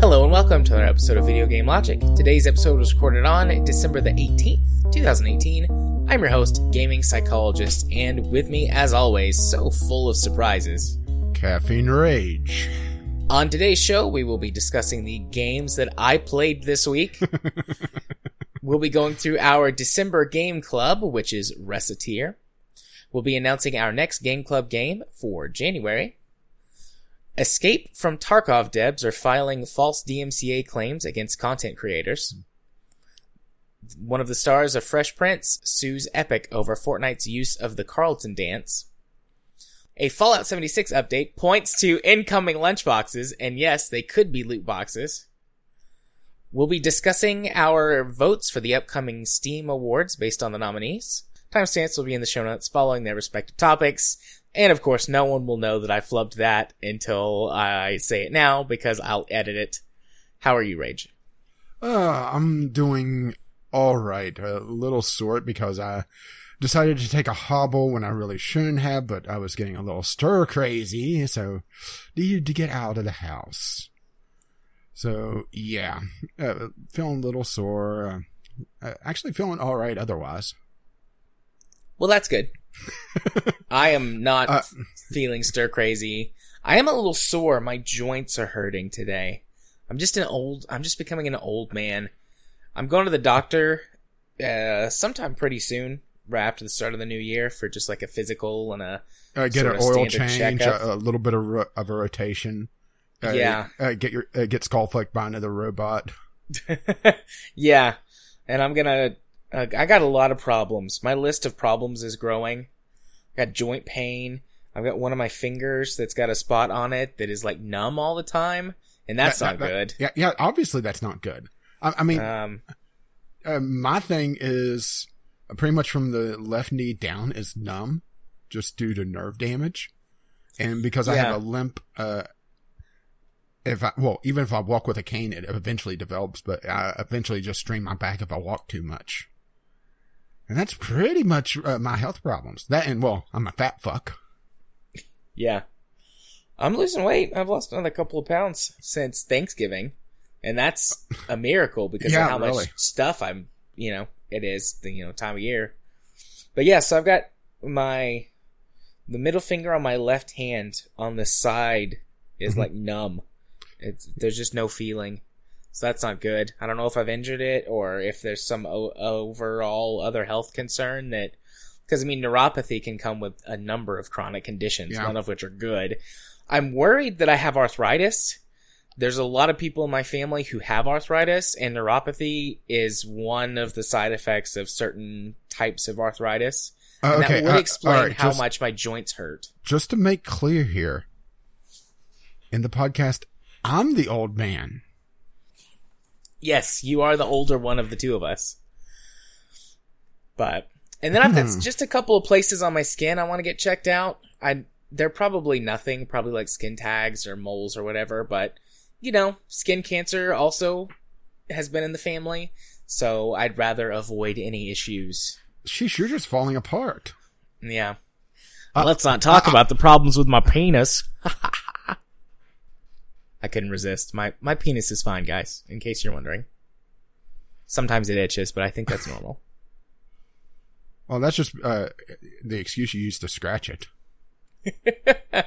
Hello and welcome to another episode of Video Game Logic. Today's episode was recorded on December the 18th, 2018. I'm your host, gaming psychologist, and with me, as always, so full of surprises. Caffeine Rage. On today's show, we will be discussing the games that I played this week. we'll be going through our December game club, which is Recettear. We'll be announcing our next game club game for January. Escape from Tarkov devs are filing false DMCA claims against content creators. One of the stars of Fresh Prince sues Epic over Fortnite's use of the Carlton dance. A Fallout 76 update points to incoming lunchboxes, and yes, they could be loot boxes. We'll be discussing our votes for the upcoming Steam Awards based on the nominees. Timestamps will be in the show notes following their respective topics. And of course, no one will know that I flubbed that until I say it now because I'll edit it. How are you, Rage? Uh, I'm doing all right. A little sore because I decided to take a hobble when I really shouldn't have, but I was getting a little stir crazy, so needed to get out of the house. So yeah, uh, feeling a little sore. Uh, uh, actually feeling all right otherwise. Well, that's good. I am not Uh, feeling stir crazy. I am a little sore. My joints are hurting today. I'm just an old, I'm just becoming an old man. I'm going to the doctor, uh, sometime pretty soon, right after the start of the new year for just like a physical and a, Uh, get an oil change, a, a little bit of, ro- of a rotation. Uh, Yeah. Uh, get your uh, get skull flicked by another robot. yeah. And I'm gonna, uh, I got a lot of problems. My list of problems is growing. I got joint pain. I've got one of my fingers that's got a spot on it that is like numb all the time. And that's That- not that- good. Yeah, yeah. Obviously, that's not good. I, I mean, Um, uh, my thing is uh, pretty much from the left knee down is numb, just due to nerve damage, and because I Yeah. have a limp. Uh, if I well, even if I walk with a cane, it eventually develops, but I eventually just strain my back if I walk too much. And that's pretty much uh, my health problems. That and well, I'm a fat fuck. yeah. I'm losing weight. I've lost another couple of pounds since Thanksgiving. And that's a miracle because Yeah, of how really. much stuff I'm, you know, it is the, you know, time of year. But yeah, so I've got my, the middle finger on my left hand on the side is Mhm. like numb. It's, there's just no feeling. So that's not good. I don't know if I've injured it or if there's some o- overall other health concern that, because I mean, neuropathy can come with a number of chronic conditions, Yeah. none of which are good. I'm worried that I have arthritis. There's a lot of people in my family who have arthritis, and neuropathy is one of the side effects of certain types of arthritis. Uh, And okay, that would uh, explain right, how just, much my joints hurt. Just to make clear here, in the podcast, I'm the old man. Yes, you are the older one of the two of us. But and then I've got Hmm. just a couple of places on my skin I want to get checked out. I they're probably nothing, probably like skin tags or moles or whatever, but you know, skin cancer also has been in the family, so I'd rather avoid any issues. Sheesh, you're just falling apart. Yeah. Uh, Let's not talk about the problems with my penis. I couldn't resist. My my penis is fine, guys, in case you're wondering. Sometimes it itches, but I think that's normal. Well, that's just uh, the excuse you use to scratch it.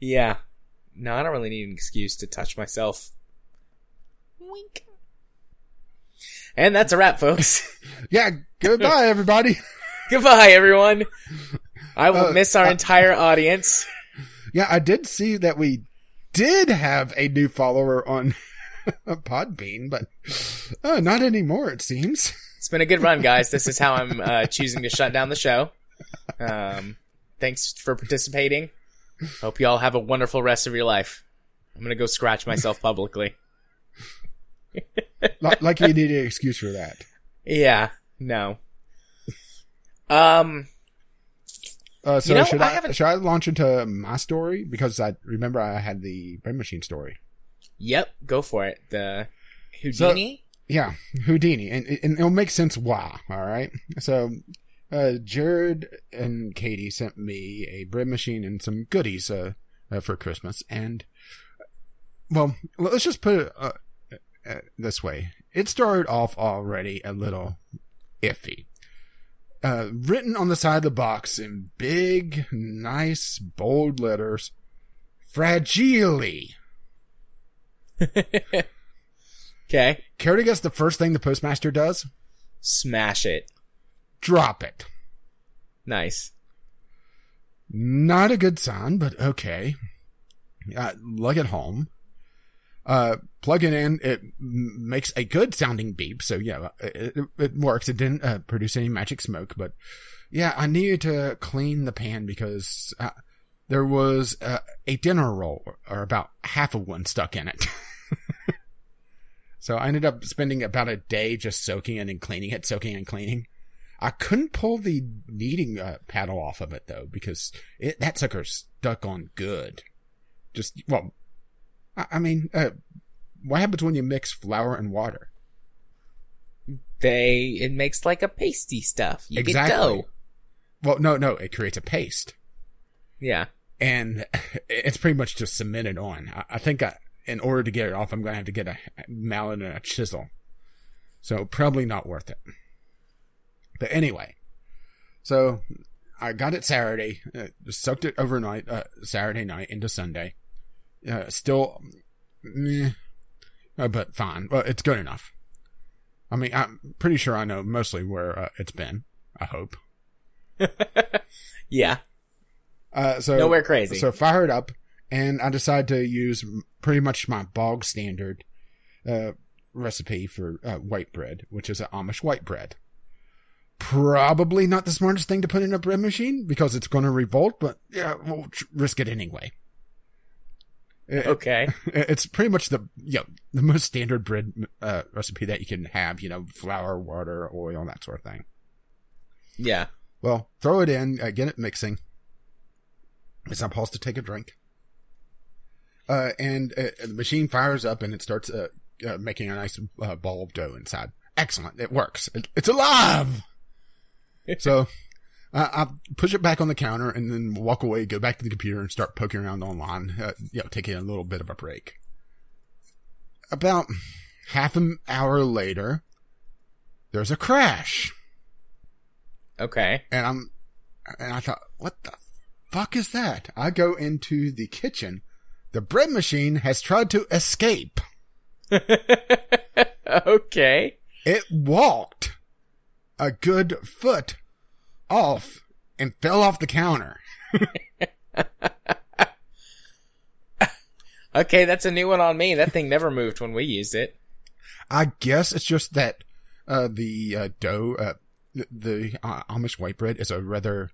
yeah. No, I don't really need an excuse to touch myself. Wink. And that's a wrap, folks. Yeah, goodbye, everybody. Goodbye, everyone. I will Uh, miss our uh, entire audience. Yeah, I did see that we did have a new follower on Podbean, but uh, not anymore, it seems. It's been a good run, guys. This is how I'm uh, choosing to shut down the show. Um, thanks for participating. Hope you all have a wonderful rest of your life. I'm gonna go scratch myself publicly. Like, like you need an excuse for that. Yeah, no. Um, Uh, so You know, should I I, should I launch into my story because I remember I had the brain machine story. yep, go for it. The Houdini. yeah, Houdini, and, and it'll make sense why. All right, so uh, Jared and Katie sent me a bread machine and some goodies uh, uh, for Christmas, and well, let's just put it uh, uh, this way: it started off already a little iffy. Uh, written on the side of the box in big, nice, bold letters, fragile. okay. Care to guess the first thing the postmaster does? Smash it. Drop it. Nice. Not a good sign, but okay. Uh, lug it home. Uh, plug it in. It makes a good sounding beep. So yeah, it, it, works. It didn't uh, produce any magic smoke, but yeah, I needed to clean the pan because uh, there was uh, a dinner roll or about half of one stuck in it. so I ended up spending about a day just soaking it and cleaning it, soaking and cleaning. I couldn't pull the kneading uh, paddle off of it though because it, that sucker stuck on good. Just well, I, I mean, uh, what happens when you mix flour and water? They it makes like a pasty stuff. You Exactly. get dough. Well, no, no, it creates a paste, Yeah. and it's pretty much just cemented on. I, I think I, in order to get it off, I'm gonna have to get a mallet and a chisel. So probably not worth it. But anyway, so I got it Saturday, uh, soaked it overnight, uh, Saturday night into Sunday. Uh, still, meh, uh, but fine. Well, it's good enough. I mean, I'm pretty sure I know mostly where uh, it's been. I hope. Yeah. Uh, so Nowhere crazy. So fire it up, and I decided to use pretty much my bog standard uh, recipe for uh, white bread, which is an Amish white bread. Probably not the smartest thing to put in a bread machine because it's going to revolt, but yeah, we'll tr- risk it anyway. It- Okay. it's pretty much the you know, the most standard bread uh, recipe that you can have. You know, flour, water, oil, that sort of thing. Yeah. Well, throw it in, uh, get it mixing. It's not paused to take a drink. Uh, and uh, the machine fires up and it starts uh, uh, making a nice uh, ball of dough inside. Excellent. It works. It, it's alive. so uh, I push it back on the counter and then walk away, go back to the computer and start poking around online, uh, you know, taking a little bit of a break. About half an hour later, there's a crash Okay. and I'm, and I thought, what the fuck is that? I go into the kitchen. The bread machine has tried to escape. okay. It walked a good foot off and fell off the counter. Okay, that's a new one on me. That thing never moved when we used it. I guess it's just that, uh, the, uh, dough, uh, the, the uh, Amish white bread is a rather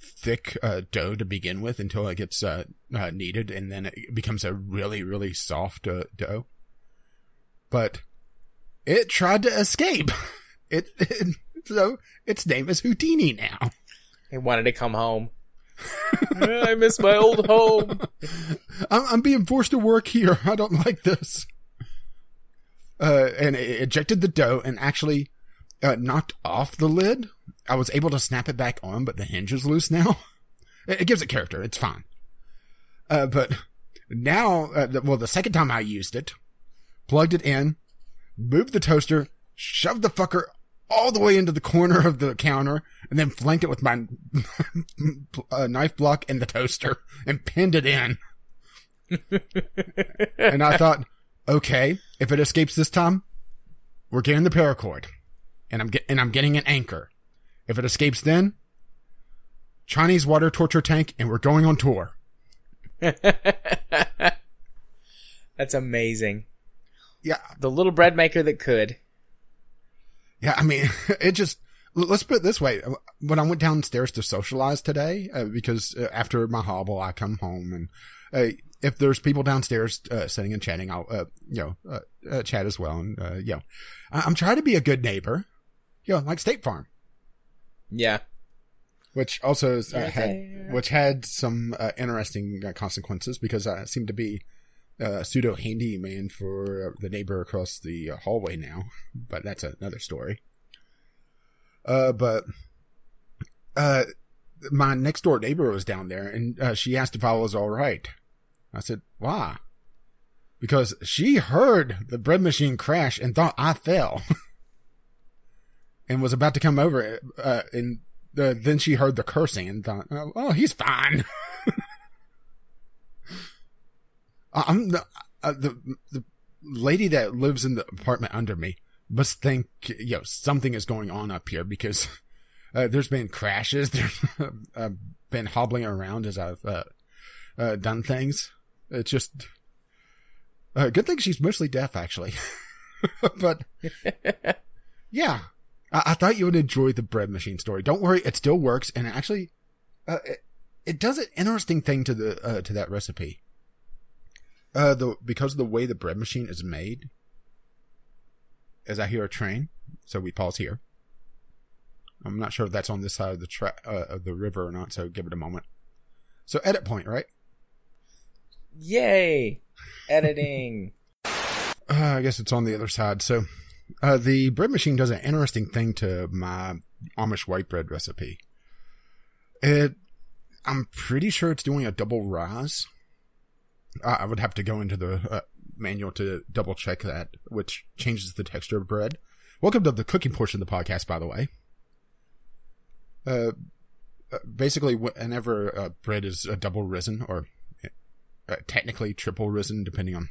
thick, uh, dough to begin with until it gets, uh, uh, kneaded and then it becomes a really, really soft, uh, dough. But it tried to escape. It, it so its name is Houdini now. He wanted to come home. I miss my old home. I'm, I'm being forced to work here. I don't like this. Uh, and it ejected the dough and actually uh, knocked off the lid. I was able to snap it back on, but the hinge is loose now. It, it gives it character. It's fine. Uh, but now, uh, the, well, the second time I used it, plugged it in, moved the toaster, shoved the fucker all the way into the corner of the counter, and then flanked it with my uh, knife block and the toaster and pinned it in. and I thought, okay, if it escapes this time, we're getting the paracord, and I'm get, and I'm getting an anchor. If it escapes, then Chinese water torture tank, and we're going on tour. That's amazing. Yeah, The little bread maker that could. Yeah. I mean, it just let's put it this way: when I went downstairs to socialize today, uh, because uh, after my hobble, I come home and uh, if there's people downstairs uh, sitting and chatting, I'll uh, you know uh, uh, chat as well. And uh, you know, I- I'm trying to be a good neighbor, you know, like State Farm. Yeah. which also is, uh, had which had some uh, interesting uh, consequences because I seem to be uh, pseudo handyman for the neighbor across the uh, hallway now, but that's another story. Uh, but uh, my next door neighbor was down there, and uh, she asked if I was all right. I said, "Why?" Because she heard the bread machine crash and thought I fell, and was about to come over, uh, and uh, then she heard the cursing and thought, "Oh, oh he's fine." I'm the, uh, the the lady that lives in the apartment under me must think you know something is going on up here because uh, there's been crashes. There's uh, been hobbling around as I've uh, uh, done things. It's just a uh, good thing she's mostly deaf, actually. but yeah, I-, I-, thought you would enjoy the bread machine story. Don't worry, it still works, and actually, it-, it does an interesting thing to the to that recipe. Uh, the because of the way the bread machine is made. As I hear a train, so we pause here. I'm not sure if that's on this side of the tra- uh, of the river or not, so give it a moment. So edit point, right? Yay! Editing. uh, I guess it's on the other side. So uh, the bread machine does an interesting thing to my Amish white bread recipe. It, I'm pretty sure it's doing a double rise I would have to go into the uh, manual to double check that, which changes the texture of bread. Welcome to the cooking portion of the podcast, by the way. Uh, uh basically, whenever uh, bread is a double risen, or uh, technically triple risen, depending on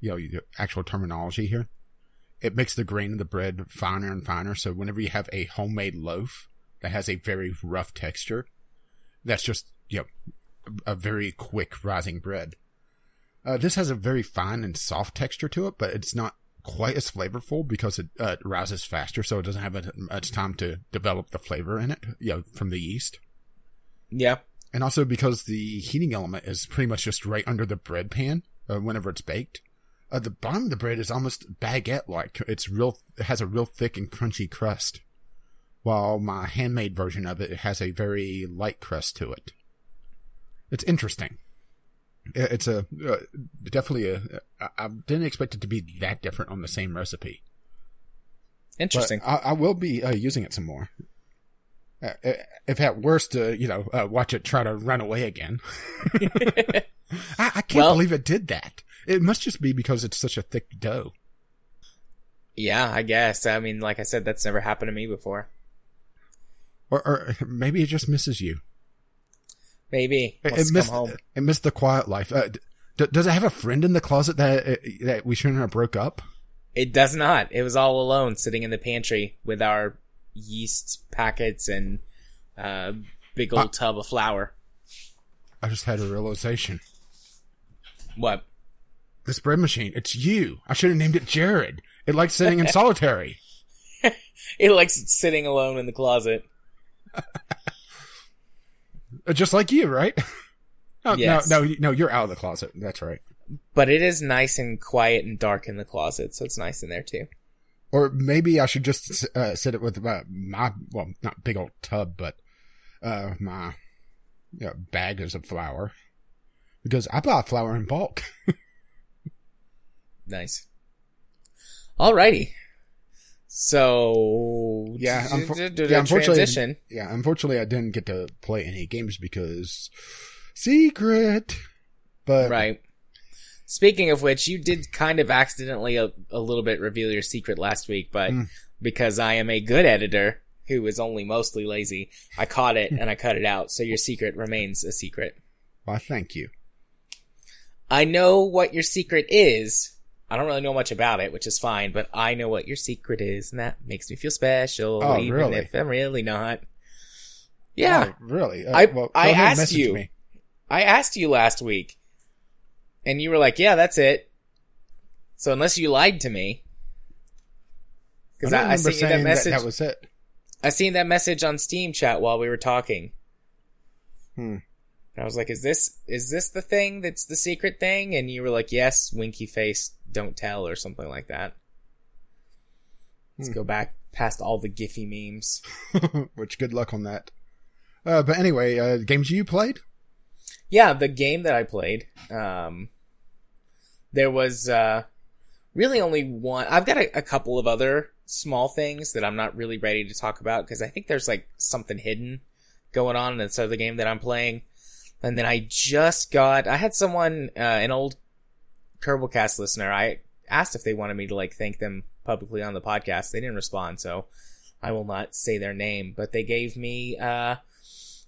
you know the actual terminology here, it makes the grain of the bread finer and finer. So whenever you have a homemade loaf that has a very rough texture, that's just you know a very quick rising bread. Uh, this has a very fine and soft texture to it, but it's not quite as flavorful because it uh, rises faster, so it doesn't have much time to develop the flavor in it, you know, from the yeast. Yeah. And also because the heating element is pretty much just right under the bread pan uh, whenever it's baked. Uh, the bottom of the bread is almost baguette-like. It's real. It has a real thick and crunchy crust, while my handmade version of it has a very light crust to it. It's interesting it's a uh, definitely a. I didn't expect it to be that different on the same recipe. Interesting. I, I, will be uh, using it some more. Uh, uh if at worst, uh, you know, uh, watch it try to run away again. I, I, can't well, believe it did that. It must just be because it's such a thick dough. Yeah, I guess. I mean, like I said, that's never happened to me before. Or, or maybe it just misses you. Maybe it, missed. It missed the quiet life. Uh, d- does it have a friend in the closet that uh, that we shouldn't have broke up? It does not. It was all alone, sitting in the pantry with our yeast packets and uh, big old tub of flour. I just had a realization. What? This bread machine. It's you. I should have named it Jared. It likes sitting in solitary. it likes sitting alone in the closet. Uh, just like you, right? oh, yes. No, no, no, you're out of the closet. That's right. But it is nice and quiet and dark in the closet, so it's nice in there too. Or maybe I should just uh, sit it with uh, my, well, not big old tub, but uh, my you know, bags of flour. Because I buy flour in bulk. nice. Alrighty. So yeah, unfo- yeah unfortunately, transition. yeah, unfortunately, I didn't get to play any games because secret. But right. Speaking of which, you did kind of accidentally a, a little bit reveal your secret last week, but mm. because I am a good editor who is only mostly lazy, I caught it and I cut it out. So your secret remains a secret. Why, thank you. I know what your secret is, I don't really know much about it, which is fine, but I know what your secret is, and that makes me feel special, oh, even really? if I'm really not. Yeah, oh, really? Uh, I well, I asked you. Me. I asked you last week, and you were like, "Yeah, that's it." So unless you lied to me, because I, I, I seen that message. That, that, was it. I seen that message on Steam chat while we were talking. Hmm. And I was like, "Is this is this the thing that's the secret thing?" And you were like, "Yes." Winky face don't tell or something like that. Let's hmm. go back past all the Giphy memes. Which good luck on that. Uh, but anyway, uh, games you played? Yeah, the game that I played, um, there was uh, really only one. I've got a, a couple of other small things that I'm not really ready to talk about because I think there's like something hidden going on inside the game that I'm playing. And then I just got, I had someone, uh, an old Kerbal listener. I asked if they wanted me to like thank them publicly on the podcast. They didn't respond, so I will not say their name, but they gave me, uh,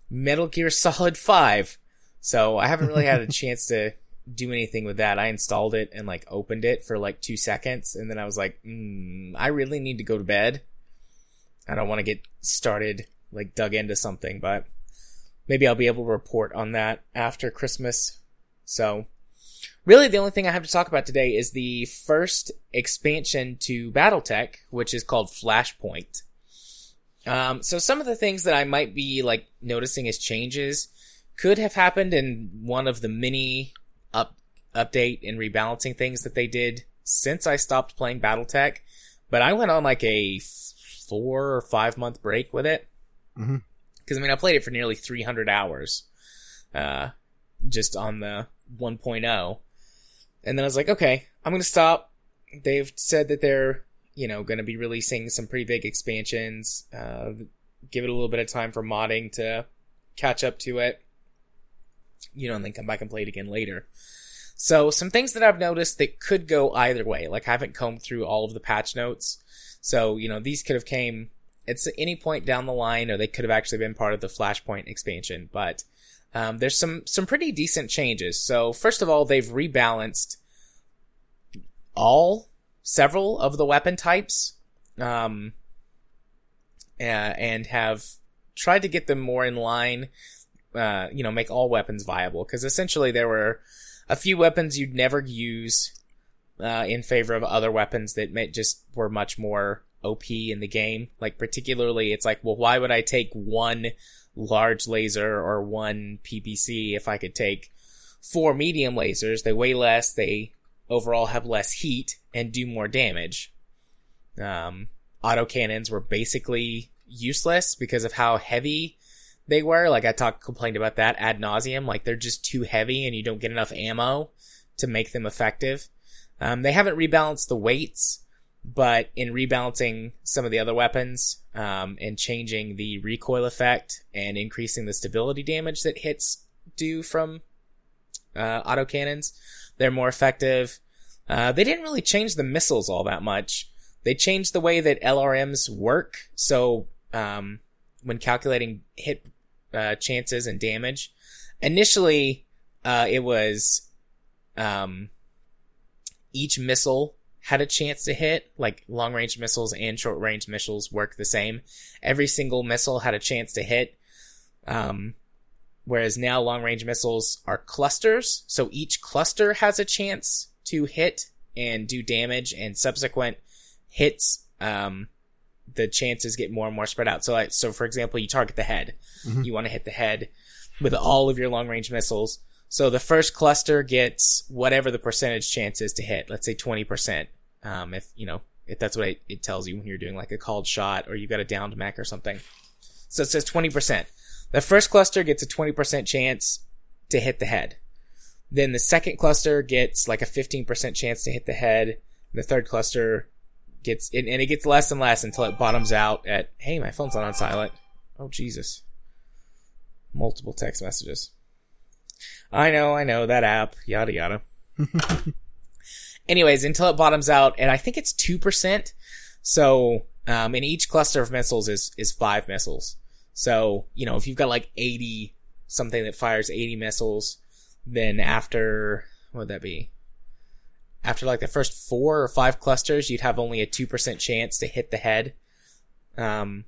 Metal Gear Solid 5. So I haven't really had a chance to do anything with that. I installed it and like opened it for like two seconds, and then I was like, mm, I really need to go to bed. I don't want to get started like dug into something, but maybe I'll be able to report on that after Christmas. So, really, the only thing I have to talk about today is the first expansion to BattleTech, which is called Flashpoint. Um, so some of the things that I might be like noticing as changes could have happened in one of the many up update and rebalancing things that they did since I stopped playing BattleTech. But I went on like a four or five month break with it. Mhm. Cause I mean, I played it for nearly 300 hours, uh, just on the 1.0. And then I was like, okay, I'm to stop. They've said that they're, you know, going to be releasing some pretty big expansions. Uh, give it a little bit of time for modding to catch up to it you know, and then come back and play it again later. So some things that I've noticed that could go either way. Like I haven't combed through all of the patch notes. So, you know, these could have came at any point down the line or they could have actually been part of the Flashpoint expansion, but um, there's some some pretty decent changes. So first of all, they've rebalanced all several of the weapon types, um, and have tried to get them more in line uh, you know, make all weapons viable. Because essentially there were a few weapons you'd never use uh, in favor of other weapons that may, just were much more OP in the game. Like particularly, it's like, well, why would I take one large laser or one PPC if I could take four medium lasers? They weigh less, they overall have less heat and do more damage. Um, autocannons were basically useless because of how heavy they were. Like I talked, complained about that ad nauseum. Like they're just too heavy and you don't get enough ammo to make them effective. Um, they haven't rebalanced the weights, but in rebalancing some of the other weapons, um, and changing the recoil effect and increasing the stability damage that hits do from, uh, autocannons, they're more effective. Uh, they didn't really change the missiles all that much. They changed the way that LRMs work. So, um, when calculating hit uh, chances and damage. Initially, uh, it was um, each missile had a chance to hit. Like long range missiles and short range missiles work the same. Every single missile had a chance to hit. Um, whereas now long range missiles are clusters, so each cluster has a chance to hit and do damage, and subsequent hits um, the chances get more and more spread out. So, like, so for example, you target the head. Mhm. You want to hit the head with all of your long range missiles. So the first cluster gets whatever the percentage chance is to hit. Let's say 20%. Um, if, you know, if that's what it, tells you when you're doing like a called shot or you've got a downed mech or something. So it says 20%. The first cluster gets a 20% chance to hit the head. Then the second cluster gets like a 15% chance to hit the head. The third cluster gets, and, and it gets less and less until it bottoms out at, hey, my phone's not on silent. Oh, Jesus. Multiple text messages. I know, I know, that app, yada yada. Anyways, until it bottoms out, and I think it's 2%. So, um, and each cluster of missiles is, is five missiles. So, you know, if you've got like 80, something that fires 80 missiles, then after, what would that be? After like the first four or five clusters, you'd have only a 2% chance to hit the head. Um,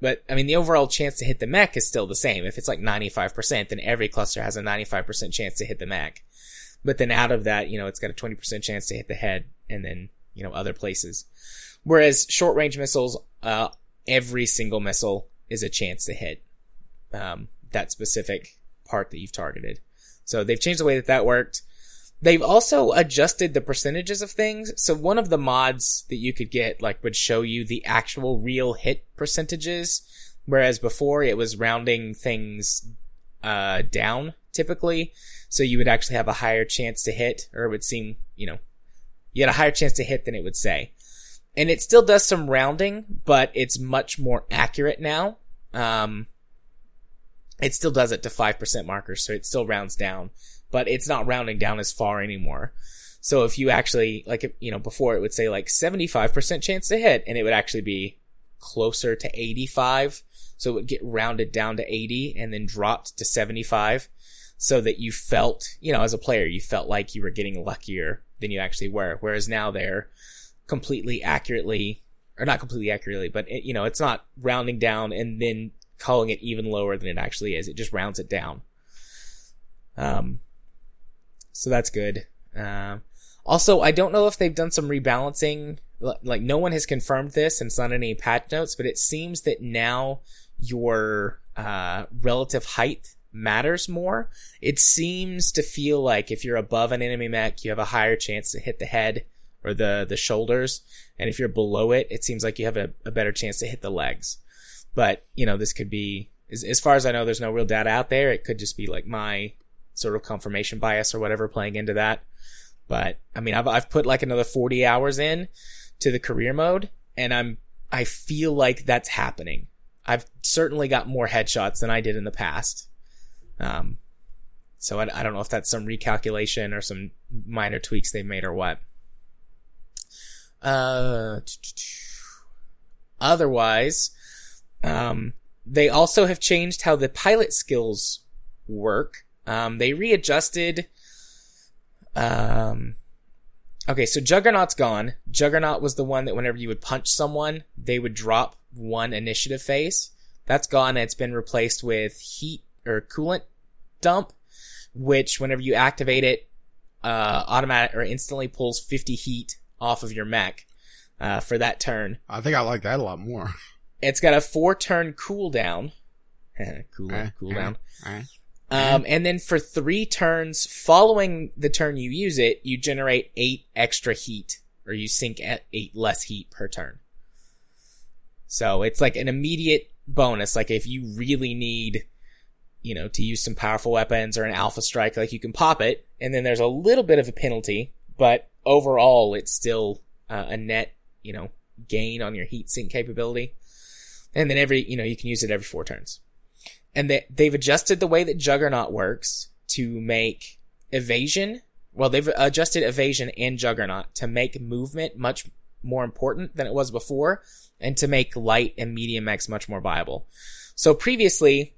but I mean, the overall chance to hit the mech is still the same. If it's like 95%, then every cluster has a 95% chance to hit the mech. But then out of that, you know, it's got a 20% chance to hit the head and then, you know, other places. Whereas short range missiles, uh, every single missile is a chance to hit, um, that specific part that you've targeted. So they've changed the way that that worked. They've also adjusted the percentages of things. So one of the mods that you could get, like, would show you the actual real hit percentages. Whereas before it was rounding things uh, down typically. So you would actually have a higher chance to hit, or it would seem, you know, you had a higher chance to hit than it would say. And it still does some rounding, but it's much more accurate now. Um, it still does it to 5% markers, so it still rounds down, but it's not rounding down as far anymore. So if you actually, like, you know, before it would say like 75% chance to hit, and it would actually be closer to 85. So it would get rounded down to 80 and then dropped to 75 so that you felt, you know, as a player, you felt like you were getting luckier than you actually were. Whereas now they're completely accurately, or not completely accurately, but it, you know, it's not rounding down and then calling it even lower than it actually is. It just rounds it down. Um, so that's good. Um, also, I don't know if they've done some rebalancing. Like, no one has confirmed this and it's not in any patch notes, but it seems that now your, uh, relative height matters more. It seems to feel like if you're above an enemy mech, you have a higher chance to hit the head or the, the shoulders. And if you're below it, it seems like you have a, a better chance to hit the legs. But, you know, this could be, as, as far as I know, there's no real data out there. It could just be like my sort of confirmation bias or whatever playing into that. But, I mean, I've, I've put like another 40 hours in to the career mode and I'm, I feel like that's happening. I've certainly got more headshots than I did in the past. Um, so I, I don't know if that's some recalculation or some minor tweaks they've made or what. Uh, otherwise, um, they also have changed how the pilot skills work. Um, they readjusted. Um, okay, so Juggernaut's gone. Juggernaut was the one that whenever you would punch someone, they would drop one initiative phase. That's gone and it's been replaced with heat or coolant dump, which whenever you activate it, uh, automatic or instantly pulls 50 heat off of your mech, uh, for that turn. I think I like that a lot more. It's got a four turn cooldown. cool, Eh, cooldown. eh, eh. Um, and then for three turns following the turn you use it, you generate eight extra heat, or you sink at eight less heat per turn. So it's like an immediate bonus. Like if you really need, you know, to use some powerful weapons or an alpha strike, like you can pop it, and then there's a little bit of a penalty, but overall it's still uh, a net, you know, gain on your heat sink capability. And then every, you know, you can use it every four turns. And they, they've adjusted the way that Juggernaut works to make evasion, well, they've adjusted evasion and Juggernaut to make movement much more important than it was before and to make light and medium mechs much more viable. So previously,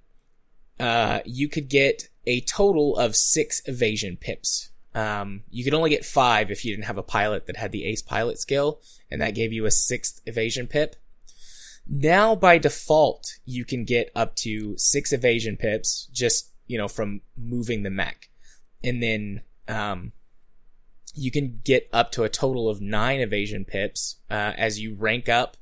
uh, you could get a total of six evasion pips. Um, you could only get five if you didn't have a pilot that had the ace pilot skill, and that gave you a sixth evasion pip. Now by default, you can get up to six evasion pips just, you know, from moving the mech. And then, um, you can get up to a total of nine evasion pips, uh, as you rank up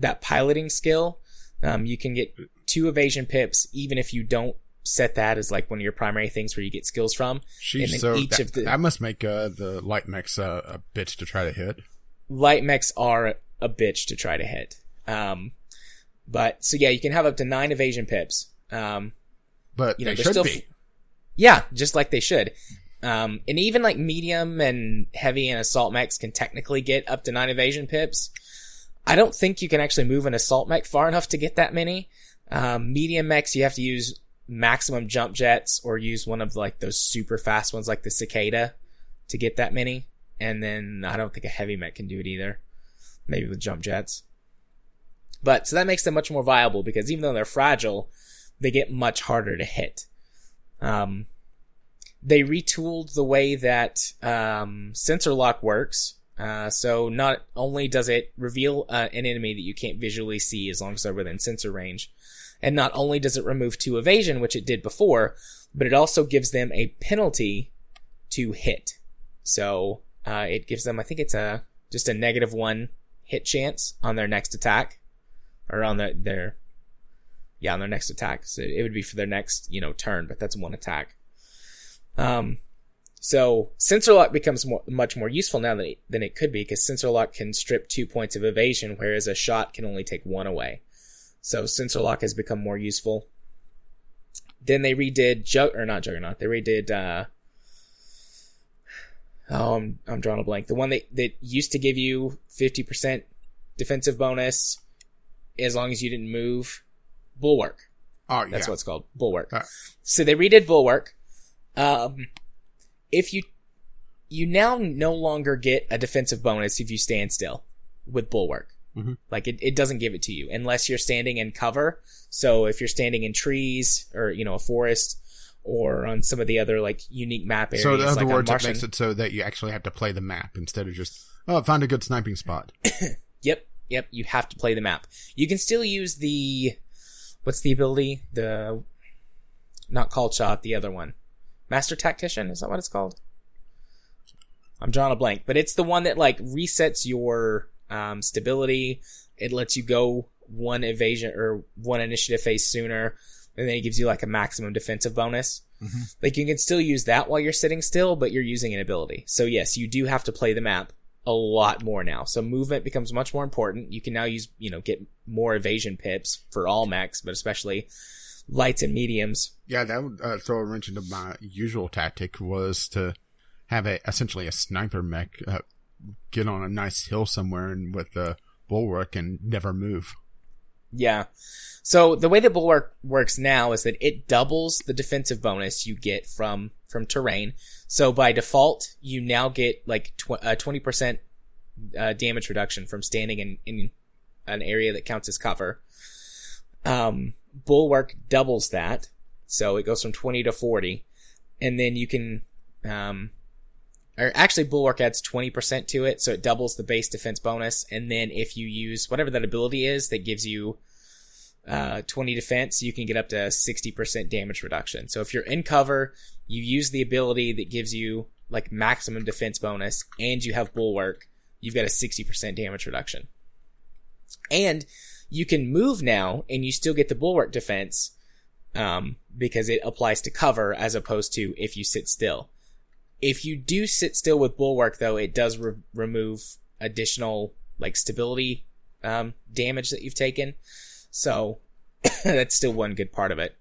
that piloting skill. Um, you can get two evasion pips even if you don't set that as like one of your primary things where you get skills from. Sheesh, so each that, of the- that must make uh, the light mechs uh, a bitch to try to hit. light mechs are a bitch to try to hit. Um, but so yeah, you can have up to nine evasion pips. Um, But you know, they should still, be. yeah, just like they should. Um, and even like medium and heavy and assault mechs can technically get up to nine evasion pips. I don't think you can actually move an assault mech far enough to get that many. Um, medium mechs, you have to use maximum jump jets or use one of like those super fast ones like the cicada to get that many. And then I don't think a heavy mech can do it either. Maybe with jump jets. But so that makes them much more viable because even though they're fragile, they get much harder to hit. Um, they retooled the way that um, sensor lock works. Uh, so not only does it reveal uh, an enemy that you can't visually see as long as they're within sensor range, and not only does it remove two evasion, which it did before, but it also gives them a penalty to hit. So uh, it gives them, I think it's a just a negative one hit chance on their next attack, or on their their yeah on their next attack. So it would be for their next you know turn, but that's one attack. Um, so sensor lock becomes more, much more useful now than it, than it could be because sensor lock can strip two points of evasion, whereas a shot can only take one away. So sensor lock has become more useful. then they redid Jug or not Juggernaut. They redid. uh Oh, I'm I'm drawing a blank. The one that that used to give you fifty percent defensive bonus as long as you didn't move. Bulwark. Oh, yeah. That's what it's called. Bulwark. Uh. So they redid Bulwark. Um, if you you now no longer get a defensive bonus if you stand still with Bulwark. Mhm. Like it, it doesn't give it to you unless you're standing in cover. So if you're standing in trees or you know a forest or on some of the other like unique map areas, So, in other like words, it makes it so that you actually have to play the map instead of just, oh, find a good sniping spot. Yep, yep. You have to play the map. You can still use the what's the ability? The not called shot, the other one, master tactician. Is that what it's called? I'm drawing a blank, but it's the one that like resets your um, stability. It lets you go one evasion or one initiative phase sooner, and then it gives you like a maximum defensive bonus. Mhm. Like you can still use that while you're sitting still, but you're using an ability. So yes, you do have to play the map a lot more now. So movement becomes much more important. You can now use, you know, get more evasion pips for all mechs, but especially lights and mediums. Yeah, that would uh, throw a wrench into my usual tactic was to have a essentially a sniper mech uh, get on a nice hill somewhere and with a bulwark and never move. Yeah. So the way that Bulwark works now is that it doubles the defensive bonus you get from from terrain. So by default, you now get like a twenty percent uh, damage reduction from standing in in an area that counts as cover. Um, Bulwark doubles that, so it goes from twenty to forty, and then you can, um, or actually Bulwark adds twenty percent to it, so it doubles the base defense bonus, and then if you use whatever that ability is that gives you uh, 20 defense, you can get up to 60% damage reduction. So if you're in cover, you use the ability that gives you like maximum defense bonus and you have bulwark, you've got a 60% damage reduction. And you can move now and you still get the bulwark defense, um, because it applies to cover as opposed to if you sit still. If you do sit still with bulwark though, it does re- remove additional like stability, um, damage that you've taken. So that's still one good part of it.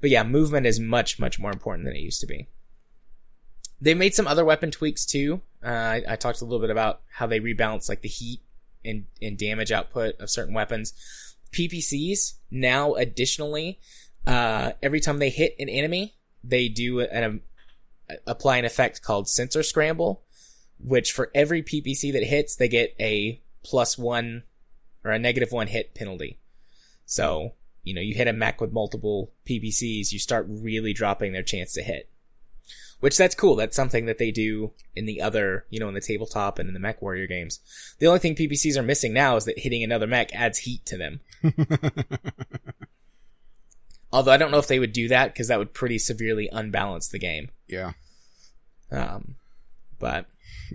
But yeah, movement is much, much more important than it used to be. They made some other weapon tweaks too. Uh, I, I talked a little bit about how they rebalance like the heat and, and damage output of certain weapons. PPCs now additionally, uh, every time they hit an enemy, they do an, apply an effect called sensor scramble, which for every PPC that hits, they get a plus one or a negative one hit penalty. So, you know, you hit a mech with multiple PPCs, you start really dropping their chance to hit. Which that's cool. That's something that they do in the other, you know, in the tabletop and in the mech warrior games. The only thing PPCs are missing now is that hitting another mech adds heat to them. Although I don't know if they would do that because that would pretty severely unbalance the game. Yeah. Um, but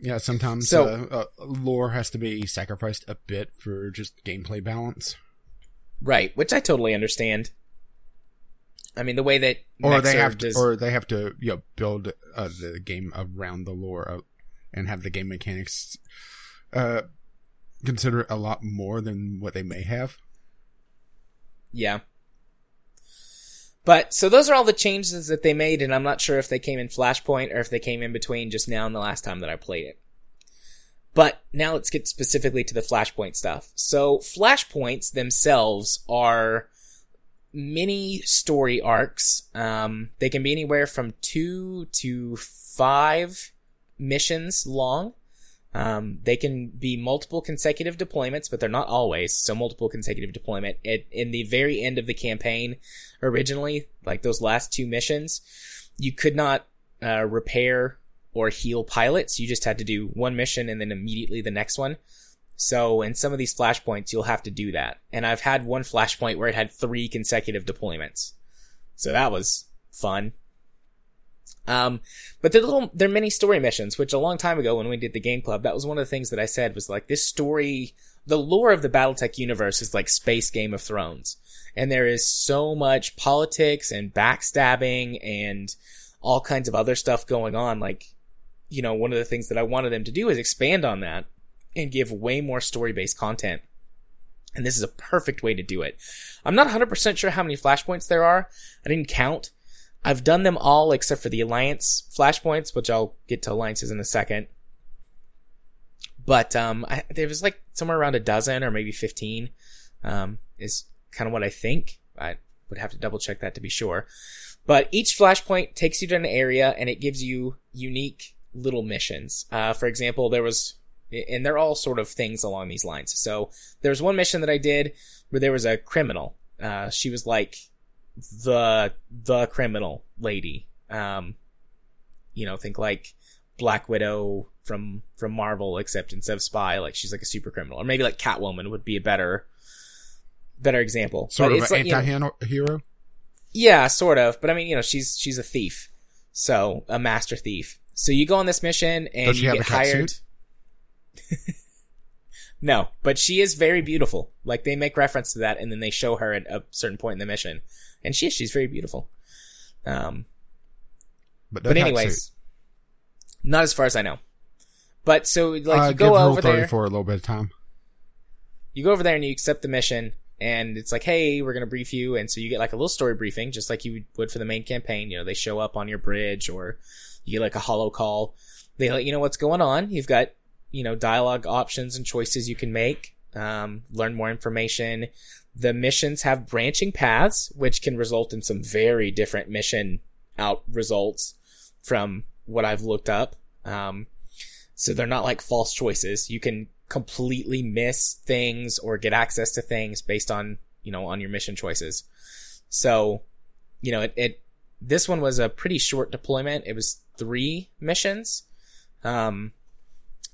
Yeah, sometimes So- uh, uh, lore has to be sacrificed a bit for just gameplay balance. right, which I totally understand. I mean, the way that Or they have to, des- or they have to, you know, build uh, the game around the lore and have the game mechanics uh, consider it a lot more than what they may have. Yeah. But so those are all the changes that they made, and I'm not sure if they came in Flashpoint or if they came in between just now and the last time that I played it. But now let's get specifically to the Flashpoint stuff. So Flashpoints themselves are mini story arcs. Um, they can be anywhere from two to five missions long. Um, they can be multiple consecutive deployments, but they're not always. So multiple consecutive deployment. At, in the very end of the campaign, originally, like those last two missions, you could not uh, repair or heal pilots. You just had to do one mission and then immediately the next one. So in some of these flashpoints, you'll have to do that. And I've had one flashpoint where it had three consecutive deployments. So that was fun. Um, but they're little, they're mini story missions, which a long time ago when we did the game club, that was one of the things that I said was like this story, the lore of the Battletech universe is like space Game of Thrones. And there is so much politics and backstabbing and all kinds of other stuff going on. Like, you know, one of the things that I wanted them to do is expand on that and give way more story based content. And this is a perfect way to do it. I'm not 100% sure how many flashpoints there are. I didn't count. I've done them all except for the Alliance flashpoints, which I'll get to Alliances in a second. But, um, I, there was like somewhere around a dozen or maybe 15, um, is kind of what I think. I would have to double check that to be sure. But each flashpoint takes you to an area and it gives you unique little missions. Uh, for example, there was, and they're all sort of things along these lines. So there was one mission that I did where there was a criminal. Uh, she was like the, the criminal lady. Um, you know, think like Black Widow from, from Marvel, except instead of spy, like she's like a super criminal. Or maybe like Catwoman would be a better, better example. Sort But of an like, you know- anti-hero. yeah, sort of. But I mean, you know, she's she's a thief, so a master thief. So you go on this mission and you get hired. no, but she is very beautiful. Like they make reference to that, and then they show her at a certain point in the mission, and she she's very beautiful. Um, But, but anyways, suit. not as far as I know. But so like uh, you go over there. 34 a little bit of time. you go over there and you accept the mission and it's like hey we're going to brief you and so you get like a little story briefing just like you would for the main campaign you know they show up on your bridge or you get like a holo call they let you know what's going on you've got you know dialogue options and choices you can make um, learn more information the missions have branching paths which can result in some very different mission out results from what i've looked up um, so they're not like false choices. You can completely miss things or get access to things based on, you know, on your mission choices. So, you know, it, it this one was a pretty short deployment. It was three missions. Um,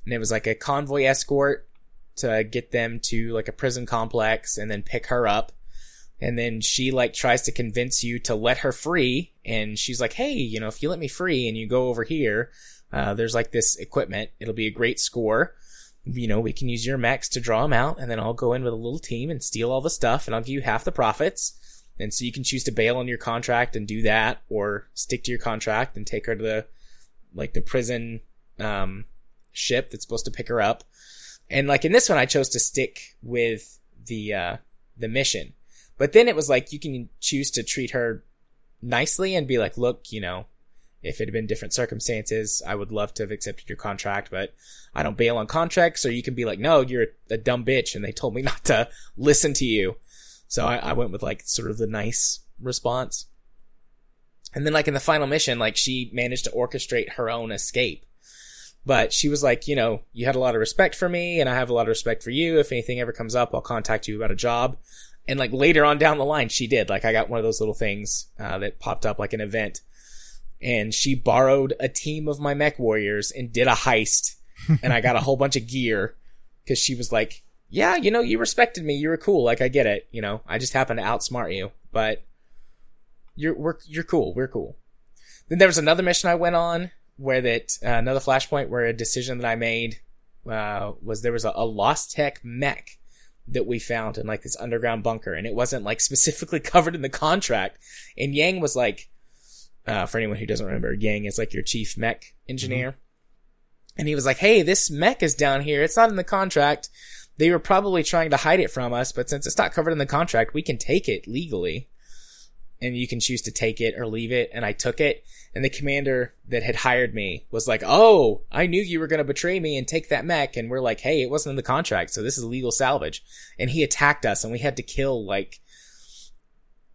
and it was like a convoy escort to get them to like a prison complex and then pick her up. And then she like tries to convince you to let her free. And she's like, Hey, you know, if you let me free and you go over here, uh, there's like this equipment. It'll be a great score. You know, we can use your mechs to draw them out, and then I'll go in with a little team and steal all the stuff, and I'll give you half the profits. And so you can choose to bail on your contract and do that, or stick to your contract and take her to the, like the prison, um, ship that's supposed to pick her up. And like in this one, I chose to stick with the, uh, the mission. But then it was like, you can choose to treat her nicely and be like, look, you know, if it had been different circumstances, I would love to have accepted your contract, but I don't bail on contracts. Or you can be like, no, you're a dumb bitch, and they told me not to listen to you. So I, I went with like sort of the nice response. And then like in the final mission, like she managed to orchestrate her own escape. But she was like, you know, you had a lot of respect for me, and I have a lot of respect for you. If anything ever comes up, I'll contact you about a job. And like later on down the line, she did. Like I got one of those little things uh, that popped up like an event and she borrowed a team of my mech warriors and did a heist and I got a whole bunch of gear because she was like, yeah, you know, you respected me. You were cool. Like I get it. You know, I just happened to outsmart you, but you're, we're, you're cool. We're cool. Then there was another mission I went on where that, uh, another flashpoint where a decision that I made, uh, was there was a, a lost tech mech that we found in like this underground bunker and it wasn't like specifically covered in the contract. And Yang was like, uh, for anyone who doesn't remember, Yang is like your chief mech engineer. And he was like, Hey, this mech is down here. It's not in the contract. They were probably trying to hide it from us, but since it's not covered in the contract, we can take it legally. And you can choose to take it or leave it. And I took it. And the commander that had hired me was like, Oh, I knew you were going to betray me and take that mech. And we're like, Hey, it wasn't in the contract. So this is legal salvage. And he attacked us and we had to kill like,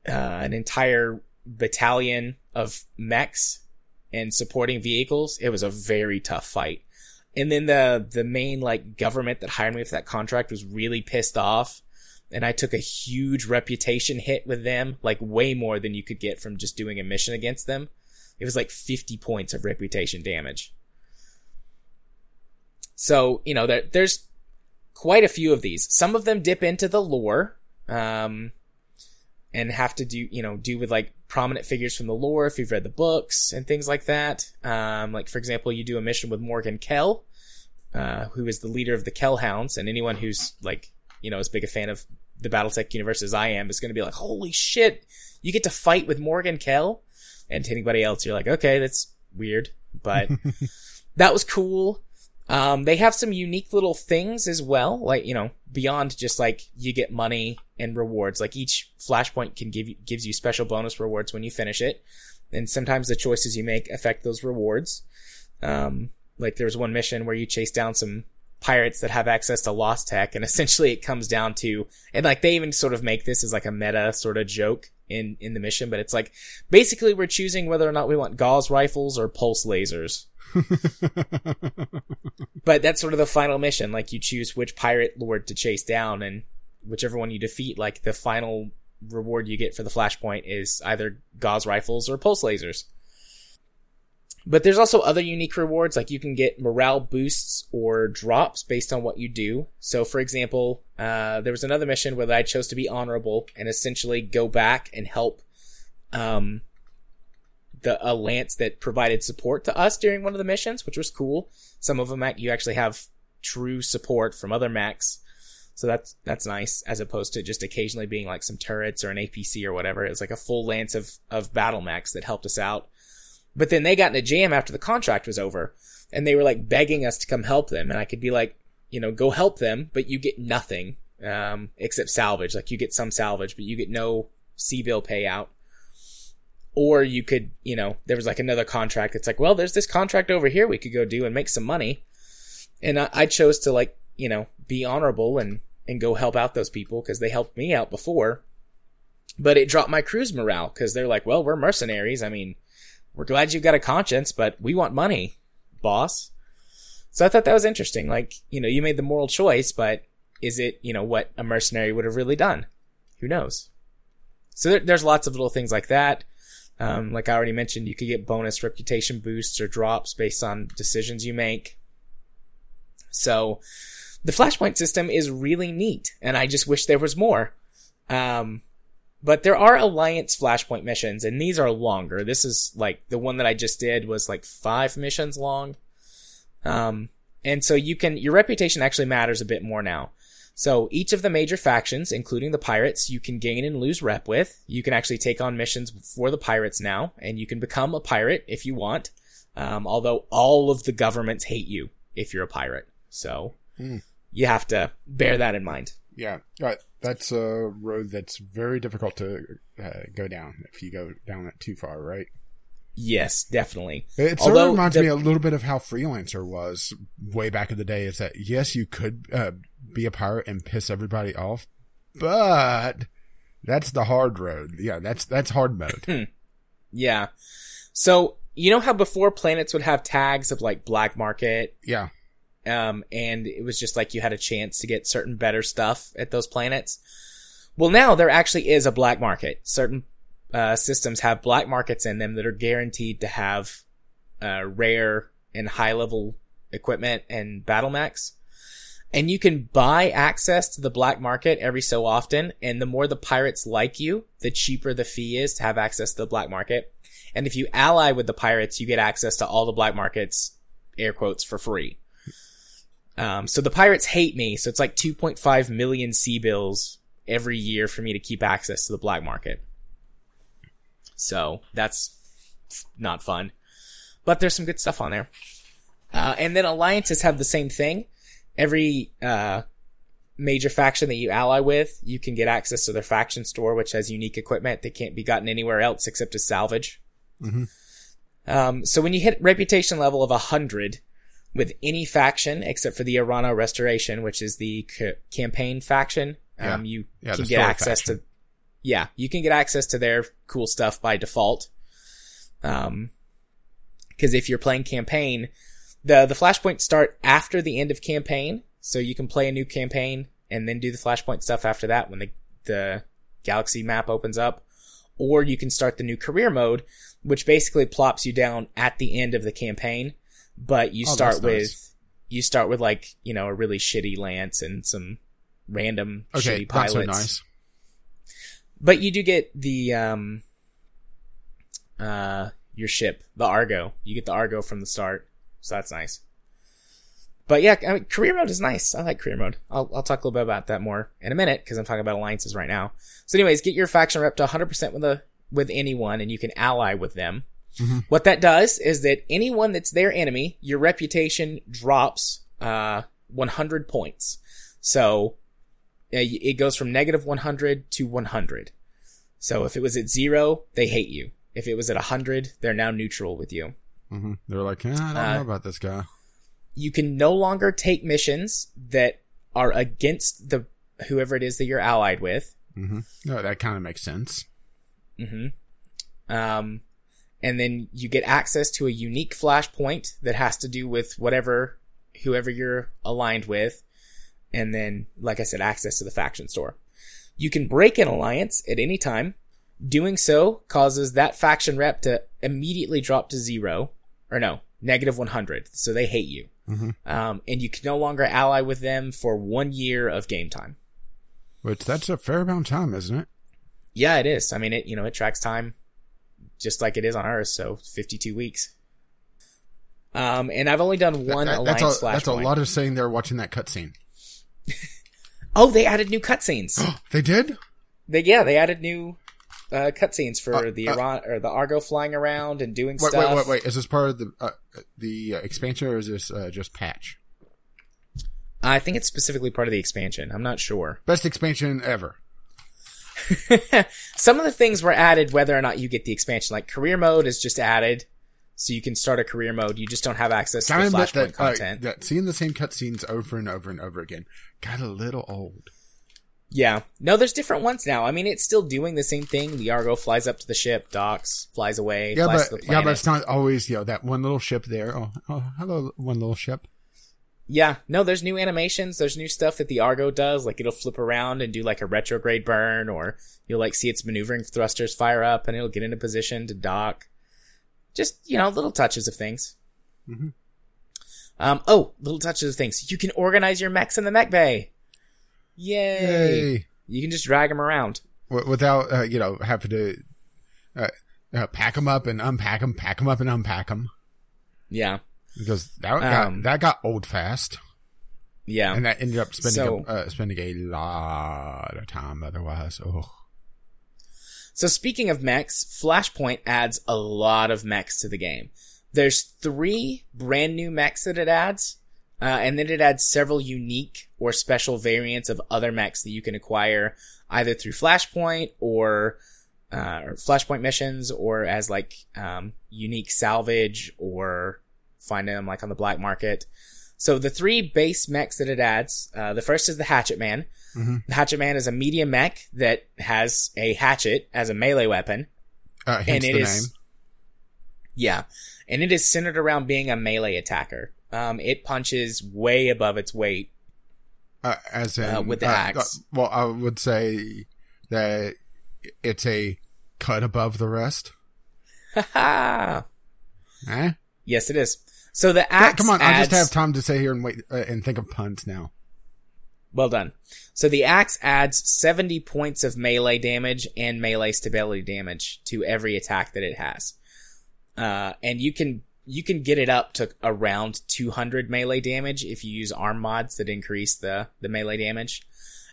uh, an entire battalion of mechs and supporting vehicles. It was a very tough fight. And then the, the main like government that hired me for that contract was really pissed off. And I took a huge reputation hit with them, like way more than you could get from just doing a mission against them. It was like 50 points of reputation damage. So, you know, there, there's quite a few of these. Some of them dip into the lore, um, and have to do, you know, do with like prominent figures from the lore if you've read the books and things like that. Um, like for example, you do a mission with Morgan Kell, uh, who is the leader of the Kell Hounds, and anyone who's like, you know, as big a fan of the BattleTech universe as I am is going to be like, holy shit, you get to fight with Morgan Kell. And to anybody else, you're like, okay, that's weird, but that was cool. Um, they have some unique little things as well, like, you know, beyond just like you get money and rewards. Like each flashpoint can give you, gives you special bonus rewards when you finish it. And sometimes the choices you make affect those rewards. Um, like there's one mission where you chase down some pirates that have access to lost tech and essentially it comes down to, and like they even sort of make this as like a meta sort of joke in, in the mission, but it's like basically we're choosing whether or not we want Gauss rifles or pulse lasers. but that's sort of the final mission. Like you choose which pirate lord to chase down, and whichever one you defeat, like the final reward you get for the flashpoint is either Gauss rifles or pulse lasers. But there's also other unique rewards, like you can get morale boosts or drops based on what you do. So, for example, uh, there was another mission where I chose to be honorable and essentially go back and help um, the a lance that provided support to us during one of the missions, which was cool. Some of them you actually have true support from other mechs. So that's that's nice, as opposed to just occasionally being like some turrets or an APC or whatever. It was like a full lance of of battle mechs that helped us out. But then they got in a jam after the contract was over, and they were like begging us to come help them, and I could be like, you know, go help them, but you get nothing um, except salvage. Like you get some salvage, but you get no C-bill payout or you could, you know, there was like another contract. It's like, well, there's this contract over here we could go do and make some money. And I, I chose to like, you know, be honorable and, and go help out those people because they helped me out before. But it dropped my crew's morale because they're like, well, we're mercenaries. I mean, we're glad you've got a conscience, but we want money, boss. So I thought that was interesting. Like, you know, you made the moral choice, but is it, you know, what a mercenary would have really done? Who knows? So there, there's lots of little things like that. Um, like I already mentioned, you could get bonus reputation boosts or drops based on decisions you make. So the flashpoint system is really neat, and I just wish there was more. Um, but there are alliance flashpoint missions, and these are longer. This is like the one that I just did was like five missions long. Um, and so you can your reputation actually matters a bit more now. So each of the major factions, including the pirates, you can gain and lose rep with. You can actually take on missions for the pirates now, and you can become a pirate if you want. Um, although all of the governments hate you if you're a pirate. So mm. you have to bear that in mind. Yeah, right. That's a road that's very difficult to uh, go down if you go down it too far, right? Yes, definitely. It sort Although of reminds the, me a little bit of how Freelancer was way back in the day. Is that yes, you could uh, be a pirate and piss everybody off, but that's the hard road. Yeah, that's that's hard mode. Yeah. So you know how before planets would have tags of like black market. Yeah. Um, and it was just like you had a chance to get certain better stuff at those planets. Well, now there actually is a black market. Certain uh, systems have black markets in them that are guaranteed to have uh, rare and high level equipment and battle mechs and you can buy access to the black market every so often. And the more the pirates like you, the cheaper the fee is to have access to the black market. And if you ally with the pirates, you get access to all the black markets, air quotes, for free. Um, so the pirates hate me. So it's like 2.5 million C-bills every year for me to keep access to the black market. So that's not fun, but there's some good stuff on there. Uh, and then alliances have the same thing every uh, major faction that you ally with, you can get access to their faction store, which has unique equipment that can't be gotten anywhere else except as salvage. Mm-hmm. Um, so when you hit reputation level of 100 with any faction except for the Aurigan Restoration, which is the c- campaign faction, yeah. um, you yeah, can get access faction. to, yeah, you can get access to their cool stuff by default. Um, cause if you're playing campaign, the the flashpoints start after the end of campaign, so you can play a new campaign and then do the flashpoint stuff after that when the the galaxy map opens up, or you can start the new career mode, which basically plops you down at the end of the campaign, but you oh, start with nice. you start with like you know a really shitty lance and some random okay, shitty pilots. That's So nice. But you do get the um uh your ship, the Argo. You get the Argo from the start. So that's nice. But yeah, I mean, career mode is nice. I like career mode. I'll, I'll talk a little bit about that more in a minute because I'm talking about alliances right now. So anyways, get your faction rep to 100% with a, with anyone and you can ally with them. Mhm. What that does is that anyone that's their enemy, your reputation drops uh, 100 points. So uh, it goes from negative 100 to 100. So if it was at zero, they hate you. If it was at 100, they're now neutral with you. hmm They're like, "Yeah, I don't Uh, know about this guy. You can no longer take missions that are against the whoever it is that you're allied with. hmm No, that kind of makes sense. hmm Um, and then you get access to a unique flashpoint that has to do with whatever, whoever you're aligned with. And then, like I said, access to the faction store. You can break an alliance at any time. Doing so causes that faction rep to immediately drop to zero, or no, negative 100. So they hate you. Mhm. Um, and you can no longer ally with them for one year of game time. Which that's a fair amount of time, isn't it? Yeah, it is. I mean, it you know it tracks time just like it is on Earth, so fifty-two weeks. Um, and I've only done one That- alliance that's a, that's a lot of saying there watching that cutscene. Oh, they added new cutscenes. They did? they yeah, they added new uh, cutscenes for Uh, the uh, Iran or the Argo flying around and doing Wait, stuff. wait, wait, wait. Is this part of the uh, the expansion or is this uh, just patch? I think it's specifically part of the expansion. I'm not sure. Best expansion ever. Some of the things were added whether or not you get the expansion. Like career mode is just added, so you can start a career mode. You just don't have access to Gotta the admit Flashpoint that, uh, content. that seeing the same cutscenes over and over and over again got a little old. Yeah. No, there's different ones now. I mean, it's still doing the same thing. The Argo flies up to the ship, docks, flies away, Yeah, flies but to the yeah, but it's not always you know that one little ship there. Oh, oh, hello, one little ship. Yeah, no, there's new animations. There's new stuff that the Argo does. Like it'll flip around and do like a retrograde burn, or you'll like see its maneuvering thrusters fire up, and it'll get into position to dock. Just you know, little touches of things. Mhm. Um. Oh, little touches of things. You can organize your mechs in the mech bay. Yay! Yay! You can just drag them around. W- without uh, you know having to uh, uh, pack them up and unpack them, pack them up and unpack them Yeah, because that got Um, that got old fast, yeah. and that ended up spending So- a, uh, spending a lot of time otherwise. Oh, So speaking of mechs, Flashpoint adds a lot of mechs to the game. There's three brand new mechs that it adds, uh, and then it adds several unique or special variants of other mechs that you can acquire either through Flashpoint or, uh, or Flashpoint missions or as like, um, unique salvage or find them like on the black market. So the three base mechs that it adds, uh, the first is the Hatchet Man. Mhm. The Hatchet Man is a medium mech that has a hatchet as a melee weapon. uh, and it the is, name. yeah, and it is centered around being a melee attacker. Um, it punches way above its weight. Uh, as in uh, with the axe. uh, well, I would say that it's a cut above the rest. Ha Eh? Yes, it is. So the axe. come on, I just have time to sit here and wait uh, and think of puns now. Well done. So the axe adds 70 points of melee damage and melee stability damage to every attack that it has. Uh, and you can, you can get it up to around 200 melee damage if you use arm mods that increase the, the melee damage.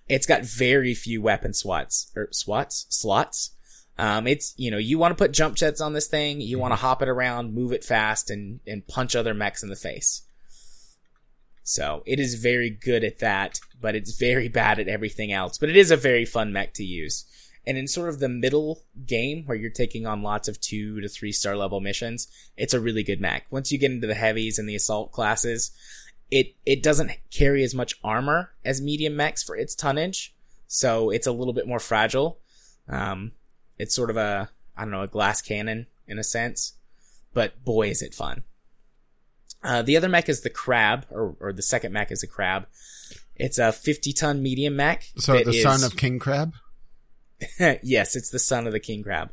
It's got very few weapon swats, or swats? Slots. Um, it's, you know, you want to put jump jets on this thing, you want to hop it around, move it fast, and, and punch other mechs in the face. So it is very good at that, but it's very bad at everything else. But it is a very fun mech to use. And in sort of the middle game where you're taking on lots of two to three star level missions, it's a really good mech. Once you get into the heavies and the assault classes, it, it doesn't carry as much armor as medium mechs for its tonnage. So it's a little bit more fragile. Um, it's sort of a, I don't know, a glass cannon in a sense, but boy, is it fun. Uh, the other mech is the crab, or, or the second mech is a crab. It's a 50 ton medium mech. So the is- son of King Crab. yes, it's the son of the king crab.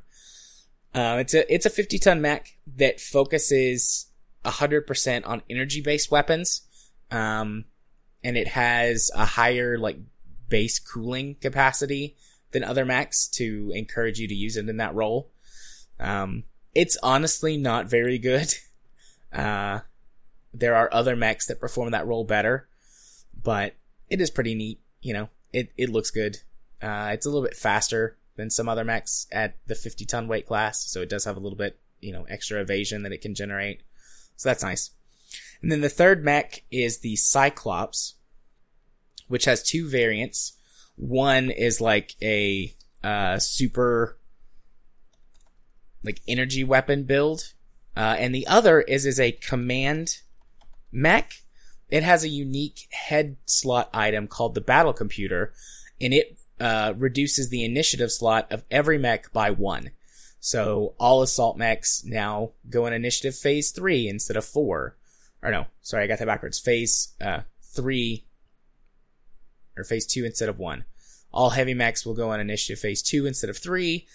Uh, it's a it's a 50 ton mech that focuses 100% on energy based weapons, um, and it has a higher like base cooling capacity than other mechs to encourage you to use it in that role. Um, it's honestly not very good. Uh, there are other mechs that perform that role better, but it is pretty neat. You know, it, it looks good. Uh, it's a little bit faster than some other mechs at the 50 ton weight class, so it does have a little bit you know, extra evasion that it can generate. So that's nice. And then the third mech is the Cyclops, which has two variants. One is like a uh, super like energy weapon build, uh, and the other is is a command mech. It has a unique head slot item called the battle computer, and it uh, reduces the initiative slot of every mech by one. So all assault mechs now go in initiative phase three instead of four. Or no, sorry, I got that backwards. Phase uh, three or phase two instead of one. All heavy mechs will go on initiative phase two instead of three,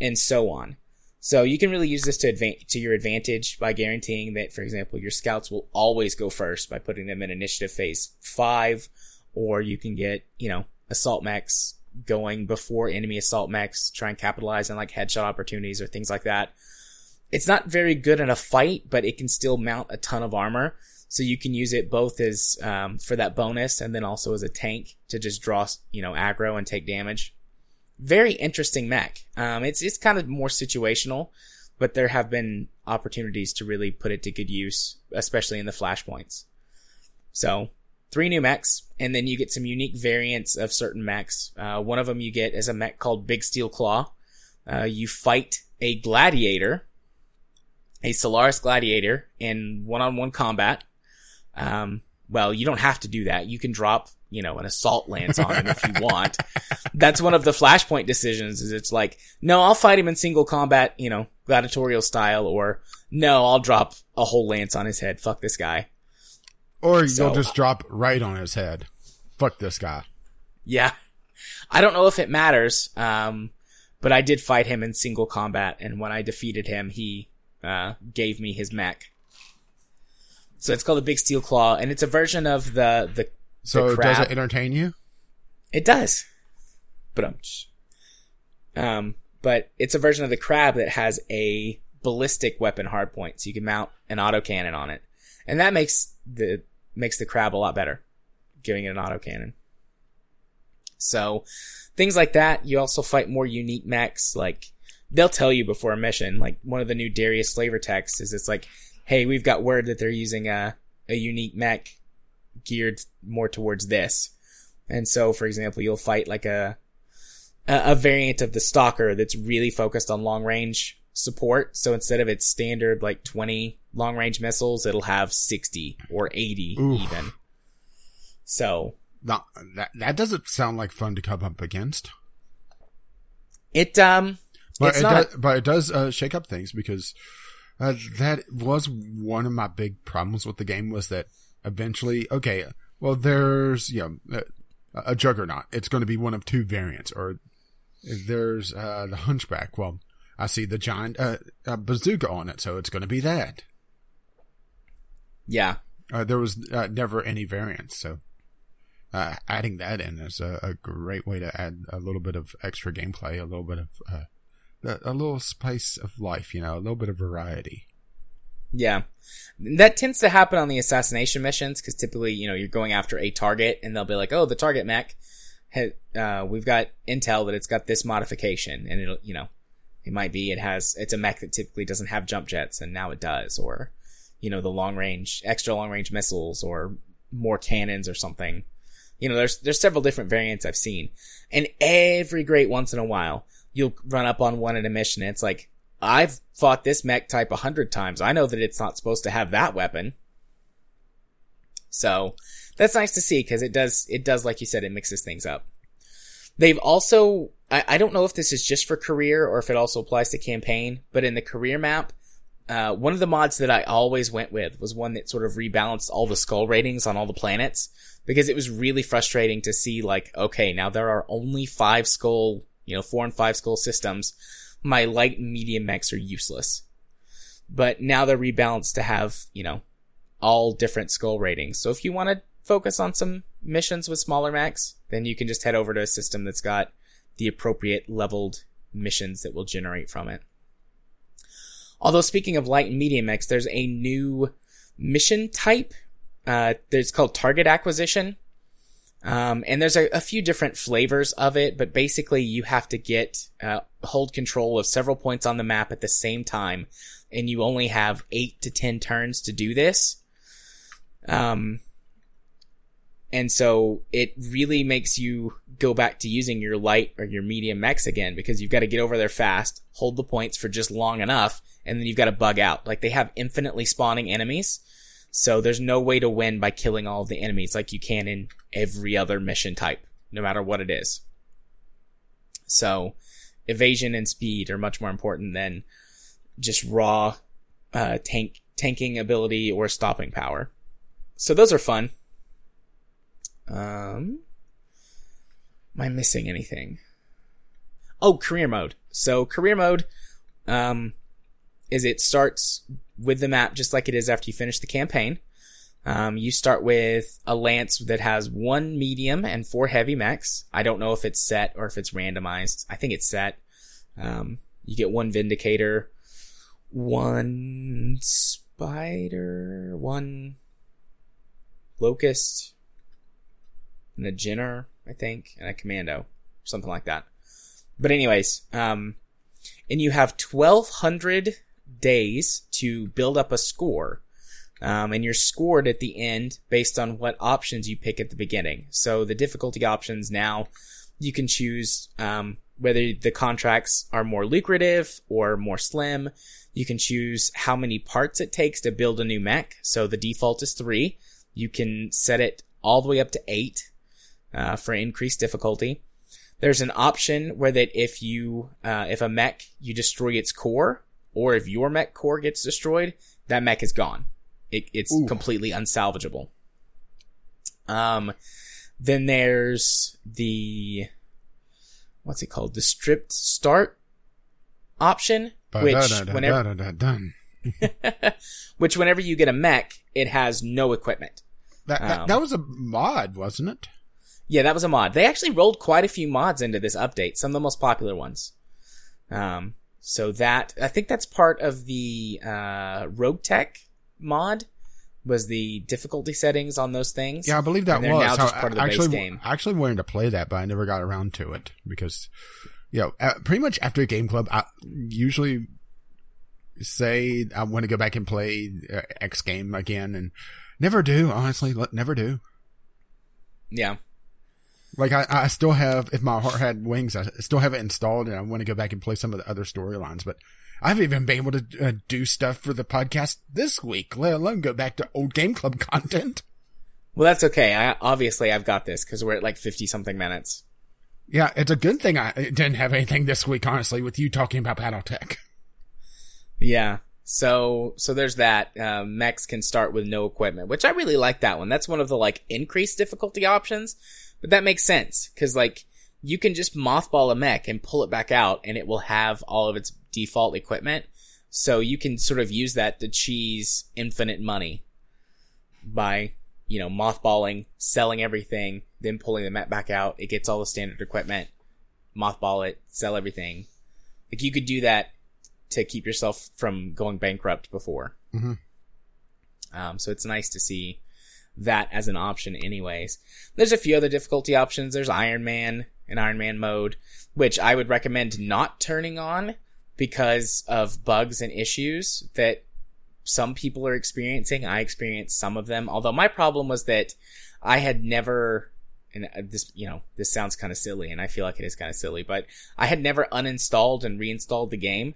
and so on. So you can really use this to advan- to your advantage by guaranteeing that, for example, your scouts will always go first by putting them in initiative phase five, or you can get, you know, assault mechs going before enemy assault mechs, try and capitalize on like headshot opportunities or things like that. It's not very good in a fight, but it can still mount a ton of armor. So you can use it both as, um, for that bonus and then also as a tank to just draw, you know, aggro and take damage. Very interesting mech. Um, it's, it's kind of more situational, but there have been opportunities to really put it to good use, especially in the flashpoints. So three new mechs, and then you get some unique variants of certain mechs. Uh, one of them you get is a mech called Big Steel Claw. Uh, you fight a gladiator, a Solaris gladiator, in one-on-one combat. Um, well, you don't have to do that. You can drop, you know, an assault lance on him if you want. That's one of the flashpoint decisions. Is it's like, no, I'll fight him in single combat, you know, gladiatorial style, or no, I'll drop a whole lance on his head. Fuck this guy. Or So- you'll just drop right on his head. Fuck this guy. Yeah. I don't know if it matters. Um, but I did fight him in single combat, and when I defeated him, he uh, gave me his mech. So it's called the Big Steel Claw, and it's a version of the the. So The does it entertain you? It does, but um, um, but it's a version of the crab that has a ballistic weapon hardpoint, so you can mount an autocannon on it, and that makes the makes the crab a lot better, giving it an autocannon. So things like that. You also fight more unique mechs. Like they'll tell you before a mission. Like one of the new Darius flavor texts is it's like, hey, we've got word that they're using a a unique mech geared more towards this. And so, for example, you'll fight like a a, variant of the stalker that's really focused on long range support. So instead of its standard like 20 long range missiles, it'll have 60 or 80 Oof. even. So No, that that doesn't sound like fun to come up against. it um But it not does, but it does uh, shake up things because uh, that was one of my big problems with the game was that eventually, okay, well, there's you know a, a juggernaut. It's going to be one of two variants, or there's uh, the hunchback. Well, I see the giant uh, uh, bazooka on it, so it's going to be that. yeah. Uh, there was uh, never any variants, so uh, adding that in is a, a great way to add a little bit of extra gameplay, a little bit of uh, a, a little spice of life, you know, a little bit of variety. Yeah. That tends to happen on the assassination missions because typically, you know, you're going after a target and they'll be like, oh, the target mech, uh, we've got intel that it's got this modification and it'll, you know, it might be it has, it's a mech that typically doesn't have jump jets and now it does or, you know, the long range, extra long range missiles or more cannons or something. You know, there's, there's several different variants I've seen and every great once in a while you'll run up on one in a mission and it's like, I've fought this mech type a hundred times. I know that it's not supposed to have that weapon. So that's nice to see because it does, it does, like you said, it mixes things up. They've also, I, I don't know if this is just for career or if it also applies to campaign, but in the career map, uh, one of the mods that I always went with was one that sort of rebalanced all the skull ratings on all the planets because it was really frustrating to see like, okay, now there are only five skull, you know, four and five skull systems. My light and medium mechs are useless. But now they're rebalanced to have, you know, all different skull ratings. So if you want to focus on some missions with smaller mechs, then you can just head over to a system that's got the appropriate leveled missions that will generate from it. Although speaking of light and medium mechs, there's a new mission type. Uh, it's called target acquisition. Um, and there's a, a, few different flavors of it, but basically you have to get, uh, hold control of several points on the map at the same time. And you only have eight to 10 turns to do this. Um, and so it really makes you go back to using your light or your medium mechs again because you've got to get over there fast, hold the points for just long enough, and then you've got to bug out. Like they have infinitely spawning enemies. So there's no way to win by killing all of the enemies like you can in every other mission type, no matter what it is. So evasion and speed are much more important than just raw uh, tank tanking ability or stopping power. So those are fun. Um, am I missing anything? Oh, career mode. So career mode, um, is it starts with the map just like it is after you finish the campaign. Um, you start with a lance that has one medium and four heavy mechs. I don't know if it's set or if it's randomized. I think it's set. Um, you get one vindicator, one spider, one locust, and a Jenner, I think, and a Commando, something like that. But anyways, um, and you have 1200 days to build up a score. Um, and you're scored at the end based on what options you pick at the beginning. So the difficulty options now, you can choose, um, whether the contracts are more lucrative or more slim. You can choose how many parts it takes to build a new mech. So the default is three. You can set it all the way up to eight uh, for increased difficulty. There's an option where that if you uh, if a mech you destroy its core, or if your mech core gets destroyed, that mech is gone. It, it's Ooh. completely unsalvageable. Um, then there's the what's it called? The stripped start option, which whenever which whenever you get a mech, it has no equipment. That that, um, that was a mod, wasn't it? Yeah, that was a mod. They actually rolled quite a few mods into this update, some of the most popular ones. Um, so that, I think that's part of the, uh, Rogue Tech mod was the difficulty settings on those things. Yeah, I believe that was now just part of the actually, base game. I actually wanted to play that, but I never got around to it because, you know, uh, pretty much after a game club, I usually say I want to go back and play uh, X game again and never do, honestly, never do. Yeah. Like I, I still have, if my heart had wings, I still have it installed, and I want to go back and play some of the other storylines. But I haven't even been able to uh, do stuff for the podcast this week, let alone go back to old game club content. Well, that's okay. I obviously I've got this because we're at like fifty something minutes. Yeah, it's a good thing I didn't have anything this week, honestly, with you talking about BattleTech. Yeah. So, so there's that. Uh, mechs can start with no equipment, which I really like that one. That's one of the like increased difficulty options but that makes sense because like you can just mothball a mech and pull it back out and it will have all of its default equipment. So you can sort of use that to cheese infinite money by, you know, mothballing, selling everything, then pulling the mech back out. It gets all the standard equipment, mothball it, sell everything. Like you could do that to keep yourself from going bankrupt before. Mm-hmm. Um, so it's nice to see that as an option anyways. There's a few other difficulty options. There's Iron Man and Iron Man mode, which I would recommend not turning on because of bugs and issues that some people are experiencing. I experienced some of them, although my problem was that I had never and uh, this, you know, this sounds kind of silly and I feel like it is kind of silly, but I had never uninstalled and reinstalled the game.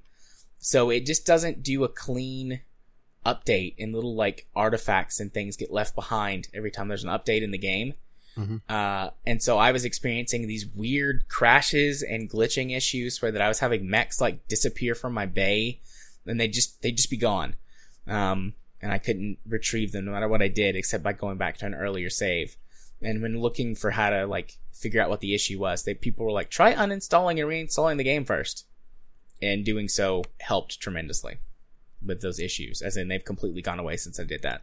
So it just doesn't do a clean update and little like artifacts and things get left behind every time there's an update in the game. Mm-hmm. Uh, and so I was experiencing these weird crashes and glitching issues where that I was having mechs like disappear from my bay and they just, they'd just be gone. Um, and I couldn't retrieve them no matter what I did except by going back to an earlier save. And when looking for how to like figure out what the issue was, they, people were like, try uninstalling and reinstalling the game first. And doing so helped tremendously with those issues, as in they've completely gone away since I did that.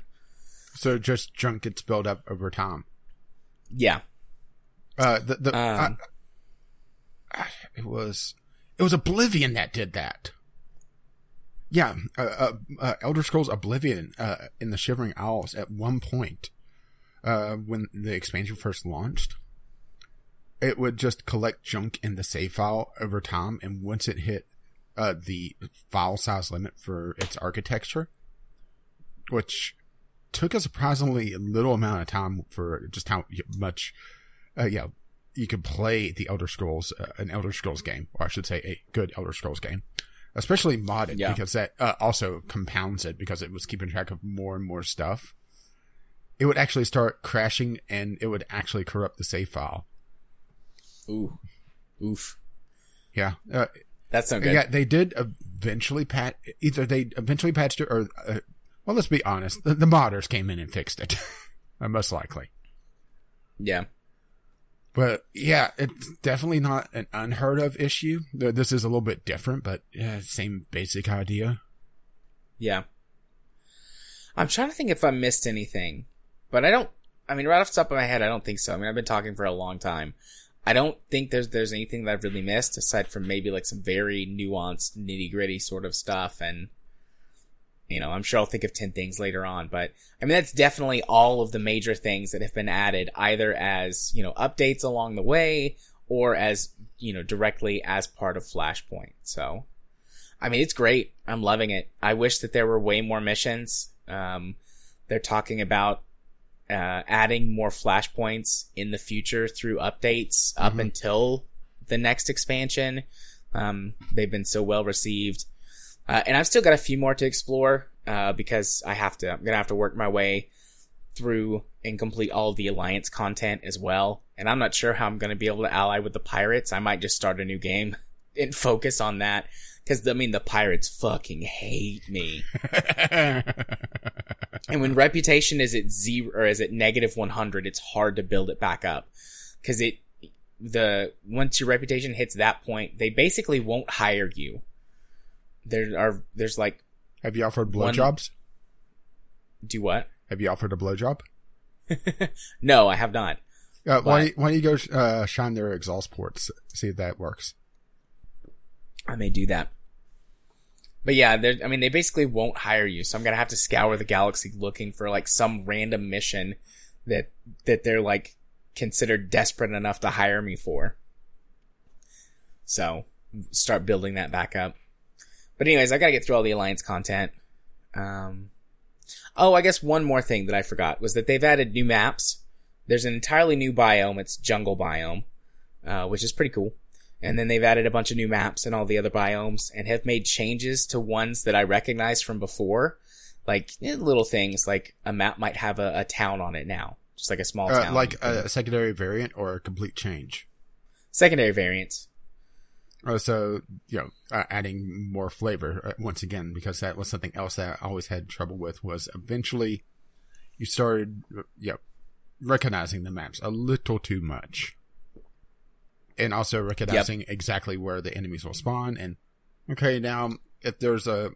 So just junk gets built up over time. Yeah. Uh, the the um, I, it was it was Oblivion that did that. Yeah, uh, uh, uh, Elder Scrolls Oblivion uh, in the Shivering Isles at one point uh, when the expansion first launched, it would just collect junk in the save file over time, and once it hit uh, the file size limit for its architecture, which took a surprisingly little amount of time for just how much, uh, yeah, you could play the Elder Scrolls, uh, an Elder Scrolls game, or I should say a good Elder Scrolls game, especially modded, Yeah. because that uh, also compounds it because it was keeping track of more and more stuff. It would actually start crashing and it would actually corrupt the save file. Ooh, oof. Yeah. Uh, That's no good. yeah, they did eventually pat, either they eventually patched it or, uh, well, let's be honest, the, the modders came in and fixed it. Uh, Most likely. yeah. But yeah, it's definitely not an unheard of issue. This is a little bit different, but yeah, same basic idea. Yeah. I'm trying to think if I missed anything, but I don't. I mean, right off the top of my head, I don't think so. I mean, I've been talking for a long time. I don't think there's there's anything that I've really missed aside from maybe like some very nuanced, nitty gritty sort of stuff, and you know, I'm sure I'll think of ten things later on. But I mean, that's definitely all of the major things that have been added, either as you know updates along the way or as you know directly as part of Flashpoint. So I mean, it's great. I'm loving it. I wish that there were way more missions. Um, they're talking about uh, adding more flashpoints in the future through updates up Mhm. until the next expansion. Um, they've been so well received, uh, and I've still got a few more to explore uh, because I have to. I'm gonna have to work my way through and complete all the alliance content as well. And I'm not sure how I'm gonna be able to ally with the pirates. I might just start a new game and focus on that because I mean the pirates fucking hate me. And when reputation is at zero or is at negative 100, it's hard to build it back up because it the once your reputation hits that point, they basically won't hire you. There are there's like Have you offered blowjobs? do what? Have you offered a blowjob? No, I have not. Uh, why, What? why don't you go uh, shine their exhaust ports, see if that works? I may do that. But yeah, I mean, they basically won't hire you, so I'm gonna have to scour the galaxy looking for like some random mission that that they're like considered desperate enough to hire me for. So start building that back up. But anyways, I gotta get through all the alliance content. Um, oh, I guess one more thing that I forgot was that they've added new maps. There's an entirely new biome. It's jungle biome, uh, which is pretty cool. And then they've added a bunch of new maps and all the other biomes and have made changes to ones that I recognized from before. Like eh, little things like a map might have a, a town on it now. Just like a small Uh, town. like a secondary variant or a complete change? secondary variants. Uh, so, you know, uh, adding more flavor uh, once again, because that was something else that I always had trouble with was eventually you started, uh, you know, recognizing the maps a little too much. And also recognizing exactly where the enemies will spawn. And, okay, now if there's a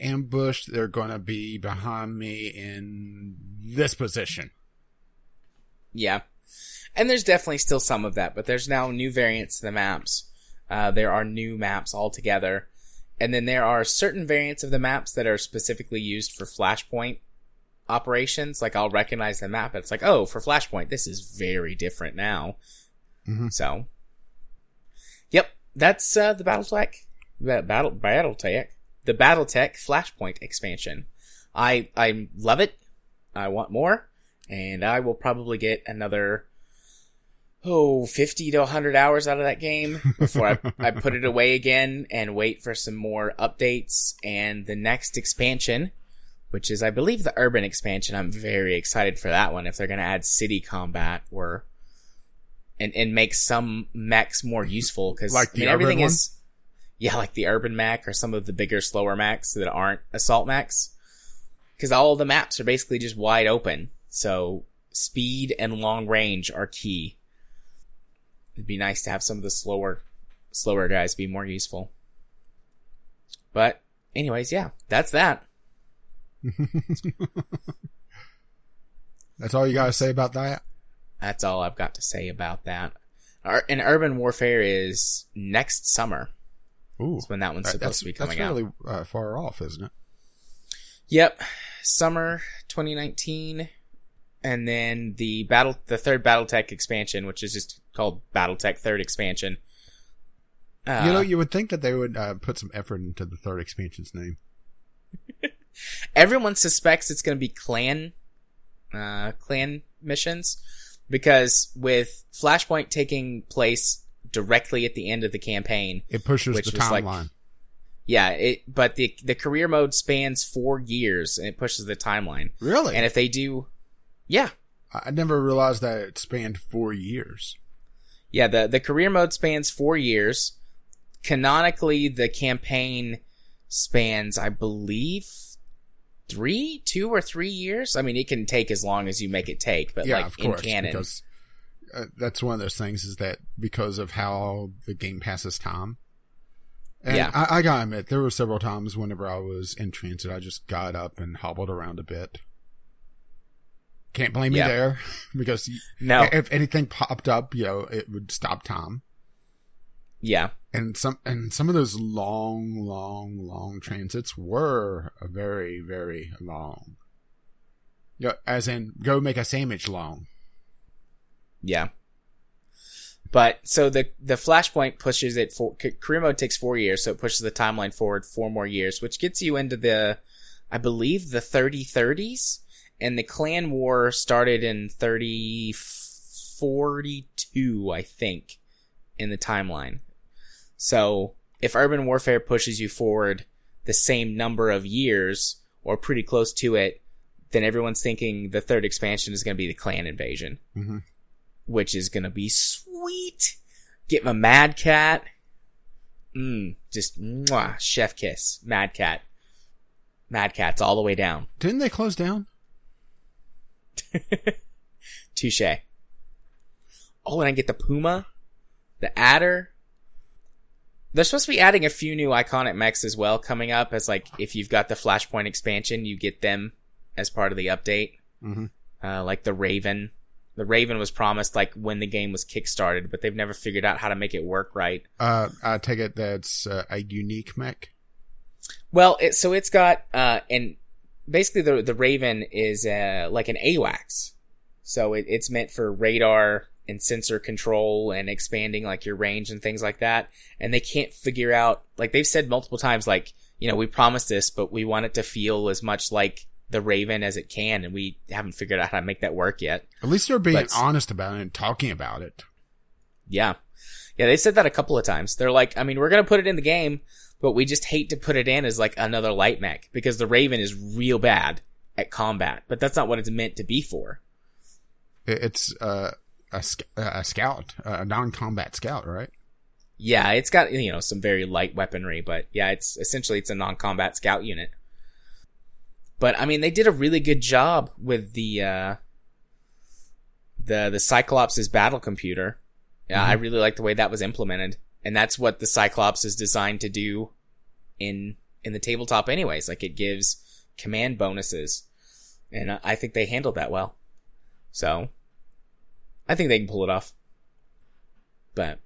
ambush, they're going to be behind me in this position. Yeah. And there's definitely still some of that, but there's now new variants to the maps. Uh, there are new maps altogether. And then there are certain variants of the maps that are specifically used for Flashpoint operations. Like I'll recognize the map. It's like, oh, for Flashpoint, this is very different now. Mhm. So, yep, that's uh, the BattleTech, Battle BattleTech, the BattleTech Flashpoint expansion. I I love it. I want more, and I will probably get another oh 50 to 100 hours out of that game before I, I put it away again and wait for some more updates and the next expansion which is i believe the urban expansion i'm very excited for that one if they're going to add city combat or and and make some mechs more useful because Like I mean, everything one? is yeah like the urban mech or some of the bigger slower mechs that aren't assault mechs because all the maps are basically just wide open so speed and long range are key it'd be nice to have some of the slower slower guys be more useful but anyways yeah that's that That's all you got to say about that? That's all i've got to say about that and urban warfare is next summer Ooh. That's when that one's supposed that's, to be that's coming out fairly uh, far off, isn't it? Yep. Summer 2019. and then the battle, the third BattleTech expansion, which is just called BattleTech Third Expansion. Uh, you know, you would think that they would uh, put some effort into the third expansion's name. everyone suspects it's going to be clan, uh, clan missions because with Flashpoint taking place directly at the end of the campaign, It pushes the was like- timeline. yeah, it, but the, the career mode spans four years and it pushes the timeline. really? And if they do, yeah, I I never realized that it spanned four years. Yeah, the the career mode spans four years. Canonically, the campaign spans, I believe, three, two or three years. I mean, it can take as long as you make it take, but yeah, like of in course, canon, because uh, that's one of those things is that because of how the game passes time. And Yeah. I, I gotta admit, there were several times whenever I was in transit, I just got up and hobbled around a bit. Can't blame me Yeah. there because no, if anything popped up, you know, it would stop time. Yeah, And some and some of those long, long, long transits were very, very long. Yeah, as in go make a sandwich long. yeah. But so the the flashpoint pushes it for career mode takes four years, so it pushes the timeline forward four more years, which gets you into the, I believe the thirty thirties, and the clan war started in thirty forty two, I think, in the timeline. So if urban warfare pushes you forward the same number of years or pretty close to it, then everyone's thinking the third expansion is going to be the clan invasion hmm which is gonna be sweet. Get my Mad Cat. Mmm, just mwah, chef kiss. Mad Cat. Mad Cat's all the way down. Didn't they close down? Touche. Oh, and I get the Puma, the Adder. They're supposed to be adding a few new iconic mechs as well coming up. As like, if you've got the Flashpoint expansion, you get them as part of the update. Mhm. Uh, like the Raven. The Raven was promised like when the game was kickstarted, but they've never figured out how to make it work right. Uh, I take it that's uh, a unique mech. Well, it, so it's got uh, and basically the the Raven is uh, like an AWACS, so it, it's meant for radar and sensor control and expanding like your range and things like that. And they can't figure out like they've said multiple times, like you know we promised this, but we want it to feel as much like the Raven as it can, and we haven't figured out how to make that work yet. At least they're being But- honest about it and talking about it. Yeah. Yeah, they said that a couple of times. They're like, I mean, we're gonna put it in the game, but we just hate to put it in as like another light mech because the Raven is real bad at combat, but that's not what it's meant to be for. It's uh, a a scout, a non-combat scout, right? Yeah, it's got, you know, some very light weaponry, but yeah, it's essentially it's a non-combat scout unit. But I mean, they did a really good job with the uh the the Cyclops' battle computer. Yeah, I really like the way that was implemented. And that's what the Cyclops is designed to do in in the tabletop anyways. Like it gives command bonuses. And I think they handled that well. So I think they can pull it off. But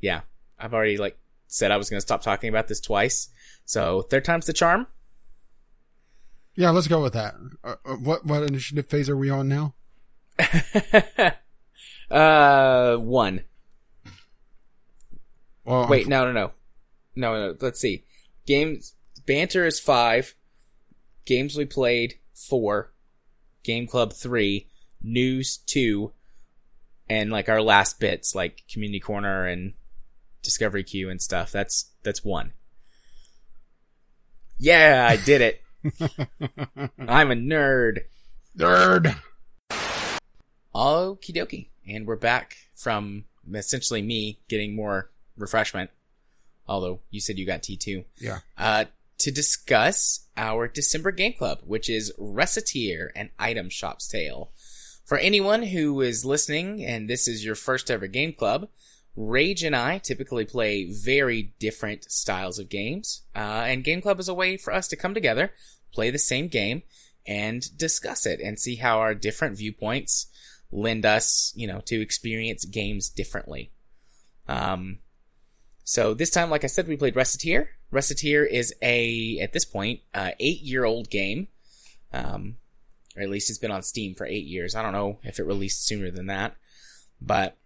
yeah, I've already like said I was going to stop talking about this twice. So third time's the charm. Yeah, let's go with that. Uh, uh, what what initiative phase are we on now? uh, one. Well, Wait, no, no, no, no, no. Let's see. Games banter is five. Games we played four. Game club three. News two. And like our last bits, like community corner and discovery queue and stuff. That's that's one. Yeah, I did it. I'm a nerd. nerd. Okie dokie. And we're back from essentially me getting more refreshment. Although you said you got T2. Yeah. Uh, to discuss our December Game Club, which is Recettear and Item Shop's Tale. For anyone who is listening and this is your first ever game club, Rage and I typically play very different styles of games. Uh, and Game Club is a way for us to come together, play the same game, and discuss it and see how our different viewpoints lend us, you know, to experience games differently. Um, so this time, like I said, we played Recettear. Recettear is a, at this point, uh, eight year old game. Um, or at least it's been on Steam for eight years. I don't know if it released sooner than that, but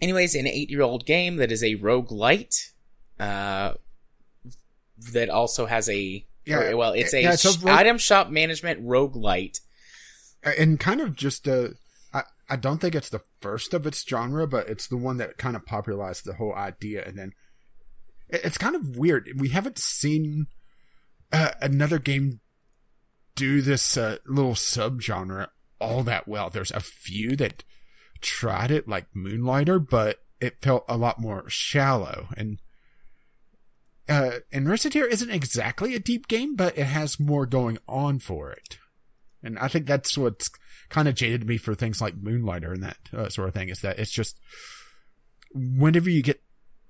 anyways, an eight-year-old game that is a roguelite, uh, that also has a Yeah, or, well, it's a, yeah, it's a item shop management roguelite. and kind of just uh I, I don't think it's the first of its genre but it's the one that kind of popularized the whole idea and then it's kind of weird we haven't seen uh, another game do this uh, little subgenre all that well there's a few that tried it like moonlighter but it felt a lot more shallow and uh, and Recettear isn't exactly a deep game, but it has more going on for it. And I think that's what's kind of jaded me for things like Moonlighter and that uh, sort of thing is that it's just whenever you get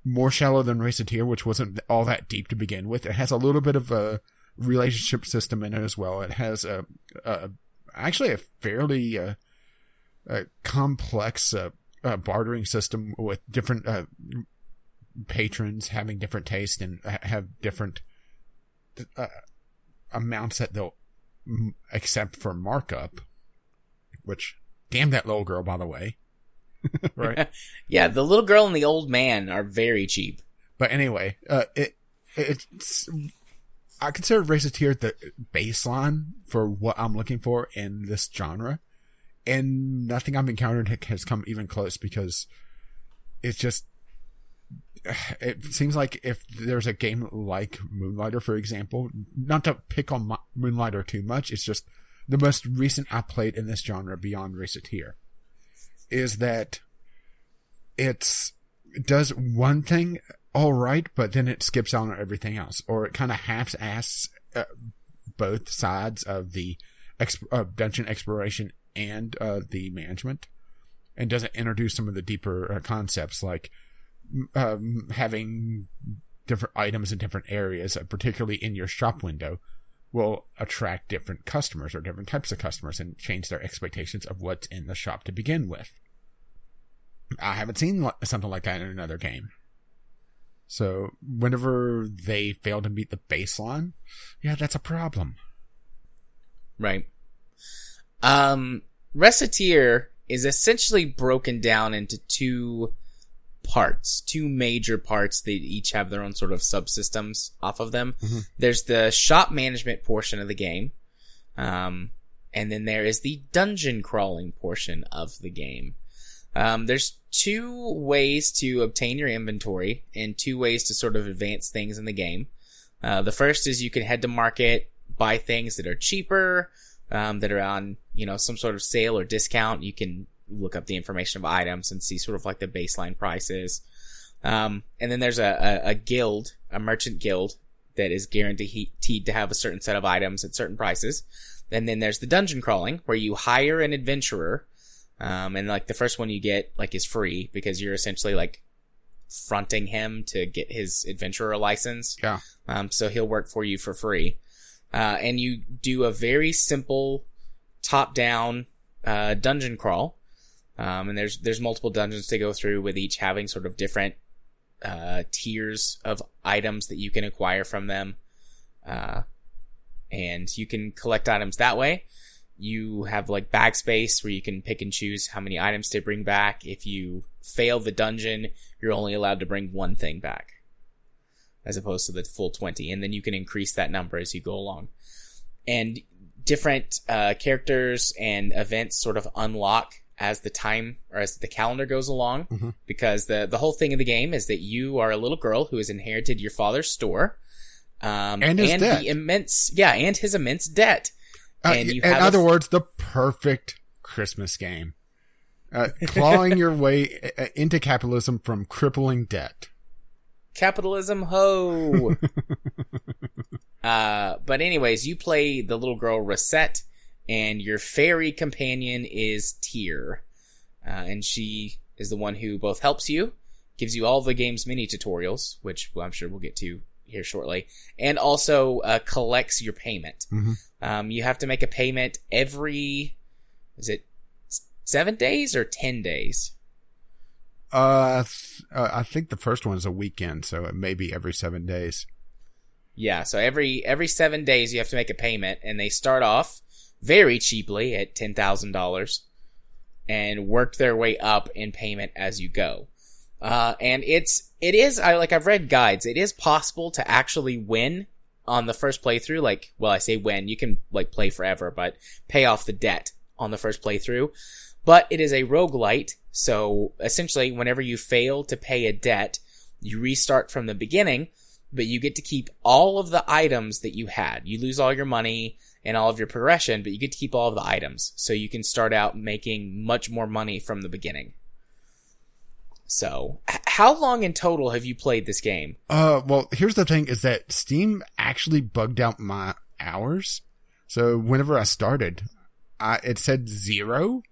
more shallow than Recettear, which wasn't all that deep to begin with, it has a little bit of a relationship system in it as well. It has a, a actually a fairly uh, uh, complex uh, uh, bartering system with different uh, patrons having different tastes and have different uh, amounts that they'll m- accept for markup. Which, damn that little girl, by the way. right. Yeah, the little girl and the old man are very cheap. But anyway, uh, it it's I consider Recettear the baseline for what I'm looking for in this genre, and nothing I've encountered has come even close because it's just it seems like if there's a game like Moonlighter, for example, not to pick on Moonlighter too much, it's just the most recent I played in this genre beyond Recettear is that it's it does one thing all right, but then it skips on everything else, or it kind of half-asses uh, both sides of the exp- uh, dungeon exploration and uh, the management, and doesn't introduce some of the deeper uh, concepts like um, having different items in different areas, uh, particularly in your shop window, will attract different customers or different types of customers and change their expectations of what's in the shop to begin with. I haven't seen something like that in another game. So whenever they fail to meet the baseline, yeah, that's a problem. Right. Um, Recettear is essentially broken down into two parts, two major parts. They each have their own sort of subsystems off of them. Mhm. There's the shop management portion of the game. Um, and then there is the dungeon crawling portion of the game. Um, there's two ways to obtain your inventory and two ways to sort of advance things in the game. Uh, the first is you can head to market, buy things that are cheaper, um, that are on, you know, some sort of sale or discount. You can look up the information of items and see sort of like the baseline prices. Um, and then there's a, a, a guild, a merchant guild that is guaranteed to have a certain set of items at certain prices. And then there's the dungeon crawling where you hire an adventurer. Um, and like the first one you get like is free because you're essentially like fronting him to get his adventurer license. Yeah. Um, so he'll work for you for free. Uh, and you do a very simple top down, uh, dungeon crawl. Um, and there's, there's multiple dungeons to go through with each having sort of different, uh, tiers of items that you can acquire from them. Uh, and you can collect items that way. You have like bag space where you can pick and choose how many items to bring back. If you fail the dungeon, you're only allowed to bring one thing back as opposed to the full 20. And then you can increase that number as you go along. And different, uh, characters and events sort of unlock as the time or as the calendar goes along. Mhm. Because the, the whole thing of the game is that you are a little girl who has inherited your father's store. Um, And debt. the immense, yeah, and his immense debt. Uh, And you in have a other f- words, the perfect Christmas game. Uh, clawing your way uh, into capitalism from crippling debt. Capitalism ho. uh, but anyways, you play the little girl Recette, and your fairy companion is. Uh, and she is the one who both helps you, gives you all the game's mini tutorials, which I'm sure we'll get to here shortly, and also uh, collects your payment. Mhm. Um, you have to make a payment every, is it seven days or ten days? Uh, uh, I think the first one is a weekend, so it may be every seven days. Yeah, so every every seven days you have to make a payment, and they start off very cheaply at ten thousand dollars, and work their way up in payment as you go. Uh, and it's it is I like I've read guides. It is possible to actually win on the first playthrough. Like, well, I say when, You can like play forever, but pay off the debt on the first playthrough. But it is a roguelite, so essentially, whenever you fail to pay a debt, you restart from the beginning but you get to keep all of the items that you had. You lose all your money and all of your progression, but you get to keep all of the items. So you can start out making much more money from the beginning. So, how long in total have you played this game? Uh, well, here's the thing is that Steam actually bugged out my hours. So whenever I started, I, it said zero,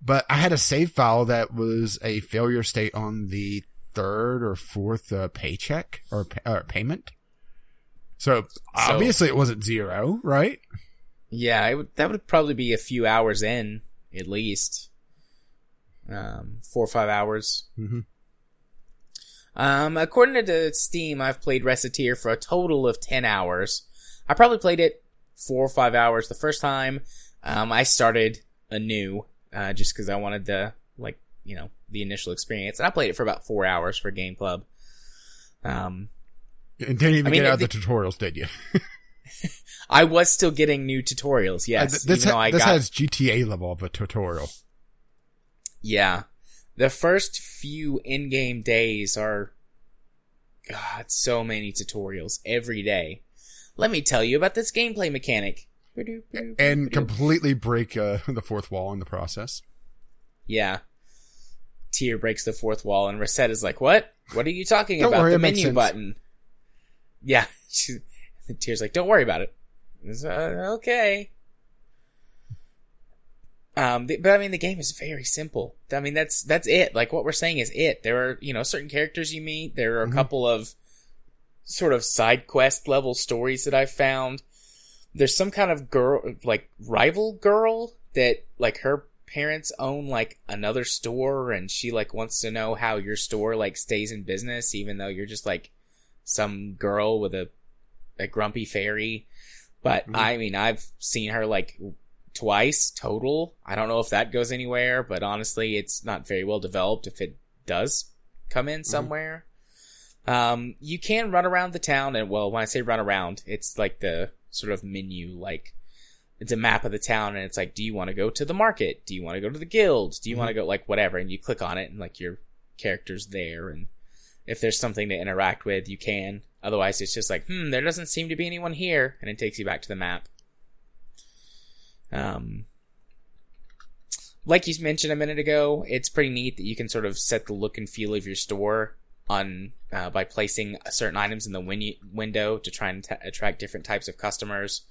but I had a save file that was a failure state on the third or fourth uh, paycheck or, or payment. So, so obviously it wasn't zero, right? Yeah, would, that would probably be a few hours in at least, um, four or five hours. Mm-hmm. Um, according to Steam, I've played Recettear for a total of ten hours. I probably played it four or five hours the first time. Um, I started anew, uh, just because I wanted to like you know the initial experience. And I played it for about four hours for Game Club. Um, and didn't even I mean, get out the, the tutorials, did you? I was still getting new tutorials. Yes, uh, this, ha- this got... has GTA level of a tutorial. Yeah, the first few in-game days are, God, so many tutorials every day. Let me tell you about this gameplay mechanic. And completely break uh, the fourth wall in the process. Yeah. Tear breaks the fourth wall, and Recette is like, "What? What are you talking about? Worry, the menu button." Yeah, Tear's like, "Don't worry about it." Uh, okay. Um, the, but I mean, the game is very simple. I mean, that's that's it. Like what we're saying is it. There are you know certain characters you meet. There are a mm-hmm. couple of sort of side quest level stories that I've found. There's some kind of girl, like rival girl that like her parents own like another store and she like wants to know how your store like stays in business even though you're just like some girl with a a grumpy fairy but mm-hmm. i mean i've seen her like twice total i don't know if that goes anywhere but honestly it's not very well developed if it does come in mm-hmm. somewhere mm-hmm. um you can run around the town and well when i say run around it's like the sort of menu like it's a map of the town and it's like, do you want to go to the market? Do you want to go to the guild? Do you mm-hmm. want to go like whatever? And you click on it and like your character's there. And if there's something to interact with, you can. Otherwise, it's just like, hmm, there doesn't seem to be anyone here. And it takes you back to the map. Um, like you mentioned a minute ago, it's pretty neat that you can sort of set the look and feel of your store on uh, by placing certain items in the win- window to try and t- attract different types of customers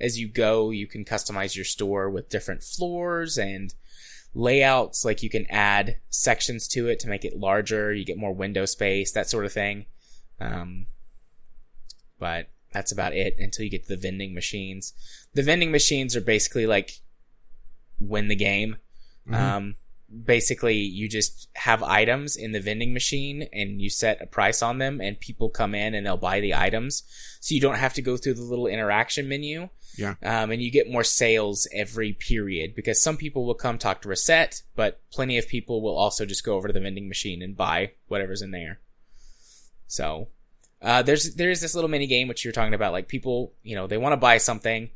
as you go, you can customize your store with different floors and layouts. Like you can add sections to it to make it larger. You get more window space, that sort of thing. Um, but that's about it until you get to the vending machines. The vending machines are basically like win the game. Mm-hmm. Um, basically you just have items in the vending machine and you set a price on them and people come in and they'll buy the items. So you don't have to go through the little interaction menu. Yeah. Um, and you get more sales every period because some people will come talk to Recette, but plenty of people will also just go over to the vending machine and buy whatever's in there. So, uh, there's, there's this little mini game which you're talking about, like people, you know, they want to buy something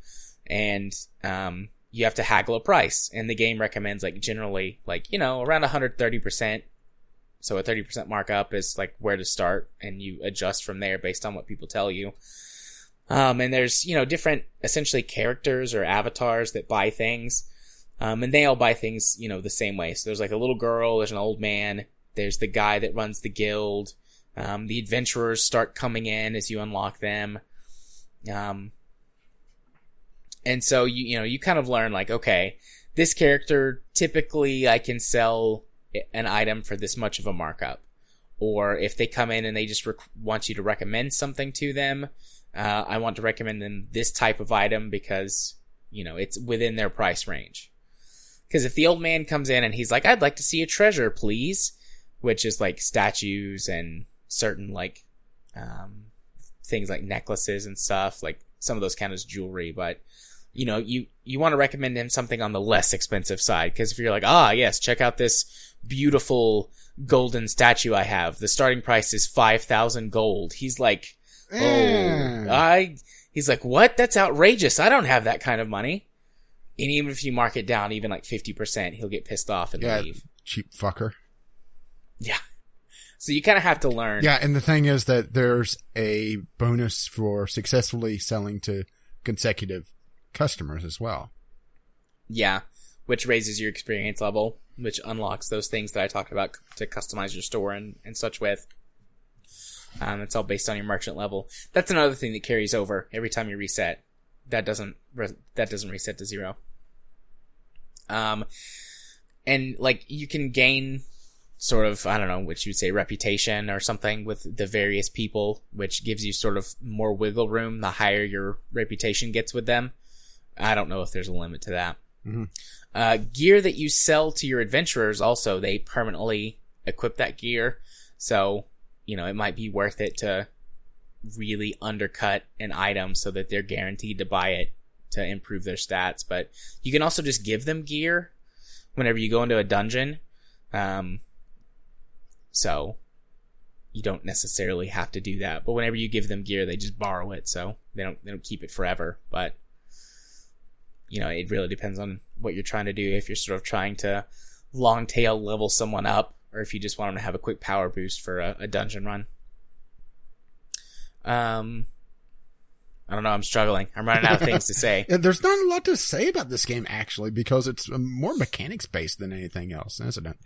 and, um, you have to haggle a price. And the game recommends like generally like you know around 130% so a 30% markup is like where to start and you adjust from there based on what people tell you. Um, and there's you know different essentially characters or avatars that buy things. Um, and they all buy things you know the same way. So there's like a little girl there's an old man there's the guy that runs the guild um, the adventurers start coming in as you unlock them um, and so you you know you kind of learn like okay, this character typically I can sell an item for this much of a markup. Or if they come in and they just rec- want you to recommend something to them, uh, I want to recommend them this type of item because you know it's within their price range. Because if the old man comes in and he's like, "I'd like to see a treasure, please," which is like statues and certain like um, things like necklaces and stuff. Like some of those count as jewelry, but you know, you, you want to recommend him something on the less expensive side. Cause if you're like, ah, yes, check out this beautiful golden statue I have. The starting price is 5,000 gold. He's like, oh, Eh. I, he's like, what? That's outrageous. I don't have that kind of money. And even if you mark it down, even like 50%, he'll get pissed off and Yeah. leave. Cheap fucker. Yeah. So you kind of have to learn. Yeah, and the thing is that there's a bonus for successfully selling to consecutive customers as well. Yeah, which raises your experience level, which unlocks those things that I talked about to customize your store and, and such with. Um, it's all based on your merchant level. That's another thing that carries over every time you reset. That doesn't re- that doesn't reset to zero. Um, and like you can gain sort of I don't know which you would say reputation or something with the various people, which gives you sort of more wiggle room the higher your reputation gets with them. I don't know if there's a limit to that. Mhm. Uh, gear that you sell to your adventurers also, they permanently equip that gear. So, you know, it might be worth it to really undercut an item so that they're guaranteed to buy it to improve their stats. But you can also just give them gear whenever you go into a dungeon. Um, so you don't necessarily have to do that. But whenever you give them gear, they just borrow it. So they don't, they don't keep it forever. But you know, it really depends on what you're trying to do. If you're sort of trying to long tail level someone up, or if you just want them to have a quick power boost for a, a dungeon run. Um, I don't know. I'm struggling. I'm running out of things to say. There's not a lot to say about this game actually because it's more mechanics based than anything else, isn't it?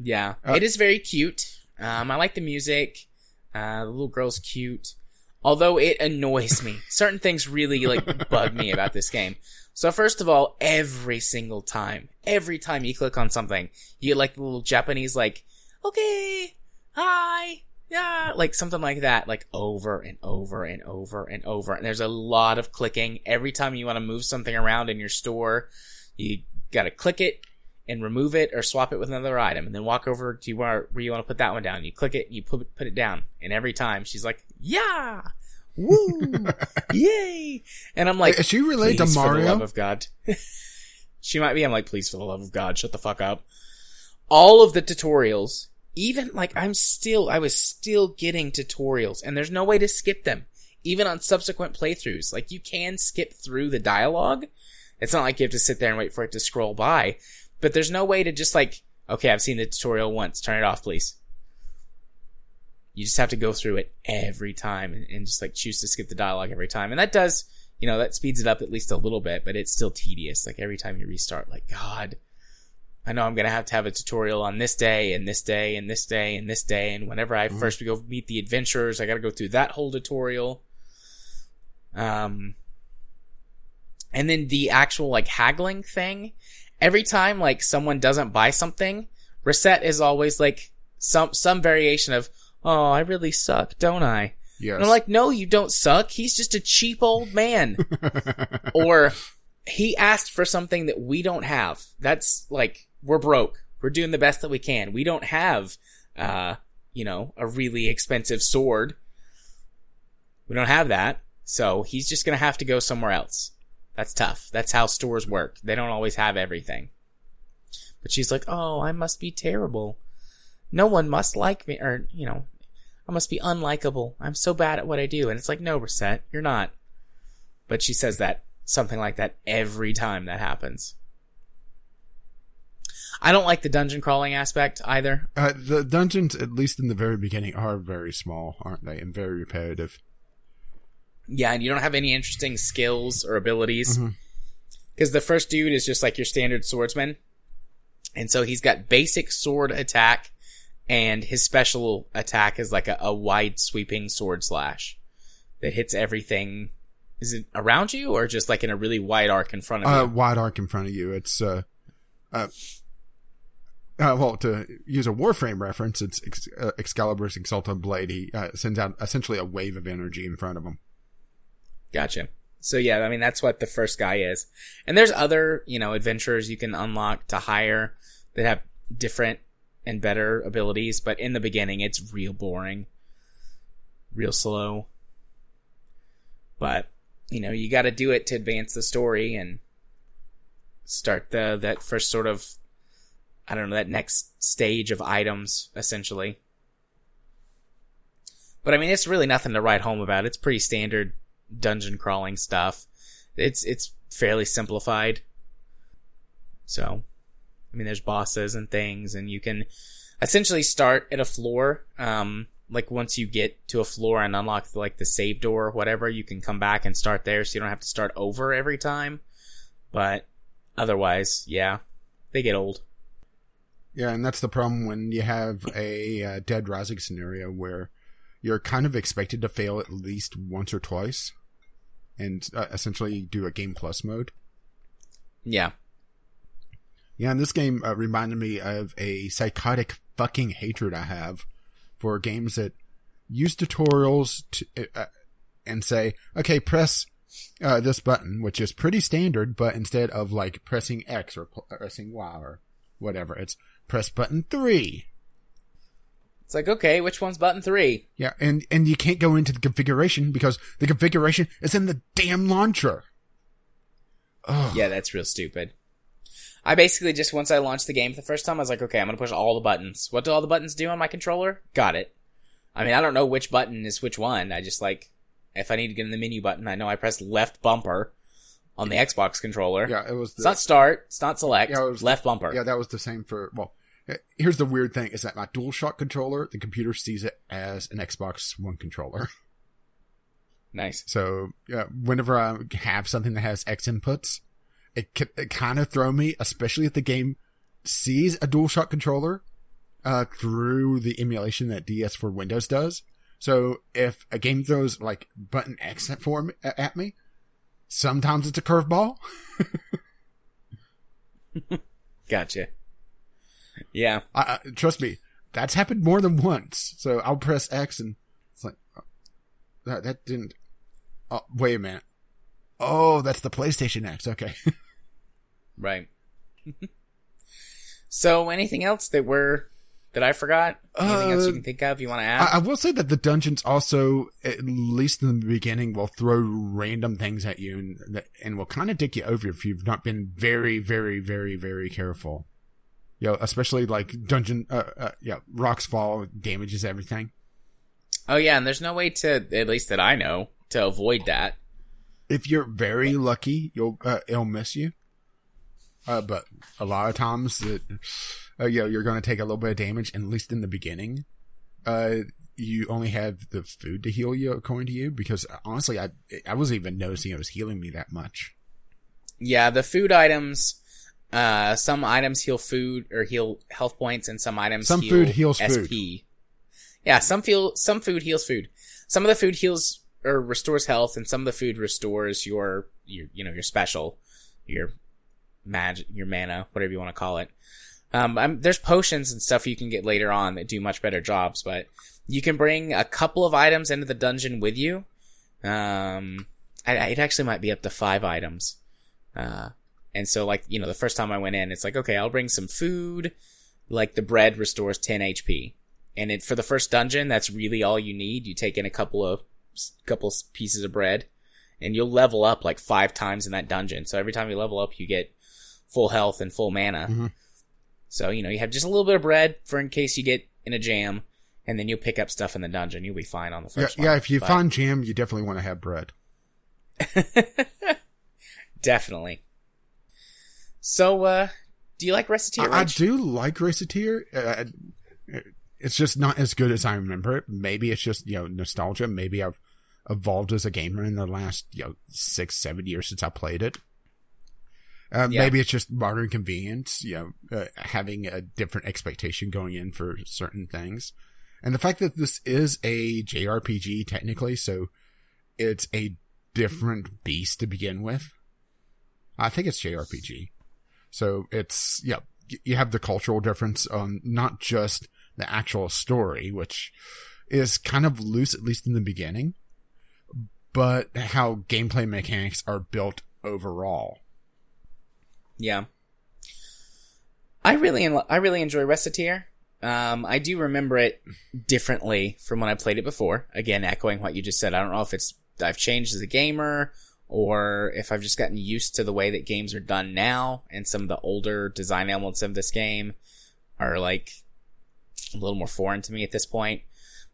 Yeah, Uh, it is very cute. Um, I like the music. Uh, the little girl's cute. Although it annoys me. Certain things really like bug me about this game. So first of all, every single time, every time you click on something, you get like the little Japanese like, okay, hi, yeah, like something like that, like over and over and over and over. And there's a lot of clicking. Every time you want to move something around in your store, you gotta click it and remove it or swap it with another item and then walk over to where, where you want to put that one down. You click it, you put, put it down. And every time she's like, yeah, woo, yay. And I'm like, Is she related to "Please, For the Mario? love of God. she might be. I'm like, please, for the love of God, shut the fuck up. All of the tutorials, even like I'm still, I was still getting tutorials and there's no way to skip them. Even on subsequent playthroughs, like you can skip through the dialogue. It's not like you have to sit there and wait for it to scroll by, but there's no way to just like, okay, I've seen the tutorial once, turn it off, please. You just have to go through it every time and, and just like choose to skip the dialogue every time. And that does, you know, that speeds it up at least a little bit, but it's still tedious. Like every time you restart, like, God, I know I'm going to have to have a tutorial on this day and this day and this day and this day. And whenever I first go meet the adventurers, I got to go through that whole tutorial. Um, and then the actual like haggling thing, every time like someone doesn't buy something, Recette is always like some, some variation of, Oh, I really suck, don't I? Yes. And I'm like, no, you don't suck. He's just a cheap old man. or he asked for something that we don't have. That's like, we're broke. We're doing the best that we can. We don't have, uh, you know, a really expensive sword. We don't have that. So he's just gonna have to go somewhere else. That's tough. That's how stores work. They don't always have everything. But she's like, oh, I must be terrible. No one must like me, or, you know, I must be unlikable. I'm so bad at what I do. And it's like, no, Recette, you're not. But she says that, something like that every time that happens. I don't like the dungeon crawling aspect either. uh, the dungeons, at least in the very beginning, are very small, aren't they? And very repetitive. Yeah, and you don't have any interesting skills or abilities. Because the first dude is just like your standard swordsman. And so he's got basic sword attack, and his special attack is like a, a wide sweeping sword slash that hits everything. Is it around you or just like in a really wide arc in front of Uh, you? wide arc in front of you. It's uh, uh, uh, well, to use a Warframe reference, it's Ex- uh, Excalibur's Exalted Blade. He uh, sends out essentially a wave of energy in front of him. Gotcha. So yeah, I mean that's what the first guy is. And there's other, you know, adventurers you can unlock to hire that have different and better abilities, but in the beginning it's real boring. Real slow. But, you know, you gotta do it to advance the story and start the, that first sort of, I don't know, that next stage of items, essentially. But I mean, it's really nothing to write home about. It's pretty standard dungeon crawling stuff. It's, it's fairly simplified. So, I mean, there's bosses and things and you can essentially start at a floor. Um, like once you get to a floor and unlock like the save door or whatever, you can come back and start there so you don't have to start over every time. But otherwise, yeah, they get old. Yeah, and that's the problem when you have a uh, Dead Rising scenario where you're kind of expected to fail at least once or twice and uh, essentially do a game plus mode. Yeah. Yeah, and this game uh, reminded me of a psychotic fucking hatred I have for games that use tutorials to, uh, uh and say, okay, press uh, this button, which is pretty standard, but instead of like pressing X or pressing Y or whatever, it's press button three. It's like, okay, which one's button three? Yeah, and, and you can't go into the configuration because the configuration is in the damn launcher. Ugh. Yeah, that's real stupid. I basically just once I launched the game for the first time, I was like, okay, I'm gonna push all the buttons. What do all the buttons do on my controller? Got it. I mean, I don't know which button is which one. I just like, if I need to get in the menu button, I know I press left bumper on the Xbox controller. Yeah, it was. The, it's not start. It's not select. Yeah, it was left bumper. Yeah, that was the same for well. Here's the weird thing: is that my DualShock controller, the computer sees it as an Xbox One controller. Nice. So yeah, whenever I have something that has X inputs, it, it kind of throw me, especially if the game sees a DualShock controller uh, through the emulation that DS4Windows does. So if a game throws like button X for me, at me, sometimes it's a curveball. gotcha. Yeah. I, I, trust me, that's happened more than once. So I'll press X and it's like, oh, that, that didn't. Oh, wait a minute. Oh, that's the PlayStation X. Okay. Right. so, anything else that we're that I forgot? Anything uh, else you can think of you want to add? I, I, will say that the dungeons also, at least in the beginning, will throw random things at you and, and will kind of dick you over if you've not been very, very, very, very careful. You know, especially like dungeon, uh, uh, yeah, rocks fall damages everything. Oh yeah, and there's no way to, at least that I know, to avoid that. If you're very lucky, you'll uh, it'll miss you. Uh, but a lot of times that, uh, you know, you're going to take a little bit of damage, and at least in the beginning, uh, you only have the food to heal you, according to you, because honestly, I, I wasn't even noticing it was healing me that much. Yeah, the food items, uh, some items heal food or heal health points, and some items some heal food heals SP. food. Yeah, some feel some food heals food. Some of the food heals or restores health, and some of the food restores your your you know your special, your magic, your mana, whatever you want to call it. Um, I'm, there's potions and stuff you can get later on that do much better jobs, but you can bring a couple of items into the dungeon with you. Um, I, it actually might be up to five items. Uh, and so like, you know, the first time I went in, it's like, okay, I'll bring some food. Like the bread restores 10 HP. And it, for the first dungeon, that's really all you need. You take in a couple of, couple pieces of bread and you'll level up like five times in that dungeon. So every time you level up, you get full health and full mana. Mm-hmm. So, you know, you have just a little bit of bread for in case you get in a jam, and then you'll pick up stuff in the dungeon. You'll be fine on the first yeah, one. Yeah, if you but... find jam, you definitely want to have bread. definitely. So, uh, do you like Recettear? I, I, do like Recettear. Uh, it's just not as good as I remember it. Maybe it's just, you know, nostalgia. Maybe I've evolved as a gamer in the last, you know, six, seven years since I played it. Uh, yeah. Maybe it's just modern convenience, you know, uh, having a different expectation going in for certain things. And the fact that this is a JRPG technically, so it's a different beast to begin with. I think it's JRPG. So it's, yeah, you have the cultural difference on not just the actual story, which is kind of loose, at least in the beginning, but how gameplay mechanics are built overall. Yeah. I really, I really enjoy Recettear. Um, I do remember it differently from when I played it before. Again, echoing what you just said. I don't know if it's I've changed as a gamer or if I've just gotten used to the way that games are done now and some of the older design elements of this game are like a little more foreign to me at this point.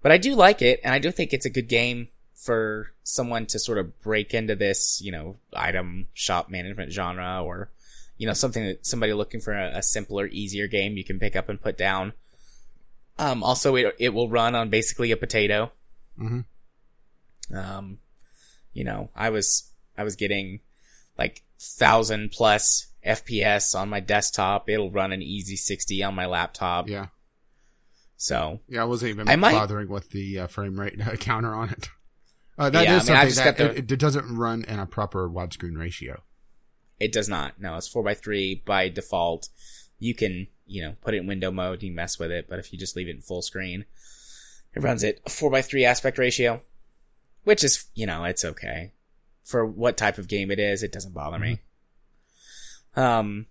But I do like it and I do think it's a good game for someone to sort of break into this, you know, item shop management genre or, you know, something that somebody looking for a, a simpler, easier game you can pick up and put down. Um, also it, it will run on basically a potato. Mm-hmm. Um, you know, I was, I was getting like thousand plus FPS on my desktop. It'll run an easy 60 on my laptop. Yeah. So Yeah, I wasn't even I might- bothering with the uh, frame rate counter on it. Uh, that is Yeah, I mean, something that the- it, it doesn't run in a proper widescreen ratio. it does not. No, it's four by three by default. You can, you know, put it in window mode. You mess with it, but if you just leave it in full screen, it runs it a four by three aspect ratio, which is, you know, it's okay for what type of game it is. It doesn't bother me. Um,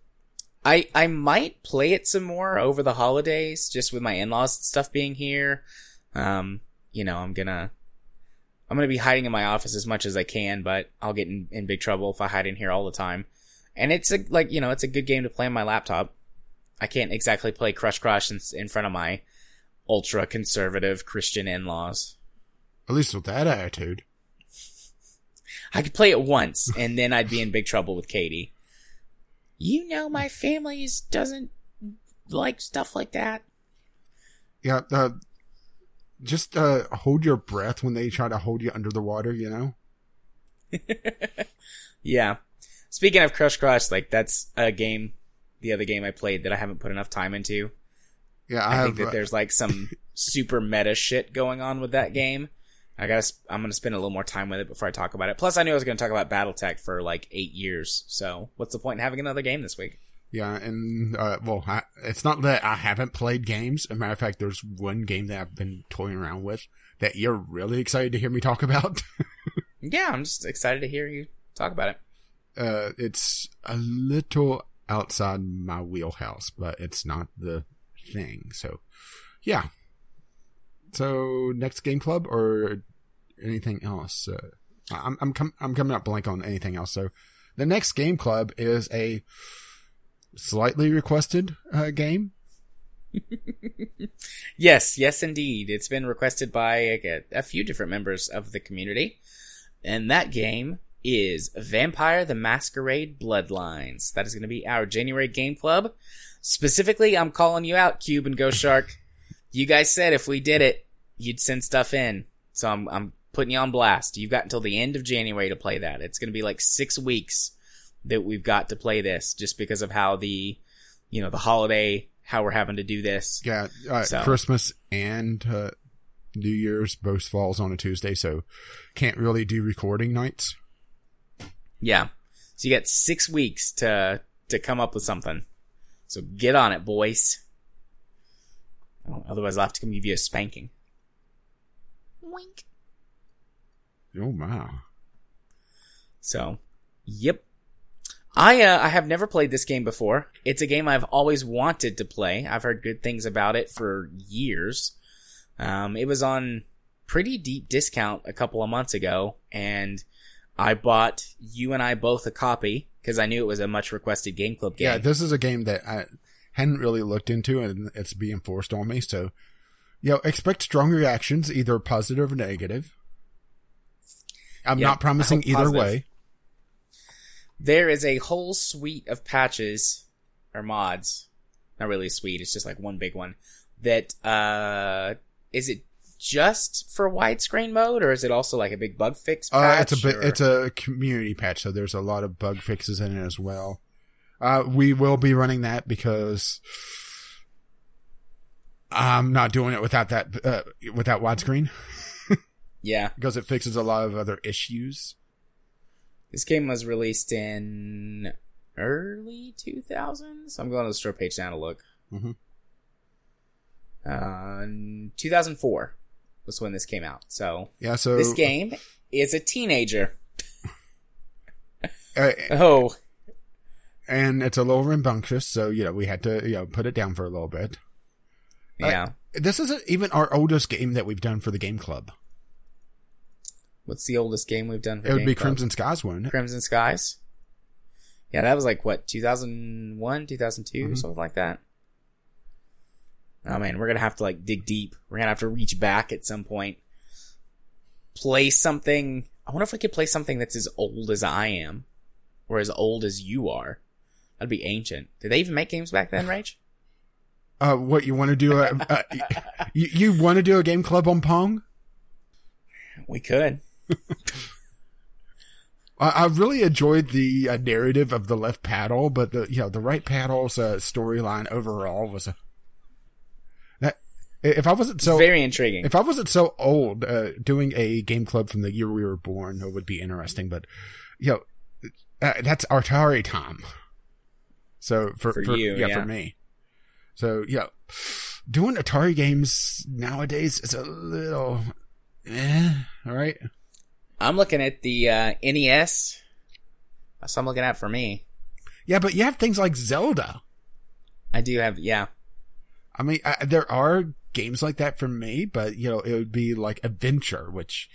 I I might play it some more over the holidays, just with my in laws stuff being here. Um, you know, I'm gonna I'm gonna be hiding in my office as much as I can, but I'll get in, in big trouble if I hide in here all the time. And it's a like you know, it's a good game to play on my laptop. I can't exactly play Crush Crush in, in front of my ultra conservative Christian in laws. At least with that attitude. I could play it once, and then I'd be in big trouble with Katie. You know, my family is, doesn't like stuff like that. Yeah, uh, just uh, hold your breath when they try to hold you under the water. You know. Yeah. Speaking of Crush Crush, like that's a game, the other game I played that I haven't put enough time into. Yeah, I, I, think that uh, there's like some super meta shit going on with that game. I gotta, sp- I'm gonna spend a little more time with it before I talk about it. Plus, I knew I was gonna talk about BattleTech for like eight years. So, what's the point in having another game this week? Yeah, and uh, well, I, it's not that I haven't played games. As a matter of fact, there's one game that I've been toying around with that you're really excited to hear me talk about. Yeah, I'm just excited to hear you talk about it. uh, it's a little outside my wheelhouse, but it's not the thing. So, yeah. So next game club or anything else? Uh, I'm I'm com- I'm coming up blank on anything else. So the next game club is a slightly requested uh, game. Yes, yes, indeed. It's been requested by a, a few different members of the community. And that game is Vampire the Masquerade Bloodlines. That is going to be our January game club. Specifically, I'm calling you out, Cube and Ghost Shark. You guys said if we did it, you'd send stuff in. So I'm, I'm putting you on blast. You've got until the end of January to play that. It's going to be like six weeks that we've got to play this just because of how the, you know, the holiday, how we're having to do this. Yeah, uh, So- Christmas and uh, New Year's both falls on a Tuesday, so can't really do recording nights. Yeah. So you got six weeks to to come up with something. So get on it, boys. Oh, otherwise, I'll have to come give you a spanking. Wink. Oh my! So, yep. I uh, I have never played this game before. It's a game I've always wanted to play. I've heard good things about it for years. Um, it was on pretty deep discount a couple of months ago, and I bought you and I both a copy because I knew it was a much requested game club game. Yeah, this is a game that I hadn't really looked into, and it's being forced on me. So, you know, expect strong reactions, either positive or negative. I'm not promising either positive. way. there is a whole suite of patches or mods. Not really a suite, it's just like one big one. That uh is it just for widescreen mode or is it also like a big bug fix Uh, it's a bit, it's a community patch, so there's a lot of bug fixes in it as well. Uh, we will be running that because I'm not doing it without that, uh, without widescreen Yeah. because it fixes a lot of other issues. This game was released in early 2000s. I'm going to the store page now to look. Mhm. Uh, 2004 was when this came out. So Yeah, so this game is a teenager. uh, Oh, and it's a little rambunctious, so you know we had to you know put it down for a little bit. yeah. This isn't even our oldest game that we've done for the game club. What's the oldest game we've done? For It would Game be Club? Crimson Skies, wouldn't? Crimson Skies. Yeah, that was like what 2001, 2002, Mhm. something like that. Oh man, we're gonna have to like dig deep. We're gonna have to reach back at some point. Play something. I wonder if we could play something that's as old as I am, or as old as you are. That'd be ancient. Did they even make games back then, Rage? Uh, what you want to do? A, uh, you you want to do a game club on Pong? We could. I, I really enjoyed the uh, narrative of the left paddle, but the you know the right paddle's uh, storyline overall was a. That if I wasn't so Very intriguing. if I wasn't so old, uh, doing a game club from the year we were born it would be interesting. But you know, uh, that's Atari time. So for, For for, you, yeah, yeah. for me. So yeah, doing Atari games nowadays is a little, eh, all right. I'm looking at the uh, NES. That's what I'm looking at for me. Yeah, but you have things like Zelda. I do have, yeah. I mean, I, there are games like that for me, but you know, it would be like adventure, which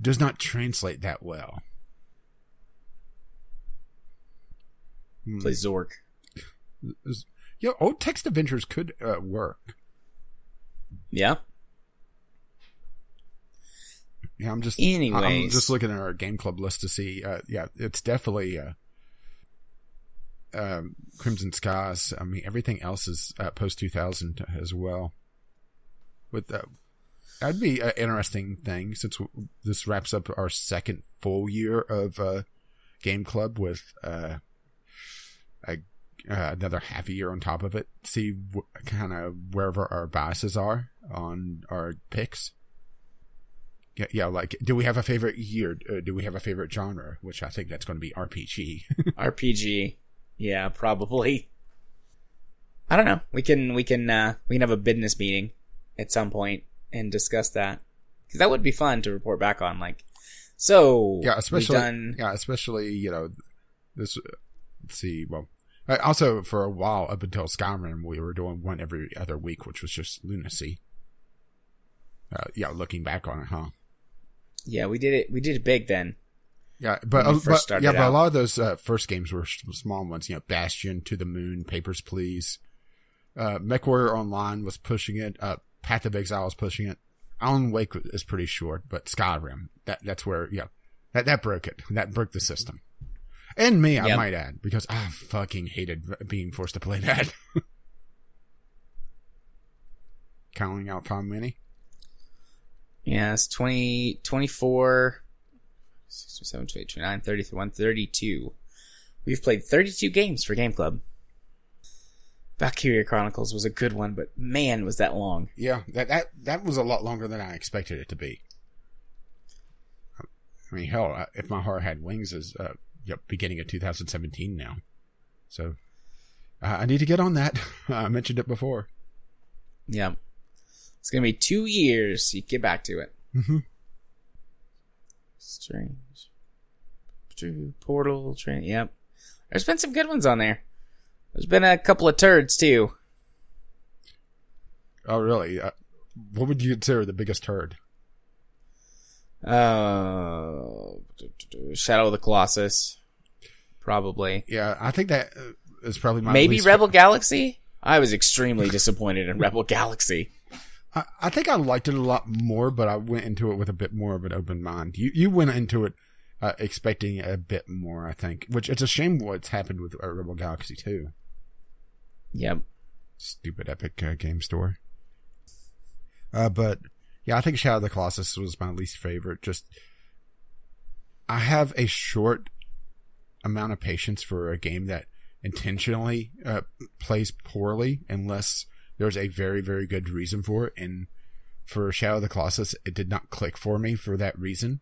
does not translate that well. Hmm. Play Zork. You know, old text adventures could uh, work. Yeah. Yeah, I'm just Anyways. I'm just looking at our game club list to see. Uh, yeah, it's definitely uh, um, Crimson Skies. I mean, everything else is uh, post 2000 as well. With uh, that'd be an interesting thing since w- this wraps up our second full year of uh, game club with uh, a, uh, another half a year on top of it. See w- kind of wherever our biases are on our picks. Yeah, yeah, like, do we have a favorite year? Uh, do we have a favorite genre? Which I think that's going to be RPG. RPG. Yeah, probably. I don't know. We can we can uh we can have a business meeting at some point and discuss that because that would be fun to report back on. Like, so yeah, especially, done yeah, especially, you know, this, let's see, well, also for a while up until Skyrim, we were doing one every other week, which was just lunacy. Uh, yeah, looking back on it, huh? yeah we did it we did it big then. Yeah, but, uh, but yeah, but a lot of those uh, first games were small ones. You know, Bastion, To the Moon, Papers, Please. Uh, MechWarrior Online was pushing it. Uh, Path of Exile was pushing it. Alan Wake is pretty short, but Skyrim that that's where yeah that that broke it. That broke the system. And me, I Yep. might add, because I fucking hated being forced to play that. Counting out Tom Mini. Yeah, it's 20, 24, 67, 28, 29, 31, 32. We've played 32 games for Game Club. Valkyria Chronicles was a good one, but man, was that long. Yeah, that that that was a lot longer than I expected it to be. I mean, hell, if my heart had wings is uh, yep, beginning of 2017 now, so uh, I need to get on that. I mentioned it before. Yeah. It's gonna be two years. You get back to it. Mm-hmm. Strange. True Portal Train. Yep. There's been some good ones on there. There's been a couple of turds too. Oh, really? Uh, what would you consider the biggest turd? Uh, Shadow of the Colossus. Probably. Yeah, I think that uh, probably my Maybe Rebel Galaxy? I was extremely disappointed in Rebel Galaxy. I, I think I liked it a lot more, but I went into it with a bit more of an open mind. You you went into it uh, expecting a bit more, I think, which it's a shame what's happened with uh, Rebel Galaxy too. Yep. Stupid Epic uh, Game Store. Uh, but yeah, I think Shadow of the Colossus was my least favorite. Just I have a short amount of patience for a game that intentionally uh, plays poorly unless there's a very very good reason for it. And for Shadow of the Colossus, it did not click for me for that reason.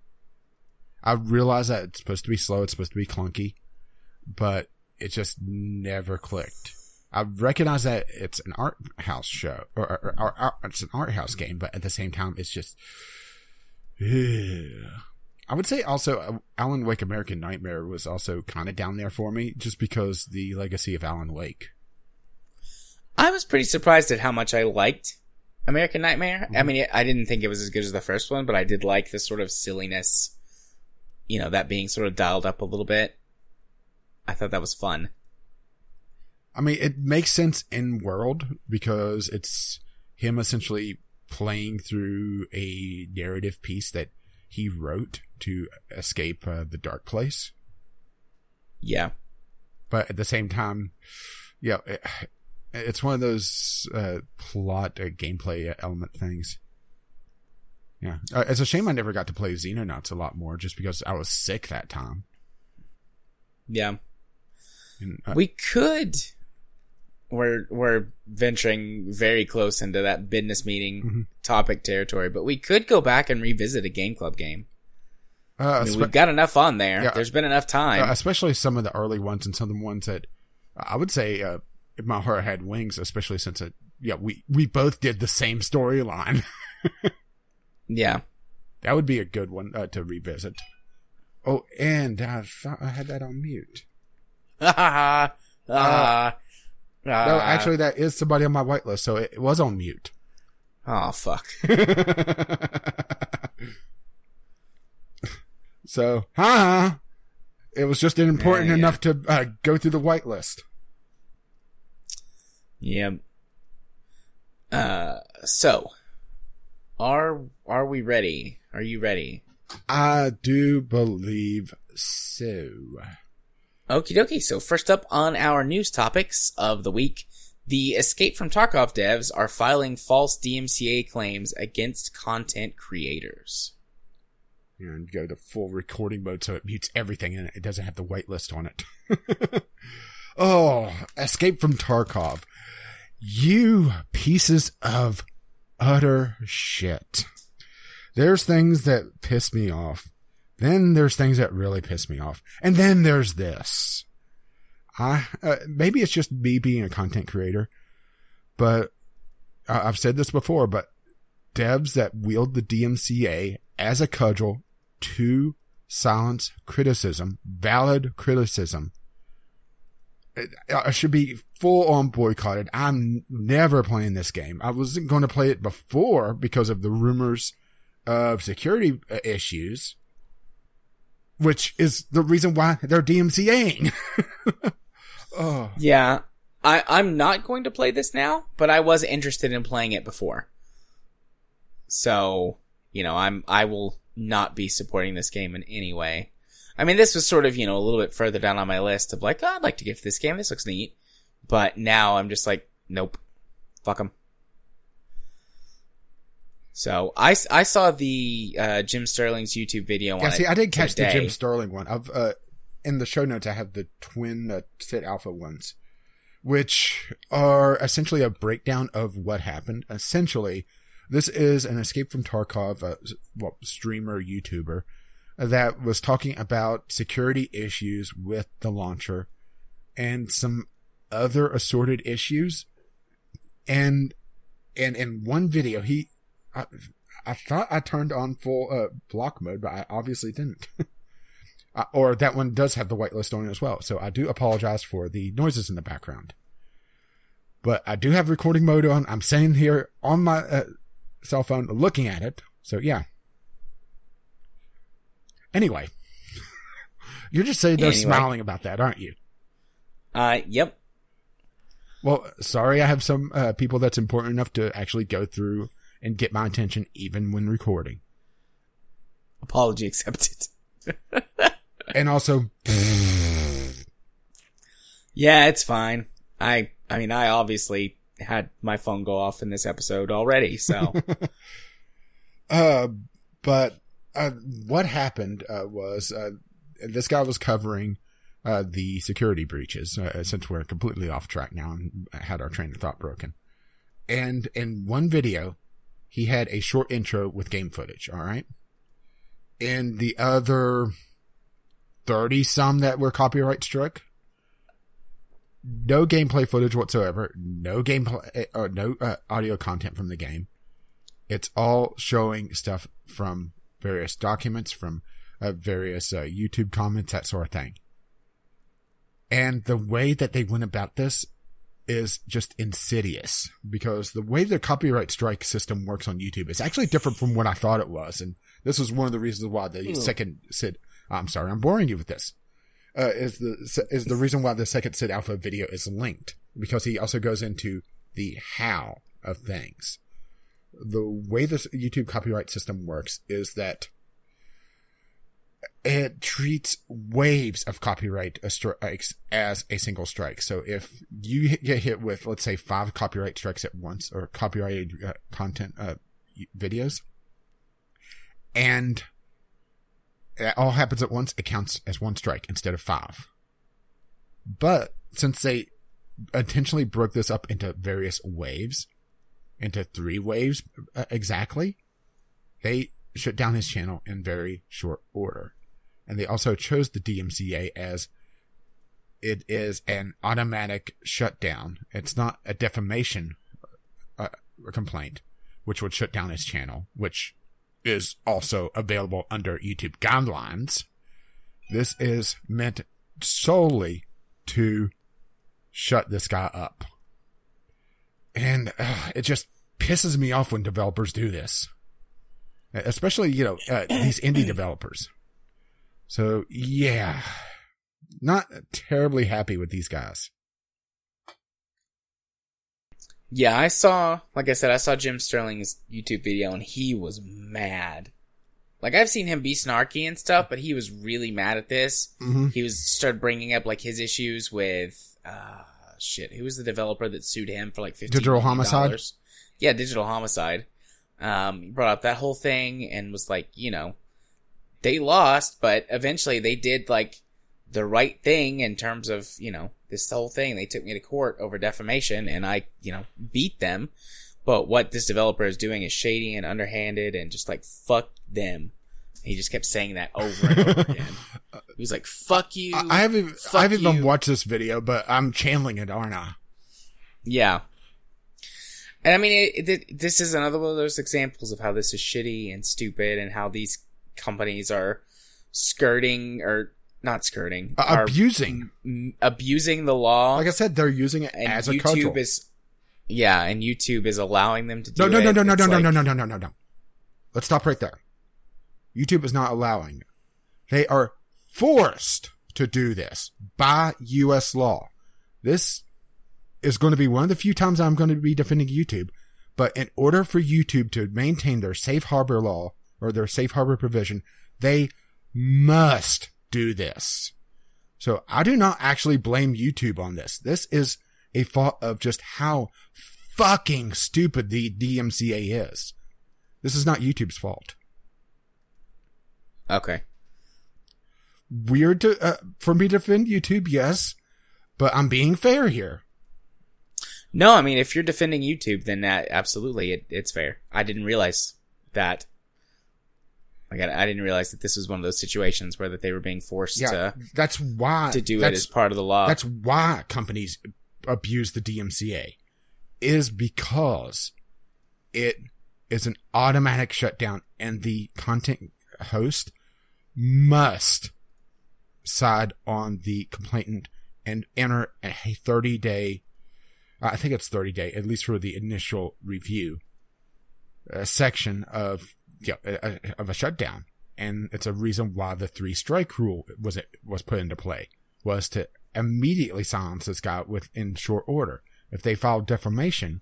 I realize that it's supposed to be slow, it's supposed to be clunky, but it just never clicked. I recognize that it's an art house show, or, or, or, or it's an art house game, but at the same time, it's just. I would say also uh, Alan Wake American Nightmare was also kind of down there for me, just because the legacy of Alan Wake. I was pretty surprised at how much I liked American Nightmare. I mean, I didn't think it was as good as the first one, but I did like the sort of silliness you know, that being sort of dialed up a little bit. I thought that was fun. I mean, it makes sense in world because it's him essentially playing through a narrative piece that he wrote to escape uh, the dark place. Yeah. But at the same time, yeah, it, it's one of those uh, plot uh, gameplay element things. Yeah, uh, it's a shame I never got to play Xenonauts a lot more, just because I was sick that time. Yeah, and, uh, we could. We're we're venturing very close into that business meeting Mhm. topic territory, but we could go back and revisit a game club game. uh, I mean, espe- we've got enough on there. Yeah. There's been enough time. uh, especially some of the early ones and some of the ones that I would say uh, if my heart had wings, especially since it, yeah, we we both did the same storyline. yeah. that would be a good one uh, to revisit. Oh, and I thought I had that on mute. Ah, ah, No, ah. actually, that is somebody on my whitelist, so it, it was on mute. oh fuck. so, huh? It was just important Yeah, yeah. enough to uh, go through the whitelist. Yep. Uh, so are are we ready? Are you ready? I do believe so. Okie dokie. So first up on our news topics of the week, the Escape from Tarkov devs are filing false DMCA claims against content creators. And go to full recording mode so it mutes everything and it doesn't have the whitelist on it. oh, Escape from Tarkov. You pieces of utter shit. There's things that piss me off. Then there's things that really piss me off. And then there's this. I, uh, maybe it's just me being a content creator, but I- I've said this before, but devs that wield the DMCA as a cudgel to silence criticism, valid criticism, uh, should be full on boycotted. I'm never playing this game. I wasn't going to play it before because of the rumors of security uh, issues, which is the reason why they're DMCAing. oh, Yeah, I I'm not going to play this now, but I was interested in playing it before. So, you know, I'm I will not be supporting this game in any way. I mean, this was sort of, you know, a little bit further down on my list of like, oh, I'd like to get this game. This looks neat. But now I'm just like, nope. Fuck them. So I, I saw the uh, Jim Sterling's YouTube video on yeah. See, I did catch the. Jim Sterling one. I've uh, in the show notes. I have the twin uh, Alpha ones, which are essentially a breakdown of what happened. Essentially, this is an Escape from Tarkov, uh, well, streamer YouTuber that was talking about security issues with the launcher and some other assorted issues. And and in one video, he I, I thought I turned on full uh, block mode, but I obviously didn't. uh, or that one does have the whitelist on it as well. So I do apologize for the noises in the background. But I do have recording mode on. I'm sitting here on my uh, cell phone looking at it. So yeah. Anyway, you're just sitting there Anyway. smiling about that, aren't you? Uh, yep. Well, sorry, I have some uh, people that's important enough to actually go through and get my attention even when recording. Apology accepted. And also, Yeah, it's fine. I I mean, I obviously had my phone go off in this episode already, so uh, but uh, what happened uh, was uh, this guy was covering uh, the security breaches uh, since we're completely off track now and had our train of thought broken. And in one video, he had a short intro with game footage. All right. And the other 30 some that were copyright struck, no gameplay footage whatsoever, no gameplay or no uh, audio content from the game. It's all showing stuff from various documents, from uh, various uh, YouTube comments, that sort of thing. And the way that they went about this is just insidious because the way the copyright strike system works on YouTube is actually different from what I thought it was. And this was one of the reasons why the Ooh. second Sid I'm sorry, I'm boring you with this. Uh, is the is the reason why the second Sid Alpha video is linked because he also goes into the how of things. The way this YouTube copyright system works is that it treats waves of copyright strikes as a single strike. So if you get hit with, let's say, five copyright strikes at once or copyrighted uh, content uh, videos, and it all happens at once, it counts as one strike instead of five. But since they intentionally broke this up into various waves, into three waves uh, exactly, they shut down his channel in very short order. And they also chose the DMCA as it is an automatic shutdown. It's not a defamation uh, complaint, which would shut down his channel, which is also available under YouTube guidelines. This is meant solely to shut this guy up. And uh, it just pisses me off when developers do this. Especially, you know, uh, these indie developers. So, yeah. Not terribly happy with these guys. Yeah, I saw, like I said, I saw Jim Sterling's YouTube video and he was mad. Like I've seen him be snarky and stuff, but he was really mad at this. Mm-hmm. He was started bringing up like his issues with uh shit. Who was the developer that sued him for like fifty Digital Homicide? Yeah, digital homicide. Um, he brought up that whole thing and was like, you know, they lost, but eventually they did like the right thing in terms of, you know, this whole thing. They took me to court over defamation and I, you know, beat them. But what this developer is doing is shady and underhanded and just like fuck them. He just kept saying that over and over again. He was like, "Fuck you." I haven't, I haven't even watched this video, but I'm channeling it, aren't I? Yeah. And I mean, it, it, this is another one of those examples of how this is shitty and stupid and how these companies are skirting or not skirting, Uh, are abusing. m- abusing the law. Like I said, they're using it and as a YouTube is, yeah, and YouTube is allowing them to do No, no, it. no, no, no, It's no, no, like- no, no, no, no, no, no. Let's stop right there. YouTube is not allowing. They are forced to do this by U.S. law. This is going to be one of the few times I'm going to be defending YouTube. But in order for YouTube to maintain their safe harbor law or their safe harbor provision, they must do this. So I do not actually blame YouTube on this. This is a fault of just how fucking stupid the DMCA is. This is not YouTube's fault. Okay. Weird to uh, for me to defend YouTube, yes, but I'm being fair here. No, I mean, if you're defending YouTube, then that absolutely it, it's fair. I didn't realize that. Like, I, I didn't realize that this was one of those situations where that they were being forced Yeah, to that's why to do it as part of the law. That's why companies abuse the DMCA is because it is an automatic shutdown and the content host must side on the complainant and enter a 30 day I think it's 30 day at least for the initial review uh, section of yeah, uh, of a shutdown and it's a reason why the three strike rule was was put into play was to immediately silence this guy within short order. If they filed defamation,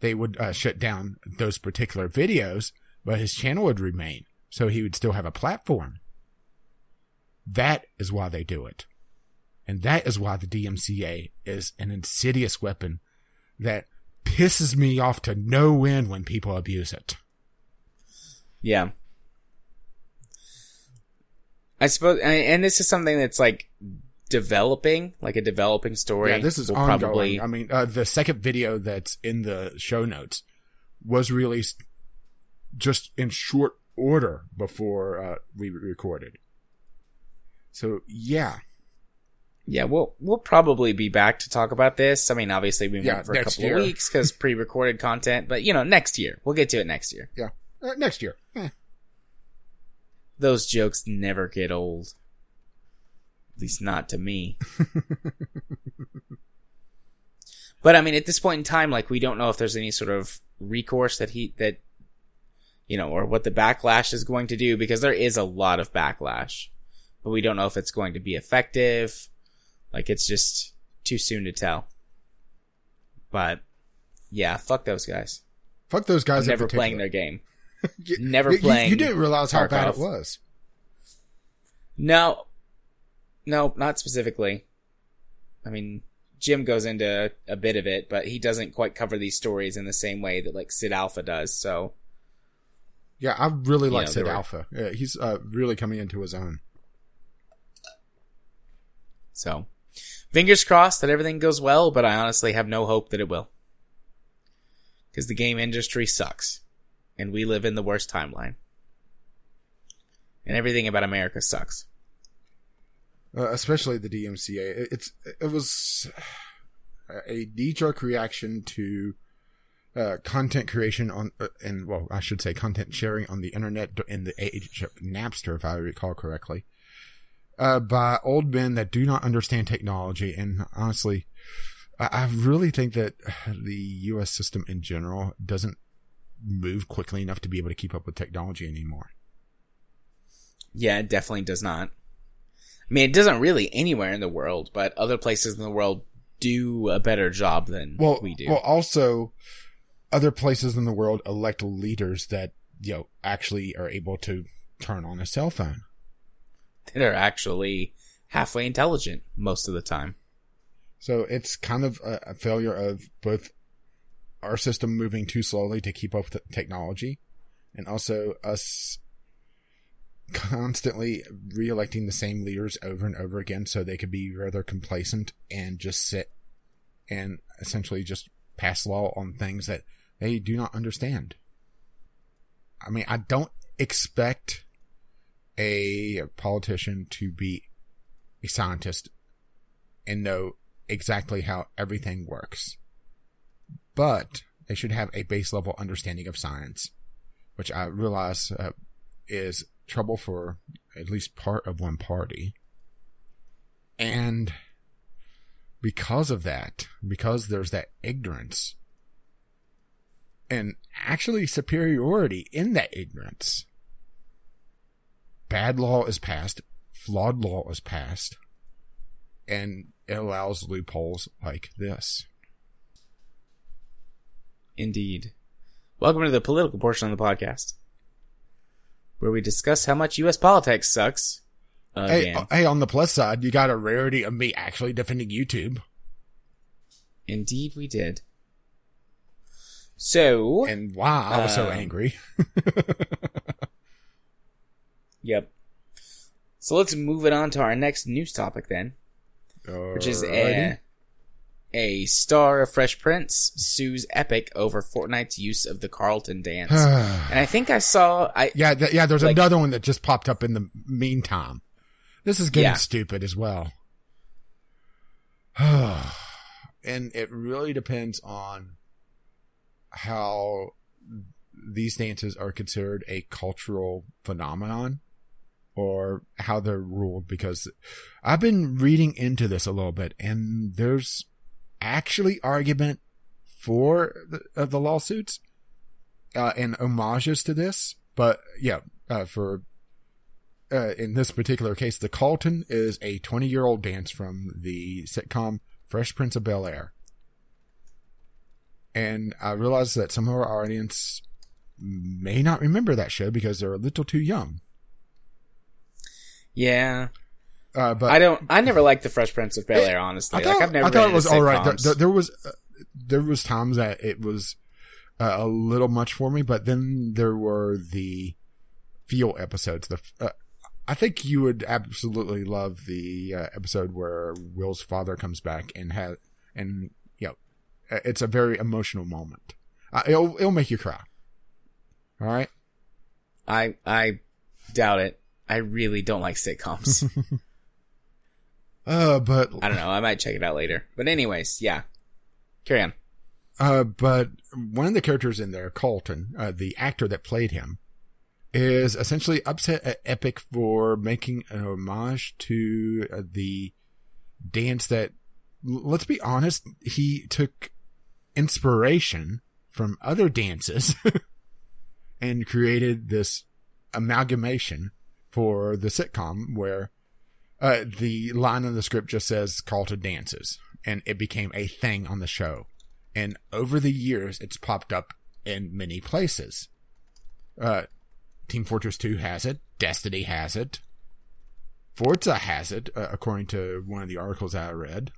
they would uh, shut down those particular videos, but his channel would remain, so he would still have a platform. That is why they do it. And that is why the DMCA is an insidious weapon that pisses me off to no end when people abuse it. Yeah. I suppose, and, this is something that's like developing, like a developing story. Yeah, this is ongoing. probably I mean, uh, the second video that's in the show notes was released just in short order before uh, we recorded. So yeah, Yeah, we'll we'll probably be back to talk about this. I mean, obviously we Yeah, went for a couple year. of weeks because pre-recorded content, but you know, next year we'll get to it next year. yeah, uh, next year. Eh. Those jokes never get old, at least not to me. but I mean, at this point in time, like we don't know if there's any sort of recourse that he that you know, or what the backlash is going to do because there is a lot of backlash. but we don't know if it's going to be effective. Like it's just too soon to tell. But yeah, fuck those guys. Fuck those guys. Never playing their game. Never you, playing. You, you, didn't realize how Tarkov. bad it was. No, no, not specifically. I mean, Jim goes into a bit of it, but he doesn't quite cover these stories in the same way that like Sid Alpha does. So Yeah, I really You like know, Sid Alpha. Yeah, he's uh, really coming into his own. So, fingers crossed that everything goes well, but I honestly have no hope that it will. Because the game industry sucks. And we live in the worst timeline. And everything about America sucks. uh, especially the DMCA. It, it's it was a knee jerk reaction to uh, content creation on uh, and well, I should say content sharing on the internet in the age of Napster, if I recall correctly, uh, by old men that do not understand technology. And honestly, I, I really think that the U.S. system in general doesn't move quickly enough to be able to keep up with technology anymore. Yeah, it definitely does not. I mean, it doesn't really anywhere in the world, but other places in the world do a better job than well, we do. Well, also, other places in the world elect leaders that you know actually are able to turn on a cell phone. that are actually halfway intelligent most of the time. So it's kind of a, a failure of both our system moving too slowly to keep up with technology, and also us constantly re-electing the same leaders over and over again so they could be rather complacent and just sit and essentially just pass law on things that they do not understand. I mean, I don't expect a politician to be a scientist and know exactly how everything works. But they should have a base level understanding of science, which I realize uh, is trouble for at least part of one party. And because of that, because there's that ignorance and actually superiority in that ignorance, bad law is passed, flawed law is passed, and it allows loopholes like this. Indeed. Welcome to the political portion of the podcast, where we discuss how much U.S. politics sucks. Hey, Again. uh, hey, on the plus side, you got a rarity of me actually defending YouTube. Indeed, we did. So, And why I was so Um, angry. yep. So let's move it on to our next news topic then, which is Alrighty. a, a star of Fresh Prince sues Epic over Fortnite's use of the Carlton dance. and I think I saw I yeah, th- yeah. There's Like- another one that just popped up in the meantime. This is getting Yeah. stupid as well. and it really depends on how these dances are considered a cultural phenomenon or how they're ruled because I've been reading into this a little bit and there's actually argument for the, uh, the lawsuits uh, and homages to this, but yeah, uh, for uh, in this particular case, the Carlton is a 20 year old dance from the sitcom Fresh Prince of Bel Air. And I realize that some of our audience may not remember that show because they're a little too young. yeah. Uh, but I don't. I never liked the Fresh Prince of Bel Air. Honestly, I thought, like I've never. I thought it was all right. There, there, there was uh, there was times that it was uh, a little much for me, but then there were the feel episodes. The uh, I think you would absolutely love the uh, episode where Will's father comes back and has and you know uh, it's a very emotional moment. Uh, it'll it'll make you cry. All right. I I doubt it. I really don't like sitcoms. Uh, but I don't know. I might check it out later. But anyways, yeah. Carry on. Uh, but one of the characters in there, Carlton, uh, the actor that played him, is essentially upset at Epic for making an homage to uh, the dance that, let's be honest, he took inspiration from other dances and created this amalgamation for the sitcom where uh, the line in the script just says Carlton dances, and it became a thing on the show. And over the years, it's popped up in many places. Uh, Team Fortress 2 has it, Destiny has it, Forza has it, uh, according to one of the articles I read.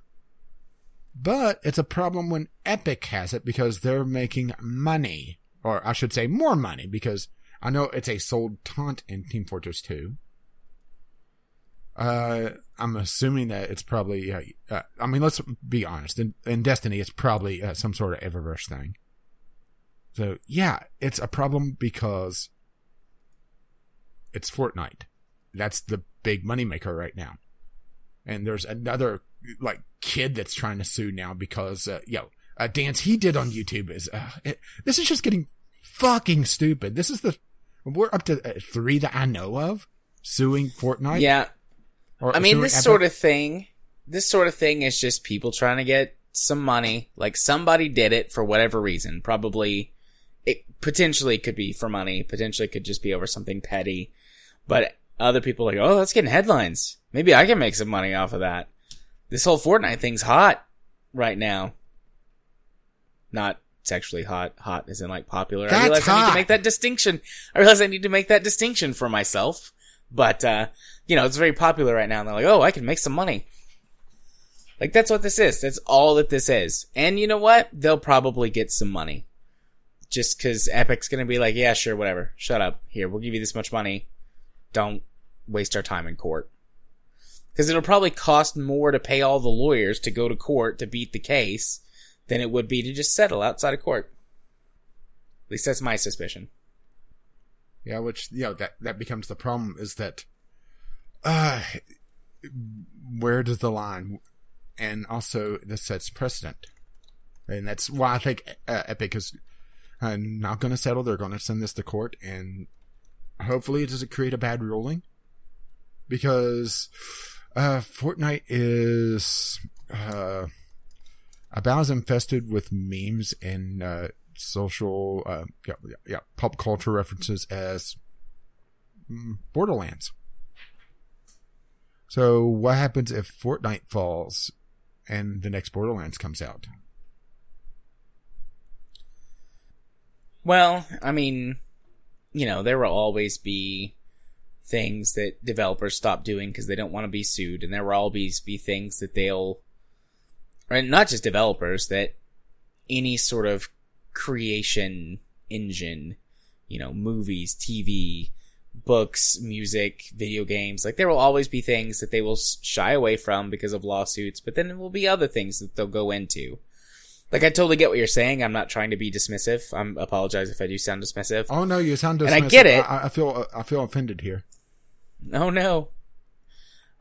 But it's a problem when Epic has it because they're making money. Or I should say more money because I know it's a sold taunt in Team Fortress 2. Uh, I'm assuming that it's probably, uh, uh, I mean, let's be honest. In, in Destiny, it's probably uh, some sort of Eververse thing. So, yeah, it's a problem because it's Fortnite. That's the big moneymaker right now. And there's another, like, kid that's trying to sue now because, uh, yo, a dance he did on YouTube is, uh, it, this is just getting fucking stupid. This is the, we're up to three that I know of suing Fortnite. Yeah. Or I mean, this Epic. sort of thing, this sort of thing is just people trying to get some money. Like somebody did it for whatever reason. Probably, it potentially could be for money. Potentially could just be over something petty. But other people are like, oh, that's getting headlines. Maybe I can make some money off of that. This whole Fortnite thing's hot right now. Not sexually hot. Hot isn't like popular. I That's realize I need to make that distinction. I realize I need to make that distinction for myself. But, uh, you know, it's very popular right now. And they're like, oh, I can make some money. Like, that's what this is. That's all that this is. And you know what? They'll probably get some money. Just cause Epic's gonna be like, yeah, sure, whatever. Shut up. Here, we'll give you this much money. Don't waste our time in court. Cause it'll probably cost more to pay all the lawyers to go to court to beat the case than it would be to just settle outside of court. At least that's my suspicion. Yeah, which you know that that becomes the problem is that uh where does the line and also this sets precedent. And that's why I think uh, Epic is uh, not going to settle. They're going to send this to court and hopefully it doesn't create a bad ruling because uh Fortnite is uh about as infested with memes and uh social uh yeah, yeah, yeah pop culture references as mm, Borderlands. So what happens if Fortnite falls and the next Borderlands comes out? Well, I mean, you know, there will always be things that developers stop doing because they don't want to be sued, and there will always be things that they'll, or not just developers, that any sort of creation engine, you know, movies, TV, books, music, video games, like there will always be things that they will shy away from because of lawsuits, but then there will be other things that they'll go into. Like I totally get what you're saying. I'm not trying to be dismissive. I'm apologize if I do sound dismissive. Oh no, you sound dismissive. And I get it. I, I feel I feel offended here. Oh no.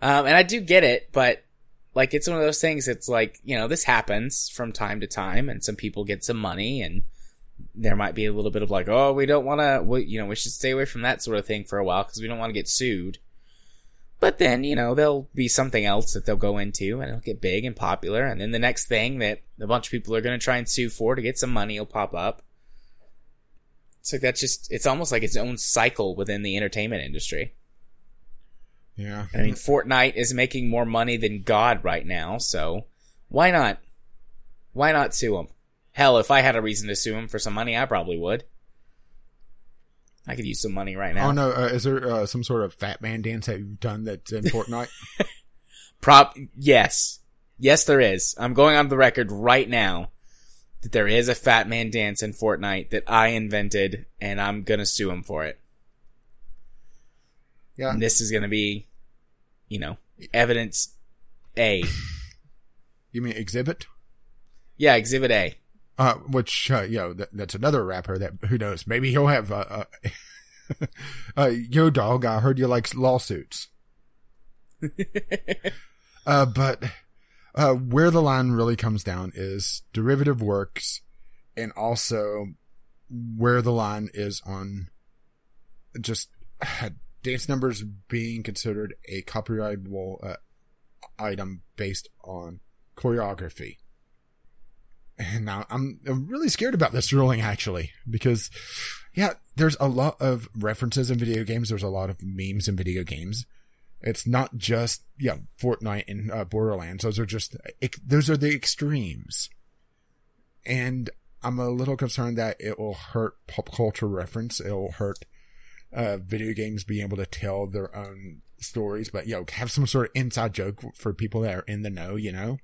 Um, and I do get it, but like it's one of those things. It's like you know this happens from time to time, and some people get some money, and there might be a little bit of like, oh, we don't want to, we, you know, we should stay away from that sort of thing for a while because we don't want to get sued. But then you know there'll be something else that they'll go into, and it'll get big and popular, and then the next thing that a bunch of people are going to try and sue for to get some money will pop up. It's like that's just it's almost like its own cycle within the entertainment industry. Yeah. I mean, Fortnite is making more money than God right now, so why not? Why not sue him? Hell, if I had a reason to sue him for some money, I probably would. I could use some money right now. Oh no, uh, is there uh, some sort of fat man dance that you've done that's in Fortnite? Prop, yes. Yes, there is. I'm going on the record right now that there is a fat man dance in Fortnite that I invented, and I'm gonna sue him for it. yeah. And this is gonna be, you know, evidence A. You mean Exhibit? Yeah, exhibit A. Uh, which, uh, you know, that, that's another rapper that, who knows, maybe he'll have, uh, uh, uh yo dog, I heard you like lawsuits. uh, but, uh, where the line really comes down is derivative works and also where the line is on just dance numbers being considered a copyrightable, uh, item based on choreography. And now I'm I'm really scared about this ruling actually because yeah, there's a lot of references in video games. There's a lot of memes in video games. It's not just yeah Fortnite and uh, Borderlands. Those are just those are the extremes, and I'm a little concerned that it will hurt pop culture reference. It will hurt uh, video games being able to tell their own stories, but you know, have some sort of inside joke for people that are in the know. You know,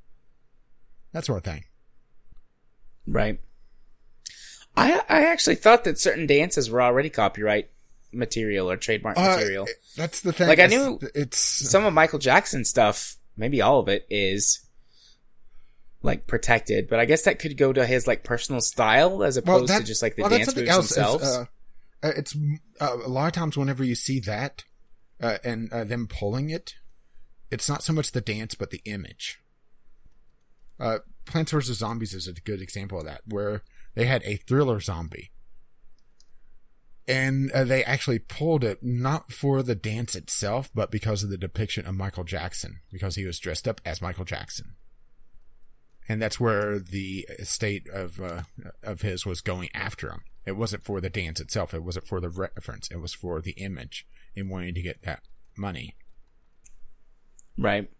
that sort of thing. Right. I I actually thought that certain dances were already copyright material or trademark Uh, material. That's the thing. Like, I knew it's Some of Michael Jackson stuff, maybe all of it, is like protected, but I guess that could go to his like personal style as opposed to just like the well, dance moves else. Is, themselves. uh, uh, it's uh, a lot of times whenever you see that uh, and uh, them pulling it, it's not so much the dance but the image. Uh, Plants vs Zombies is a good example of that, where they had a thriller zombie, and uh, they actually pulled it not for the dance itself, but because of the depiction of Michael Jackson, because he was dressed up as Michael Jackson and that's where the estate of of his was going after him. It wasn't for the dance itself. It wasn't for the reference. It was for the image and wanting to get that money. right.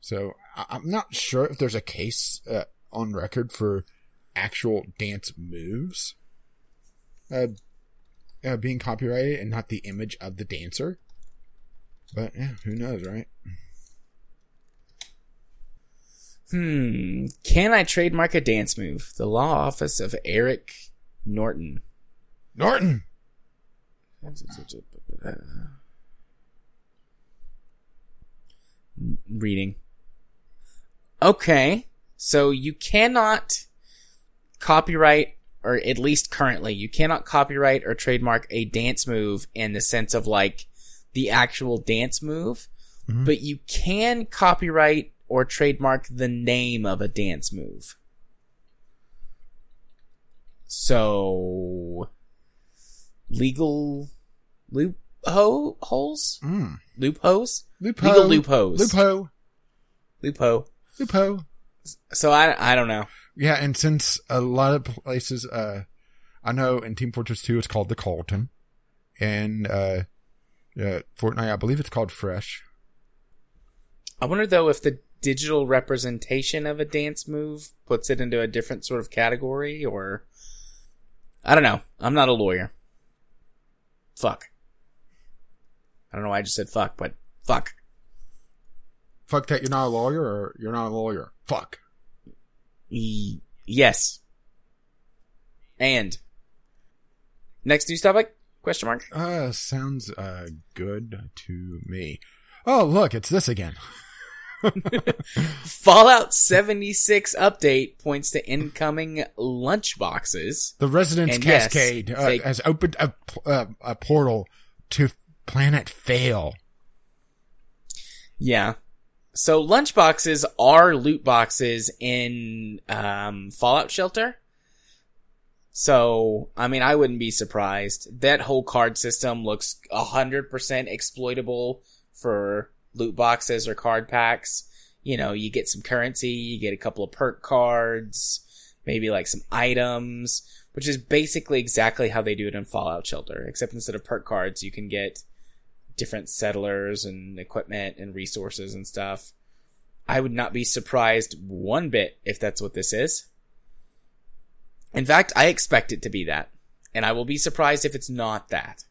So I'm not sure if there's a case uh, on record for actual dance moves uh, uh, being copyrighted and not the image of the dancer. But yeah, who knows, right? Hmm. Can I trademark a dance move? The law office of Eric Norton. Norton. Reading. Okay. So you cannot copyright, or at least currently, you cannot copyright or trademark a dance move in the sense of like the actual dance move, Mhm. but you can copyright or trademark the name of a dance move. So, legal loophole holes, Mm. loopholes, legal loopholes, Lupo. loophole. Lupo. So I I don't know. Yeah, and since a lot of places, uh, I know in Team Fortress 2 it's called the Carlton, and uh, uh, Fortnite I believe it's called Fresh. I wonder though if the digital representation of a dance move puts it into a different sort of category, or I don't know. I'm not a lawyer. Fuck. I don't know why I just said fuck, but fuck. Fuck that, you're not a lawyer, or you're not a lawyer. Fuck. E- yes. And next news topic? Question mark. Uh, sounds uh good to me. Oh, look, it's this again. Fallout 76 update points to incoming lunchboxes. The Residence And yes, Cascade uh, they- has opened a, uh, a portal to Planet Fail. Yeah. So lunchboxes are loot boxes in um, Fallout Shelter. So, I mean, I wouldn't be surprised. That whole card system looks 100% exploitable for loot boxes or card packs. You know, you get some currency, you get a couple of perk cards, maybe like some items, which is basically exactly how they do it in Fallout Shelter, except instead of perk cards, you can get different settlers and equipment and resources and stuff. I would not be surprised one bit if that's what this is. In fact, I expect it to be that. And I will be surprised if it's not that.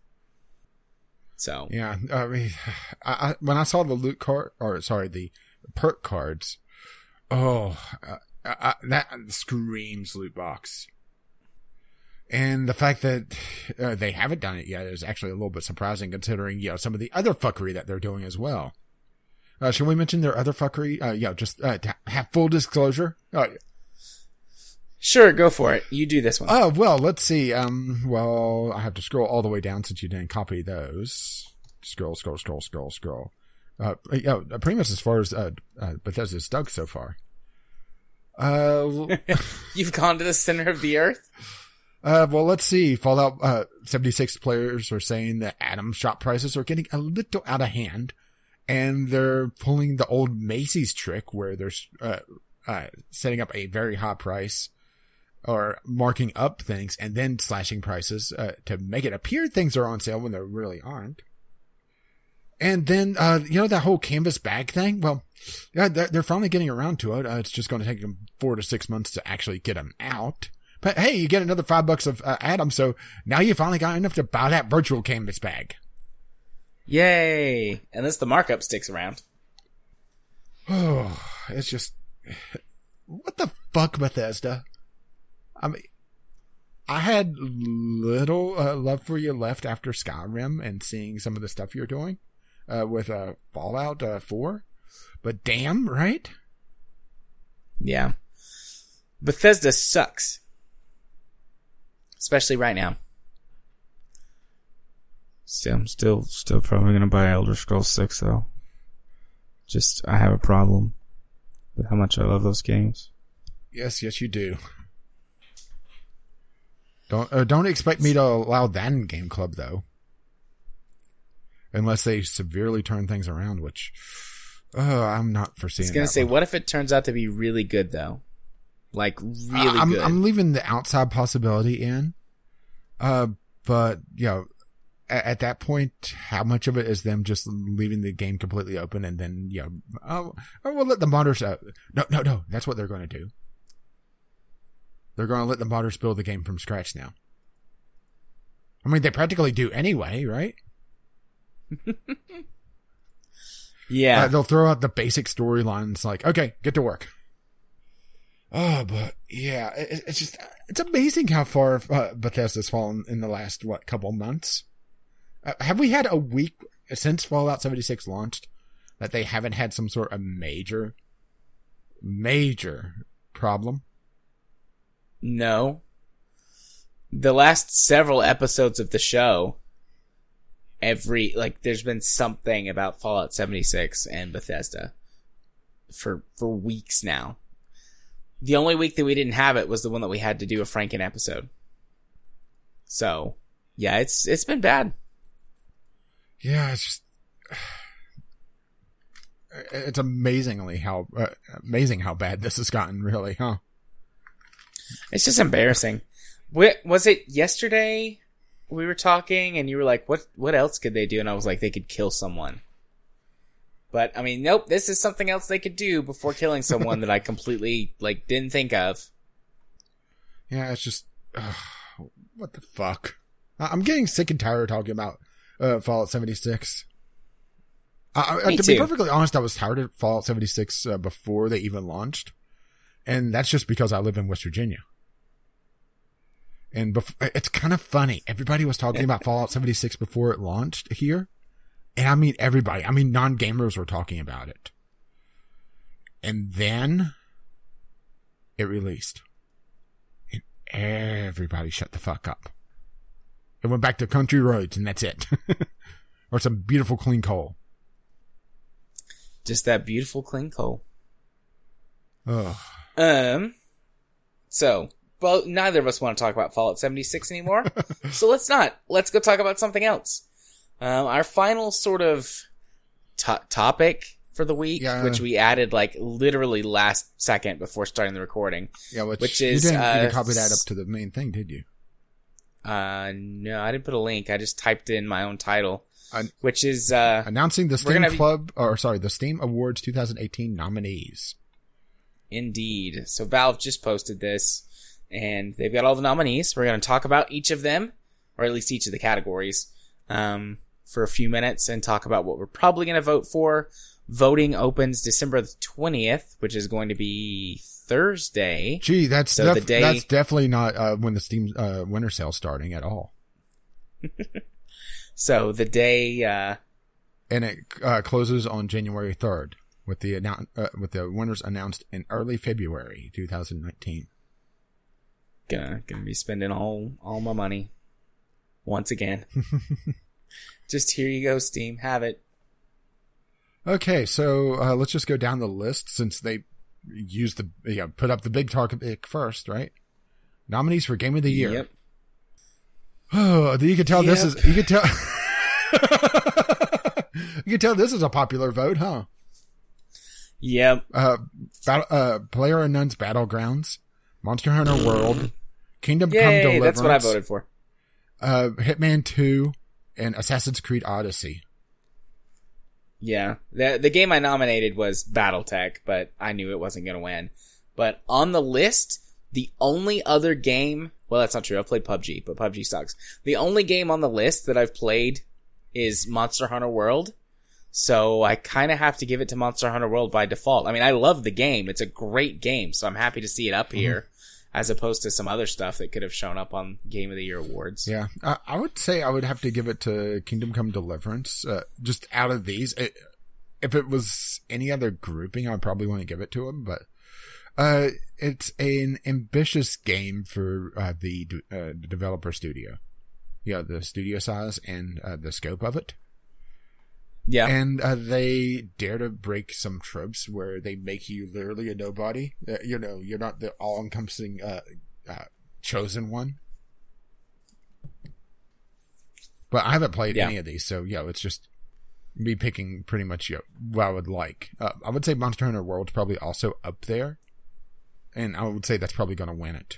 So, Yeah, I mean, I, when I saw the loot card, or sorry, the perk cards, oh, uh, I, that screams loot box. And the fact that uh, they haven't done it yet is actually a little bit surprising, considering you know some of the other fuckery that they're doing as well. Uh, should we mention their other fuckery? Uh, yeah, just uh, have full disclosure. Uh, sure, go for it. You do this one. Oh, well, let's see. Um, well, I have to scroll all the way down since you didn't copy those. Scroll, scroll, scroll, scroll, scroll. Uh, yeah, pretty much as far as, uh, uh Bethesda's dug so far. Uh, You've gone to the center of the earth? uh, well, let's see. Fallout, uh, 76 players are saying that Atom shop prices are getting a little out of hand. And they're pulling the old Macy's trick where they're, uh, uh, setting up a very high price or marking up things and then slashing prices uh, to make it appear things are on sale when they really aren't. And then, uh, you know, that whole canvas bag thing? Well, yeah, they're, finally getting around to it. Uh, it's just going to take them four to six months to actually get them out. But hey, you get another five bucks of uh, Atom, so now you finally got enough to buy that virtual canvas bag. Yay! And Unless the markup sticks around. Oh, it's just what the fuck, Bethesda. I mean, I had little uh, love for you left after Skyrim and seeing some of the stuff you're doing uh, with uh, Fallout uh, 4, but damn, right? Yeah. Bethesda sucks. Especially right now. Still, I'm still, still probably gonna buy Elder Scrolls Six though. Just, I have a problem with how much I love those games. Yes, yes, you do. Don't uh, don't expect me to allow that in Game Club though, unless they severely turn things around, which uh, I'm not foreseeing. I was gonna say, one. what if it turns out to be really good though? Like really I'm, good. I'm leaving the outside possibility in, uh, but you know, at, at that point, how much of it is them just leaving the game completely open and then you know, oh, oh we'll let the modders. Uh, no, no, no, that's what they're going to do. They're going to let the modders build the game from scratch now. I mean, they practically do anyway, right? yeah. Uh, they'll throw out the basic storylines like, okay, get to work. Oh, but yeah, it, it's just, it's amazing how far uh, Bethesda's fallen in the last, what, couple months. Uh, have we had a week since Fallout 76 launched that they haven't had some sort of major, major problem? No. The last several episodes of the show, every like there's been something about Fallout 76 and Bethesda for for weeks now. The only week that we didn't have it was the one that we had to do a Franken episode. So, yeah, it's it's been bad. Yeah, it's just, it's amazingly how, uh, amazing how bad this has gotten, really, huh? It's just embarrassing. Was it yesterday we were talking and you were like, "What? What else could they do?" And I was like, "They could kill someone." But I mean, nope. This is something else they could do before killing someone that I completely like didn't think of. Yeah, it's just, uh, what the fuck? I'm getting sick and tired of talking about uh, Fallout 76. I, I, Me to be perfectly honest, I was tired of Fallout 76 uh, before they even launched, and that's just because I live in West Virginia. And it's kind of funny. Everybody was talking about Fallout 76 before it launched here, and I mean everybody. I mean non gamers were talking about it, and then it released and everybody shut the fuck up. It went back to country roads and that's it. or some beautiful clean coal. Just that beautiful clean coal. Ugh. Um. So, well, neither of us want to talk about Fallout 76 anymore. so let's not. Let's go talk about something else. Um, our final sort of to- topic for the week, Yeah. which we added like literally last second before starting the recording. Yeah, which, Which you is, didn't, you uh, didn't copy that up to the main thing, did you? Uh, no, I didn't put a link. I just typed in my own title, I- which is uh, Announcing the Steam gonna be- Club, or sorry, the Steam Awards 2018 nominees. Indeed. So Valve just posted this, and they've got all the nominees. We're going to talk about each of them, or at least each of the categories, um, for a few minutes and talk about what we're probably going to vote for. Voting opens December the 20th, which is going to be Thursday. Gee, that's So the day- that's definitely not uh, when the Steam uh, winter sale's starting at all. So the day, uh, And it uh, closes on January 3rd with the annou- uh, with the winners announced in early February 2019. gonna gonna be spending all all my money once again. just here you go, Steam. Have it. Okay, so uh, let's just go down the list since they used the you know, put up the big topic first, right? Nominees for Game of the Year. Yep. Oh, you can tell this is you can tell you can tell this is a popular vote, huh? Yep. Uh, battle, uh, Player Unknown's Battlegrounds, Monster Hunter World, Kingdom Come Yay, Deliverance, that's what I voted for. uh, Hitman Two, and Assassin's Creed Odyssey. Yeah. The the game I nominated was BattleTech, but I knew it wasn't going to win. But on the list, the only other game, well that's not true. I've played PUBG, but PUBG sucks. The only game on the list that I've played is Monster Hunter World. So I kind of have to give it to Monster Hunter World by default. I mean, I love the game. It's a great game, so I'm happy to see it up Mm-hmm. here as opposed to some other stuff that could have shown up on Game of the Year awards. Yeah, I, I would say I would have to give it to Kingdom Come Deliverance. Uh, just out of these, it, if it was any other grouping, I'd probably want to give it to him. But uh, it's an ambitious game for uh, the d- uh, the developer studio. Yeah, the studio size and uh, the scope of it. Yeah. And uh, they dare to break some tropes where they make you literally a nobody. Uh, you know, you're not the all-encompassing uh, uh, chosen one. But I haven't played Yeah. any of these, so yeah, it's just me picking pretty much you know, what I would like. Uh, I would say Monster Hunter World's probably also up there, and I would say that's probably going to win it.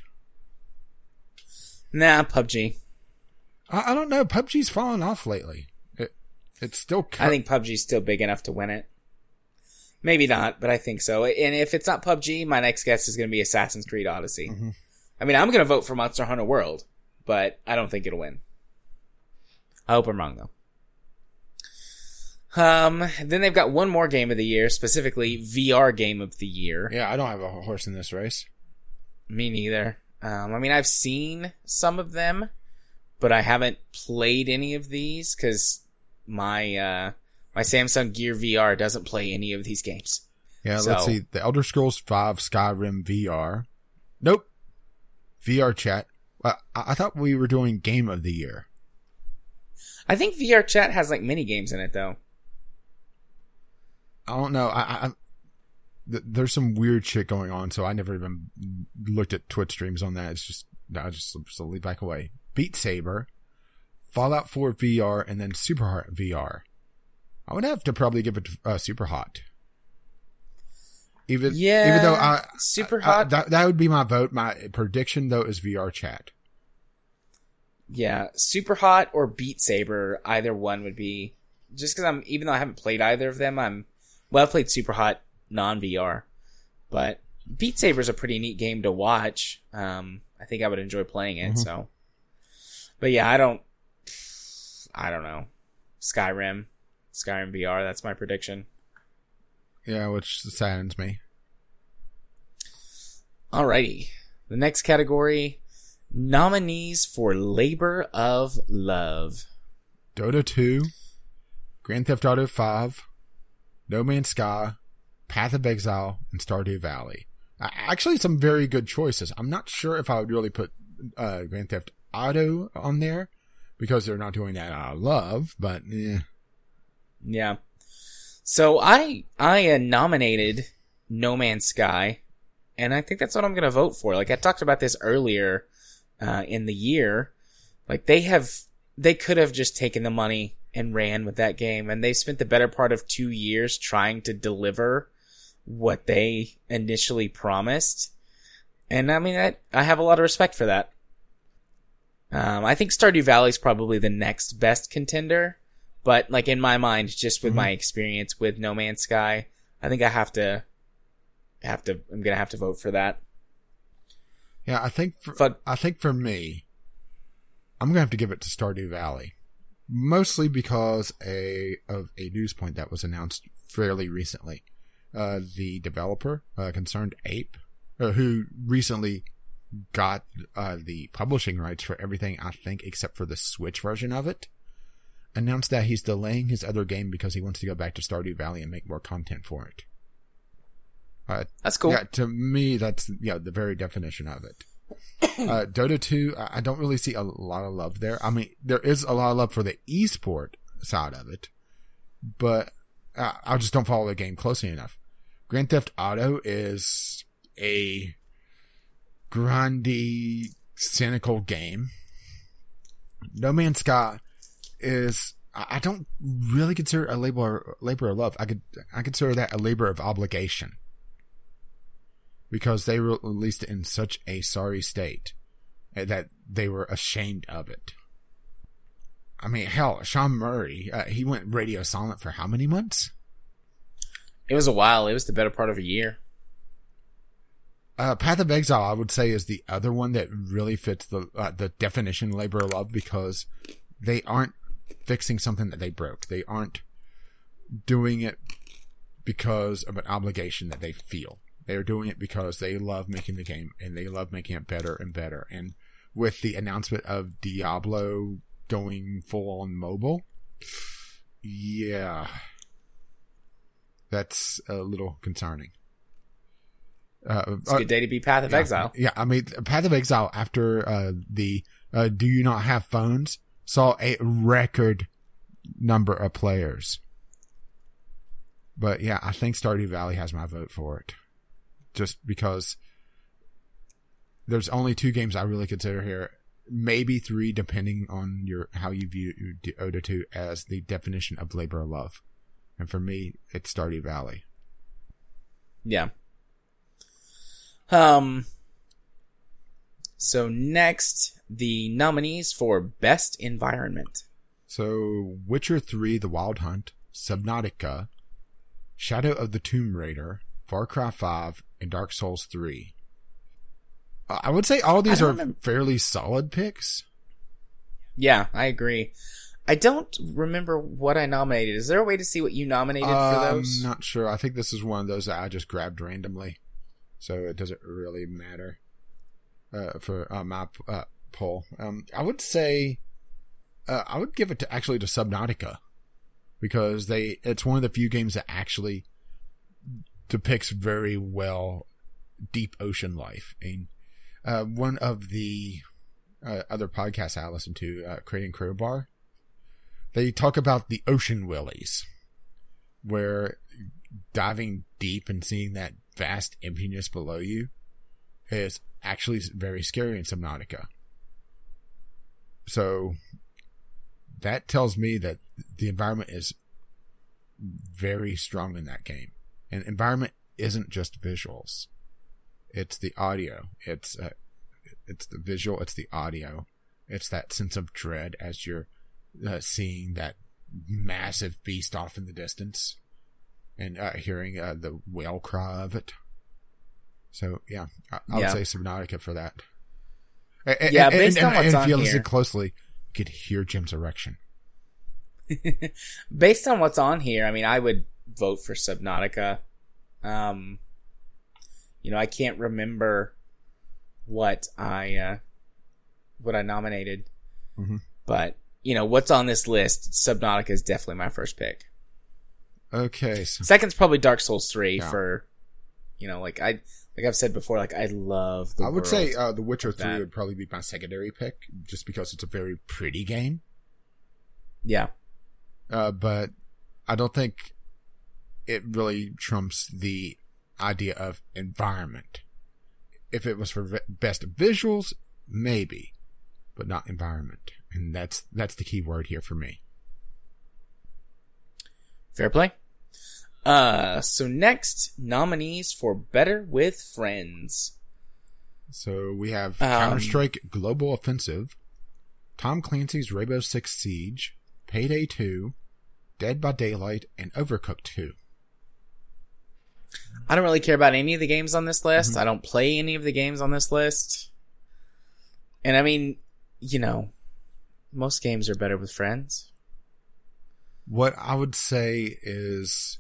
nah, PUBG. I, I don't know. PUBG's fallen off lately. It, it's still. I think PUBG's still big enough to win it. Maybe not, but I think so. And if it's not PUBG, my next guess is going to be Assassin's Creed Odyssey. Mhm. I mean, I'm going to vote for Monster Hunter World, but I don't think it'll win. I hope I'm wrong though. Um, then they've got one more game of the year, specifically VR game of the year. Yeah, I don't have a horse in this race. Me neither. Um, I mean, I've seen some of them, but I haven't played any of these because my uh, my Samsung Gear VR doesn't play any of these games. Yeah, So- let's see. The Elder Scrolls Five Skyrim VR. Nope. VR chat. I, I thought we were doing Game of the Year. I think VR Chat has like mini games in it though. I don't know. I, I th- there's some weird shit going on, so I never even looked at Twitch streams on that. It's just I just slowly back away. Beat Saber, Fallout 4 VR, and then Super Hot VR. I would have to probably give it uh, Super Hot. Even Yeah, even though I Super I- Hot. that that would be my vote. My prediction though is VR chat. yeah, Super Hot or Beat Saber, either one would be. Just because I'm, even though I haven't played either of them, I'm. Well, I've played Super Hot non VR, but Beat Saber is a pretty neat game to watch. Um, I think I would enjoy playing it. Mhm. So, but yeah, I don't. I don't know. Skyrim, Skyrim VR. That's my prediction. Yeah, which saddens me. Alrighty. The next category nominees for Labor of Love. Dota 2, Grand Theft Auto 5, No Man's Sky, Path of Exile, and Stardew Valley. Uh, actually, some very good choices. I'm not sure if I would really put uh, Grand Theft Auto on there because they're not doing that out of love, but eh. Yeah. So I I nominated No Man's Sky, and I think that's what I'm to vote for. Like I talked about this earlier uh, in the year. Like they have they could have just taken the money and ran with that game, and they spent the better part of two years trying to deliver what they initially promised. And I mean, I, I have a lot of respect for that. Um, I think Stardew Valley is probably the next best contender, but like in my mind, just with Mhm. my experience with No Man's Sky, I think I have to have to. I'm gonna have to vote for that. yeah, I think for, But I think for me, I'm gonna have to give it to Stardew Valley, mostly because a of a news point that was announced fairly recently. Uh, the developer, uh, Concerned Ape, uh, who recently got uh, the publishing rights for everything, I think, except for the Switch version of it, announced that he's delaying his other game because he wants to go back to Stardew Valley and make more content for it. Uh, that's cool. yeah, to me, that's yeah the very definition of it. Uh, Dota 2, I don't really see a lot of love there. I mean, there is a lot of love for the esport side of it, but uh, I just don't follow the game closely enough. Grand Theft Auto is a grindy, cynical game. No Man's Sky is I don't really consider a labor labor of love. I could I consider that a labor of obligation because they re- released it in such a sorry state uh, that they were ashamed of it. I mean, hell, Sean Murray, uh, he went radio silent for how many months? It was a while. It was the better part of a year. Uh, Path of Exile, I would say, is the other one that really fits the uh, the definition labor of love because they aren't fixing something that they broke. They aren't doing it because of an obligation that they feel. They are doing it because they love making the game and they love making it better and better. And with the announcement of Diablo going full on mobile, yeah, that's a little concerning. Uh, It's a good day to be Path of yeah, Exile. Yeah, I mean, Path of Exile after uh, the uh, Do You Not Have Phones saw a record number of players. But yeah, I think Stardew Valley has my vote for it. Just because there's only two games I really consider here, maybe three, depending on your how you view Dota 2 as the definition of labor of love. And for me, it's Stardew Valley. Yeah. Um. So next, the nominees for best environment. So, Witcher 3 The Wild Hunt, Subnautica, Shadow of the Tomb Raider, Far Cry 5, and Dark Souls 3. Uh, I would say all these are remember- fairly solid picks. Yeah, I agree. I don't remember what I nominated. Is there a way to see what you nominated for Uh, those? I'm not sure. I think this is one of those that I just grabbed randomly. So it doesn't really matter uh, for uh, my uh, poll. Um, I would say uh, I would give it to actually to Subnautica because they it's one of the few games that actually depicts very well deep ocean life. And uh, one of the uh, other podcasts I listen to, Creating Crowbar, they talk about the ocean willies where diving deep and seeing that vast emptiness below you is actually very scary in Subnautica. So that tells me that the environment is very strong in that game. And environment isn't just visuals. It's the audio. It's uh, it's the visual. It's the audio. It's that sense of dread as you're uh, seeing that massive beast off in the distance and uh, hearing uh, the whale cry of it. So yeah, I, I Yeah. would say Subnautica for that. A- a- Yeah, and, based and, on what's and on if you listen closely, you could hear Jim's erection. Based on what's on here, I mean, I would vote for Subnautica. Um, you know, I can't remember what I uh, what I nominated, Mhm. but you know, what's on this list? Subnautica is definitely my first pick. Okay, so Second's probably Dark Souls three Yeah. for, you know, like I like I've said before, like I love the. I would say uh, The Witcher Three that- would probably be my secondary pick, just because it's a very pretty game. yeah, Uh, but I don't think it really trumps the idea of environment. If it was for vi- best visuals, maybe, but not environment, and that's that's the key word here for me. fair play. Uh, so next nominees for Better with Friends. So we have Um, Counter Strike Global Offensive, Tom Clancy's Rainbow Six Siege, Payday Two, Dead by Daylight, and Overcooked Two. I don't really care about any of the games on this list. Mhm. I don't play any of the games on this list. And I mean, you know, most games are better with friends. What I would say is,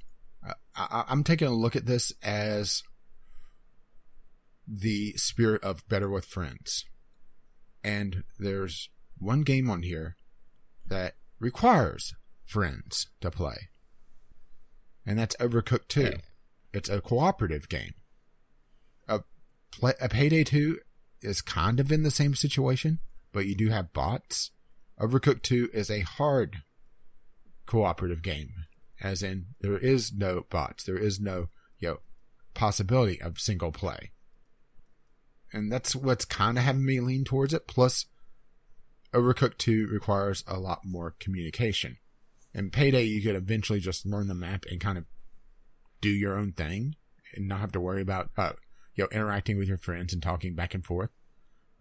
I, I'm taking a look at this as the spirit of better with friends. And there's one game on here that requires friends to play. And that's Overcooked 2. Okay. It's a cooperative game. A, play, a Payday 2 is kind of in the same situation, but you do have bots. Overcooked 2 is a hard cooperative game, as in there is no bots, there is no you know possibility of single play, and that's what's kind of having me lean towards it. Plus, Overcooked Two requires a lot more communication, and Payday you could eventually just learn the map and kind of do your own thing and not have to worry about uh, you know interacting with your friends and talking back and forth.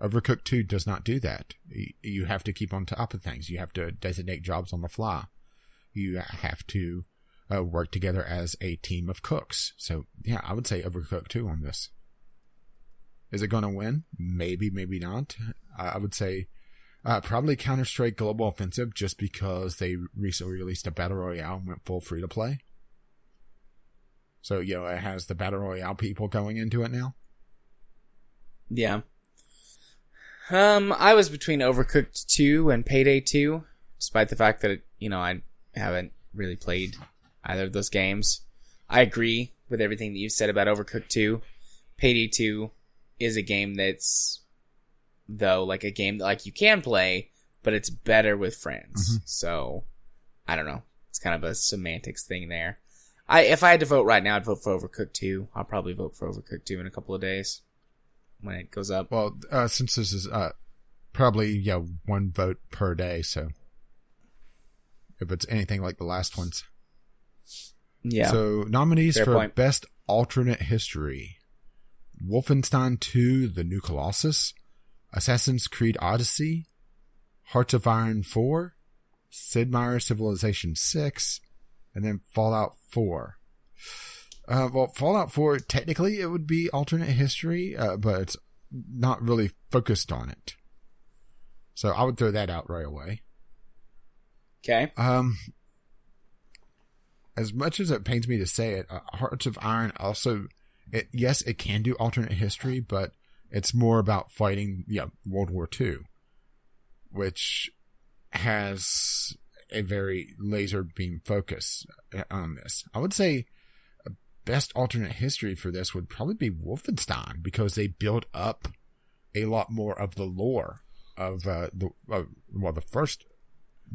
Overcooked 2 does not do that. You have to keep on top of things. You have to designate jobs on the fly. You have to uh, work together as a team of cooks. So, yeah, I would say Overcooked 2 on this. Is it going to win? Maybe, maybe not. I would say uh, probably Counter Strike Global Offensive just because they recently released a Battle Royale and went full free to play. So, you know, it has the Battle Royale people going into it now. Yeah. Um, I was between Overcooked 2 and Payday 2, despite the fact that, it, you know, I haven't really played either of those games. I agree with everything that you said about Overcooked 2. Payday 2 is a game that's, though, like a game that, like, you can play, but it's better with friends. So, I don't know. It's kind of a semantics thing there. I, if I had to vote right now, I'd vote for Overcooked 2. I'll probably vote for Overcooked 2 in a couple of days when it goes up. Well, uh, since this is uh, probably yeah one vote per day, so if it's anything like the last ones, Yeah. So nominees Fair for point. best alternate history: Wolfenstein 2: The New Colossus, Assassin's Creed Odyssey, Hearts of Iron 4, Sid Meier's Civilization 6, and then Fallout 4. Uh, well, Fallout 4 technically it would be alternate history, uh, but it's not really focused on it. So I would throw that out right away. Okay. Um, as much as it pains me to say it, uh, Hearts of Iron also, it, yes, it can do alternate history, but it's more about fighting, yeah, World War II, which has a very laser beam focus uh, on this. I would say best alternate history for this would probably be Wolfenstein because they build up a lot more of the lore of uh, the uh, well the first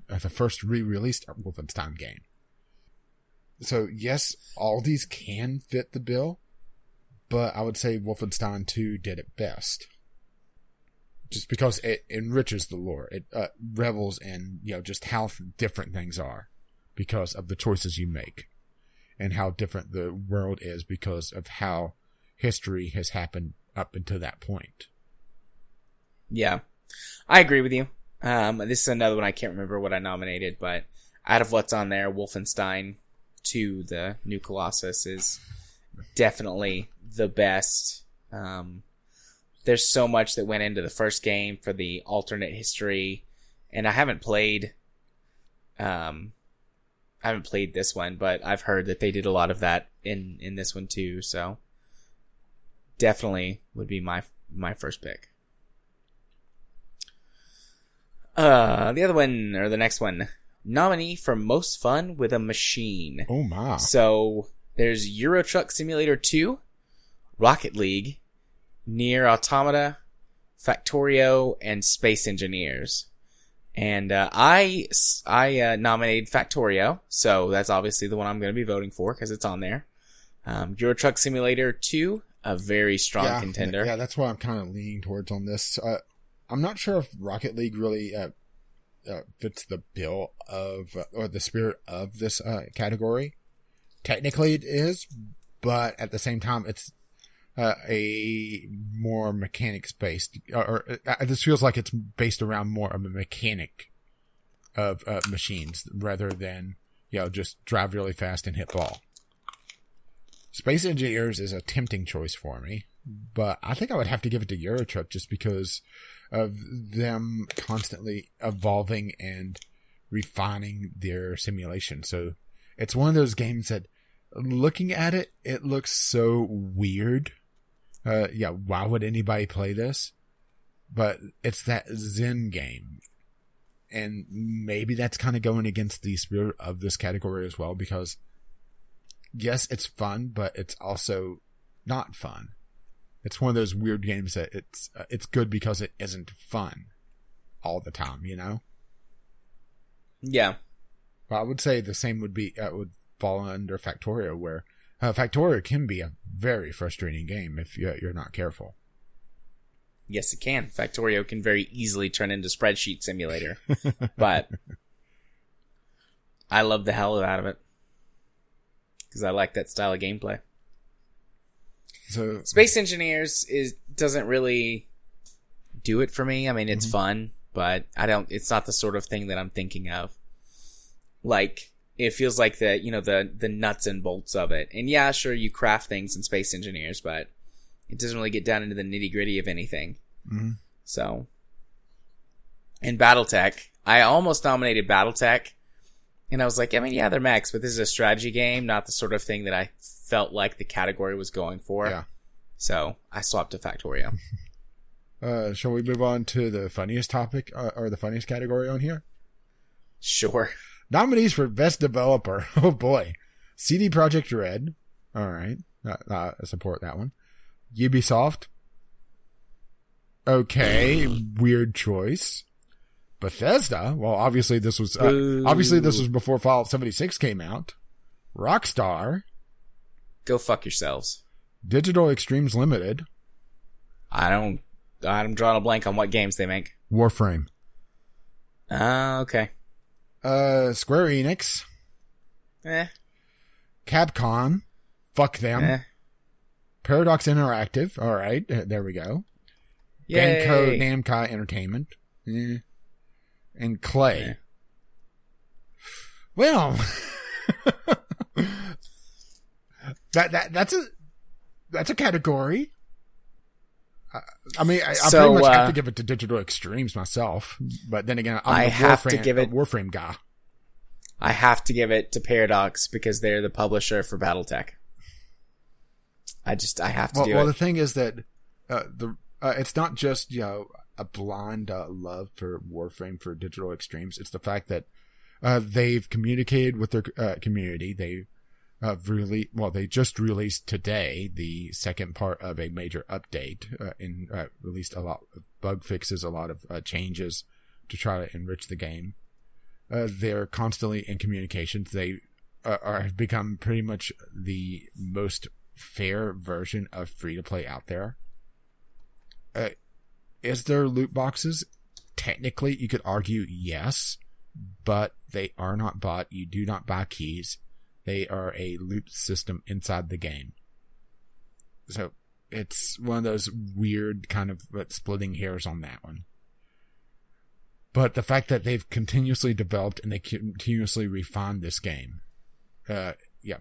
the first re-released Wolfenstein game. So yes, all these can fit the bill, but I would say Wolfenstein 2 did it best. Just because it enriches the lore, it uh, revels in you know just how different things are because of the choices you make, and how different the world is because of how history has happened up until that point. Yeah. I agree with you. Um, this is another one I can't remember what I nominated, but out of what's on there, Wolfenstein 2, the new Colossus, is definitely the best. Um, there's so much that went into the first game for the alternate history, and I haven't played, um, I haven't played this one, but I've heard that they did a lot of that in, in this one too, so definitely would be my, my first pick. Uh, the other one, or the next one, nominee for most fun with a machine. Oh my! So there's Euro Truck Simulator 2, Rocket League, NieR: Automata, Factorio, and Space Engineers. And uh, I I uh, nominated Factorio, so that's obviously the one I'm going to be voting for because it's on there. Um, Euro Truck Simulator 2, a very strong yeah, contender. Yeah, that's what I'm kind of leaning towards on this. Uh, I'm not sure if Rocket League really uh, uh, fits the bill of uh, or the spirit of this uh, category. Technically, it is, but at the same time, it's uh, a more mechanics based, or, or uh, this feels like it's based around more of a mechanic of machines rather than you know just drive really fast and hit ball. Space Engineers is a tempting choice for me, but I think I would have to give it to Eurotruck just because of them constantly evolving and refining their simulation. So it's one of those games that looking at it, it looks so weird. Uh, yeah, why would anybody play this? But it's that Zen game. And maybe that's kind of going against the spirit of this category as well because yes, it's fun, but it's also not fun. It's one of those weird games that it's uh, it's good because it isn't fun all the time, you know. yeah. But I would say the same would be uh, would fall under Factorio, where uh, Factorio can be a very frustrating game if you, you're not careful. Yes, it can. Factorio can very easily turn into spreadsheet simulator, but I love the hell out of it because I like that style of gameplay. So Space Engineers is doesn't really do it for me. I mean, it's Mhm. fun, but I don't. It's not the sort of thing that I'm thinking of. Like it feels like the you know the the nuts and bolts of it. And yeah, sure, you craft things in Space Engineers, but it doesn't really get down into the nitty gritty of anything. Mhm. So, in BattleTech, I almost nominated BattleTech, and I was like, I mean, yeah, they're mechs, but this is a strategy game, not the sort of thing that I felt like the category was going for. Yeah. So I swapped to Factorio. Uh, shall we move on to the funniest topic uh, or the funniest category on here? Sure. Nominees for best developer. Oh boy, CD Projekt Red. All right, uh, uh, I support that one. Ubisoft. Okay, weird choice. Bethesda. Well, obviously this was uh, obviously this was before Fallout 76 came out. Rockstar, Go fuck yourselves. Digital Extremes Limited, I don't. I'm drawing a blank on what games they make. Warframe, Ah, okay. uh, Square Enix, Eh, Capcom. Fuck them. eh. Paradox Interactive. All right, uh, there we go. Yay. Bandai Namco Entertainment. Eh. And Klei. Well, that that that's a that's a category. Uh, I mean, I, I So, pretty much have uh, to give it to Digital Extremes myself, but then again, I'm I a have to give it- Warframe guy. I have to give it to Paradox because they're the publisher for BattleTech. I just I have to Well, do well it. the thing is that uh, the uh, it's not just you know a blind uh, love for Warframe for Digital Extremes. It's the fact that uh, they've communicated with their uh, community. They uh, really well. They just released today the second part of a major update uh, and uh, released a lot of bug fixes, a lot of uh, changes to try to enrich the game. Uh, they're constantly in communications. They uh, are have become pretty much the most fair version of free to play out there. Uh, is there loot boxes? Technically, you could argue yes, but they are not bought. You do not buy keys. They are a loot system inside the game. So it's one of those weird kind of splitting hairs on that one. But the fact that they've continuously developed and they continuously refined this game, uh, yeah,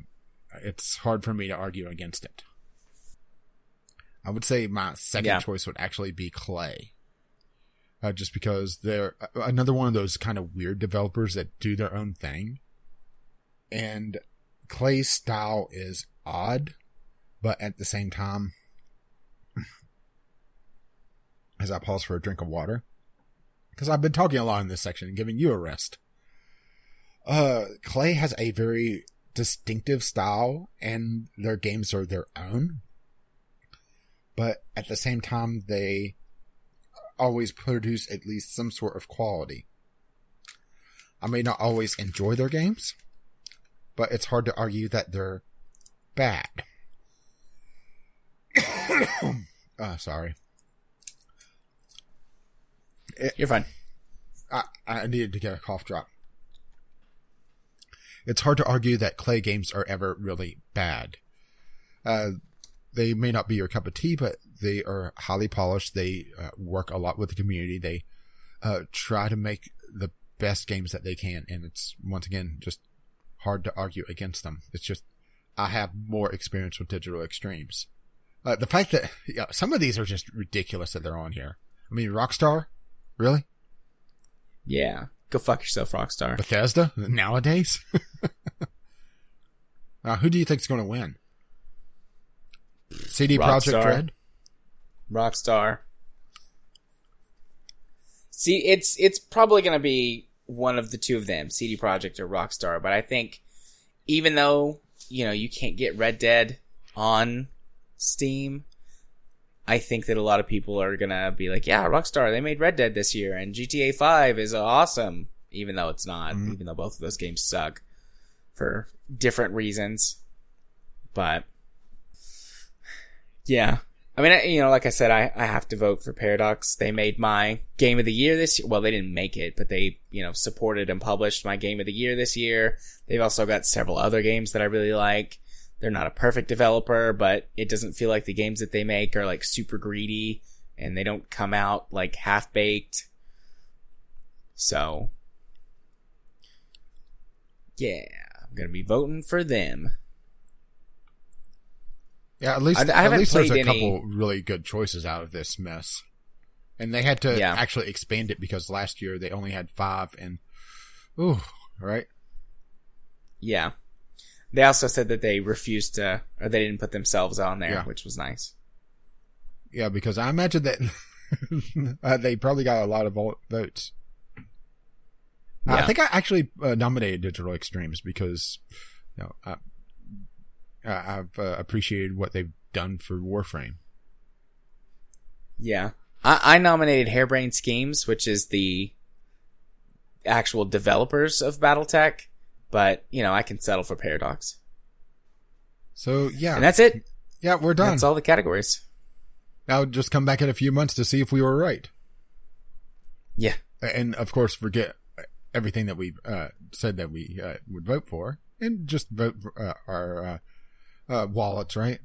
it's hard for me to argue against it. I would say my second Yeah. choice would actually be Klei. Uh, just because they're uh, another one of those kind of weird developers that do their own thing. And Klei's style is odd, but at the same time, as I pause for a drink of water, because I've been talking a lot in this section and giving you a rest. Uh, Klei has a very distinctive style and their games are their own. But at the same time, they always produce at least some sort of quality. I may not always enjoy their games, but it's hard to argue that they're bad. uh, sorry. You're fine. I, I needed to get a cough drop. It's hard to argue that Klei games are ever really bad. Uh, they may not be your cup of tea, but they are highly polished. They uh, work a lot with the community. They uh, try to make the best games that they can, and it's once again just hard to argue against them. It's just I have more experience with digital extremes. Uh, the fact that yeah, some of these are just ridiculous that they're on here. I mean, Rockstar, really? Yeah. Go fuck yourself, Rockstar. Bethesda nowadays. uh, who do you think's going to win? CD Projekt Red. Rockstar. See, it's it's probably going to be one of the two of them, CD Projekt or Rockstar. But I think even though you know you can't get Red Dead on Steam, I think that a lot of people are gonna be like, "Yeah, Rockstar, they made Red Dead this year, and GTA Five is awesome." Even though it's not, Mhm. even though both of those games suck for different reasons, but yeah, I mean, I, you know, like I said, I, I have to vote for Paradox. They made my game of the year this year. Well, they didn't make it, but they, you know, supported and published my game of the year this year. They've also got several other games that I really like. They're not a perfect developer, but it doesn't feel like the games that they make are like super greedy and they don't come out like half baked. So, yeah, I'm gonna be voting for them. Yeah, at least I- I at least there's a any- couple really good choices out of this mess, and they had to Yeah. actually expand it because last year they only had five, and ooh, right? Yeah. They also said that they refused to, or they didn't put themselves on there, Yeah. which was nice. Yeah, because I imagine that uh, they probably got a lot of vo- votes. I think I actually uh, nominated Digital Extremes because, you know, I, I- I've uh, appreciated what they've done for Warframe. Yeah. I, I nominated Harebrained Schemes, which is the actual developers of Battletech, but, you know, I can settle for Paradox. So yeah, And that's it. yeah, we're done. That's all the categories. Now just come back in a few months to see if we were right. Yeah. and of course forget everything that we've uh, said that we uh, would vote for, and just vote for uh, our uh, wallets, right?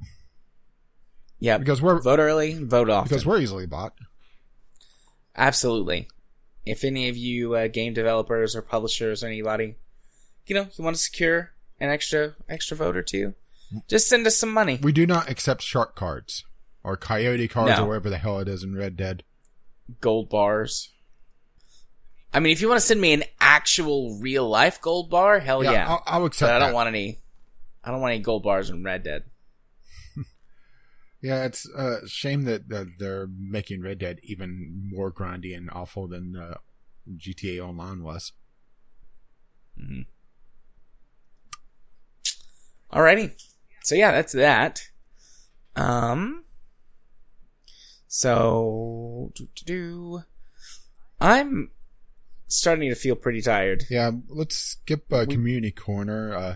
Yeah. Because we're Vote early, vote often. because we're easily bought. Absolutely. If any of you uh, game developers or publishers or anybody, you know, you want to secure an extra extra vote or two, just send us some money. We do not accept shark cards or coyote cards No. or whatever the hell it is in Red Dead. Gold bars. I mean, if you want to send me an actual real life gold bar, hell yeah. I'll, I'll accept. but I don't that. want any. I don't want any gold bars in Red Dead. Yeah, it's a shame that uh, they're making Red Dead even more grindy and awful than uh, GTA Online was. Alrighty. So yeah, that's that. Um. So do. I'm starting to feel pretty tired. Yeah, let's skip uh, community corner. Uh,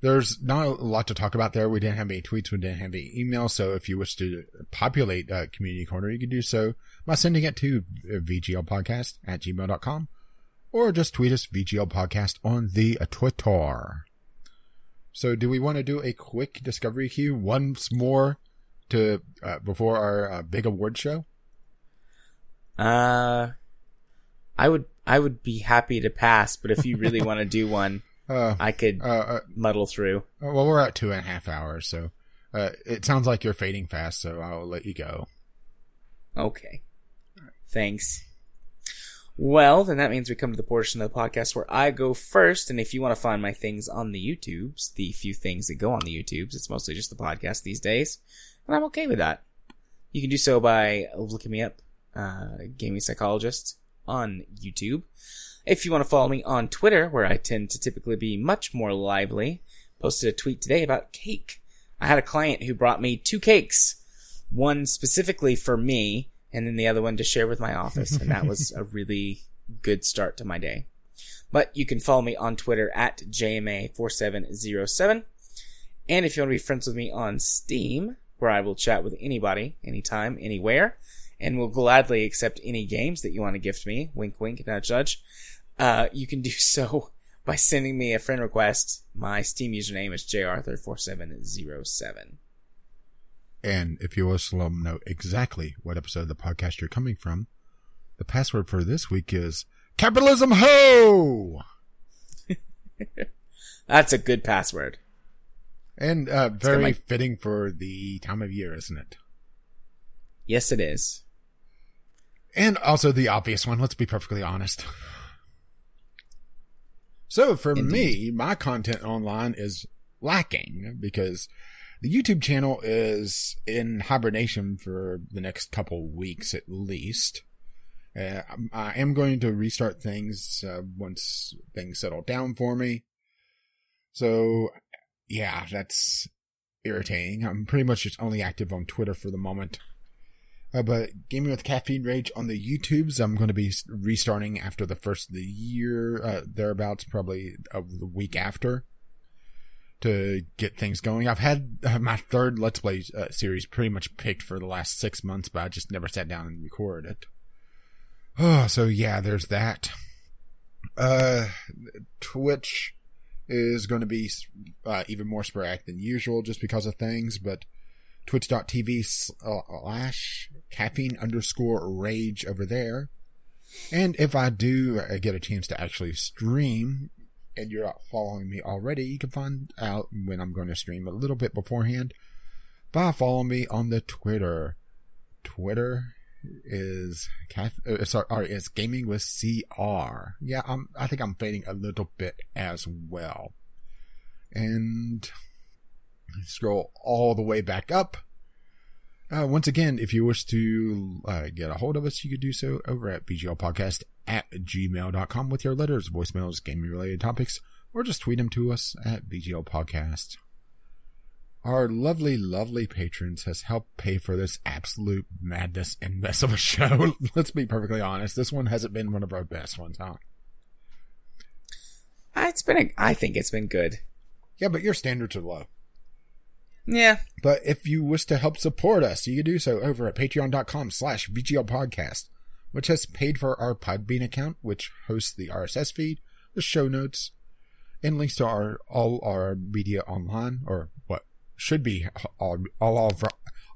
there's not a lot to talk about there. We didn't have any tweets. We didn't have any emails. So if you wish to populate uh, community corner, you can do so by sending it to vglpodcast at gmail.com or just tweet us VGL podcast on the Twitter. So do we want to do a quick discovery queue once more to uh, before our uh, big award show? Uh, I would I would be happy to pass, but if you really want to do one, Uh, I could uh, uh, muddle through. well, we're at two and a half hours, so uh, it sounds like you're fading fast. So I'll let you go. Okay. Thanks. Well, then that means we come to the portion of the podcast where I go first. And if you want to find my things on the YouTubes, the few things that go on the YouTubes, it's mostly just the podcast these days. And I'm okay with that. You can do so by looking me up, uh, Gaming Psychologist on YouTube. If you want to follow me on Twitter, where I tend to typically be much more lively, posted a tweet today about cake. I had a client who brought me two cakes one specifically for me and then the other one to share with my office and that was a really good start to my day but you can follow me on twitter at jma4707 and if you want to be friends with me on steam where i will chat with anybody anytime anywhere and will gladly accept any games that you want to gift me wink wink nudge judge. uh, you can do so by sending me a friend request my steam username is jarthur4707 And if you to let them know exactly what episode of the podcast you're coming from, the password for this week is capitalism ho, That's a good password. and uh, very fitting for the time of year, isn't it? Yes, it is. And also the obvious one. Let's be perfectly honest. So for me, my content online is lacking because the YouTube channel is in hibernation for the next couple weeks at least. Uh, I am going to restart things uh, once things settle down for me. So, yeah, that's irritating. I'm pretty much just only active on Twitter for the moment. Uh, but Gaming with Caffeine Rage on the YouTubes, I'm going to be restarting after the first of the year, uh, thereabouts, probably uh, the week after, to get things going. I've had uh, my third Let's Play uh, series pretty much picked for the last six months, but I just never sat down and recorded it. Oh, so yeah, there's that. Uh, Twitch is going to be uh, even more sporadic than usual just because of things, but twitch.tv slash caffeine underscore rage over there. And if I do uh, get a chance to actually stream and you're not following me already, you can find out when I'm going to stream a little bit beforehand by following me on the Twitter. Twitter is caf- uh, sorry, it's gaming with CR. Yeah, I'm, I think I'm fading a little bit as well. And scroll all the way back up. Uh, once again, if you wish to uh, get a hold of us, you could do so over at vglpodcast at gmail.com with your letters, voicemails, gaming related topics, or just tweet them to us at vglpodcast. Our lovely, lovely patrons has helped pay for this absolute madness and mess of a show. Let's be perfectly honest. This one hasn't been one of our best ones, huh? Uh, It's been, a, I think it's been good. Yeah, but your standards are low. Yeah. But if you wish to help support us, you can do so over at patreon.com slash VGL podcast, which has paid for our Podbean account, which hosts the RSS feed, the show notes, and links to our all our media online, or what should be all, all of our,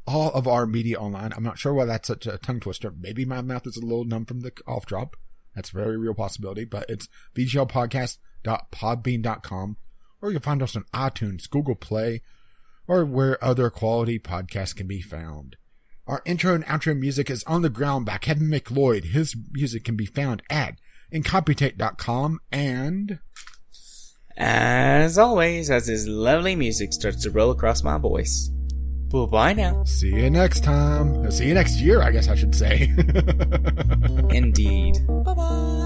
all of our media online. I'm not sure why that's such a tongue twister. Maybe my mouth is a little numb from the off drop. That's a very real possibility, but it's vglpodcast.podbean.com, or you can find us on iTunes, Google Play, or where other quality podcasts can be found. Our intro and outro music is On the Ground by Kevin MacLeod. His music can be found at incompetech.com and As always, as his lovely music starts to roll across my voice. Well, bye now. see you next time. See you next year, I guess I should say. Indeed. Bye bye.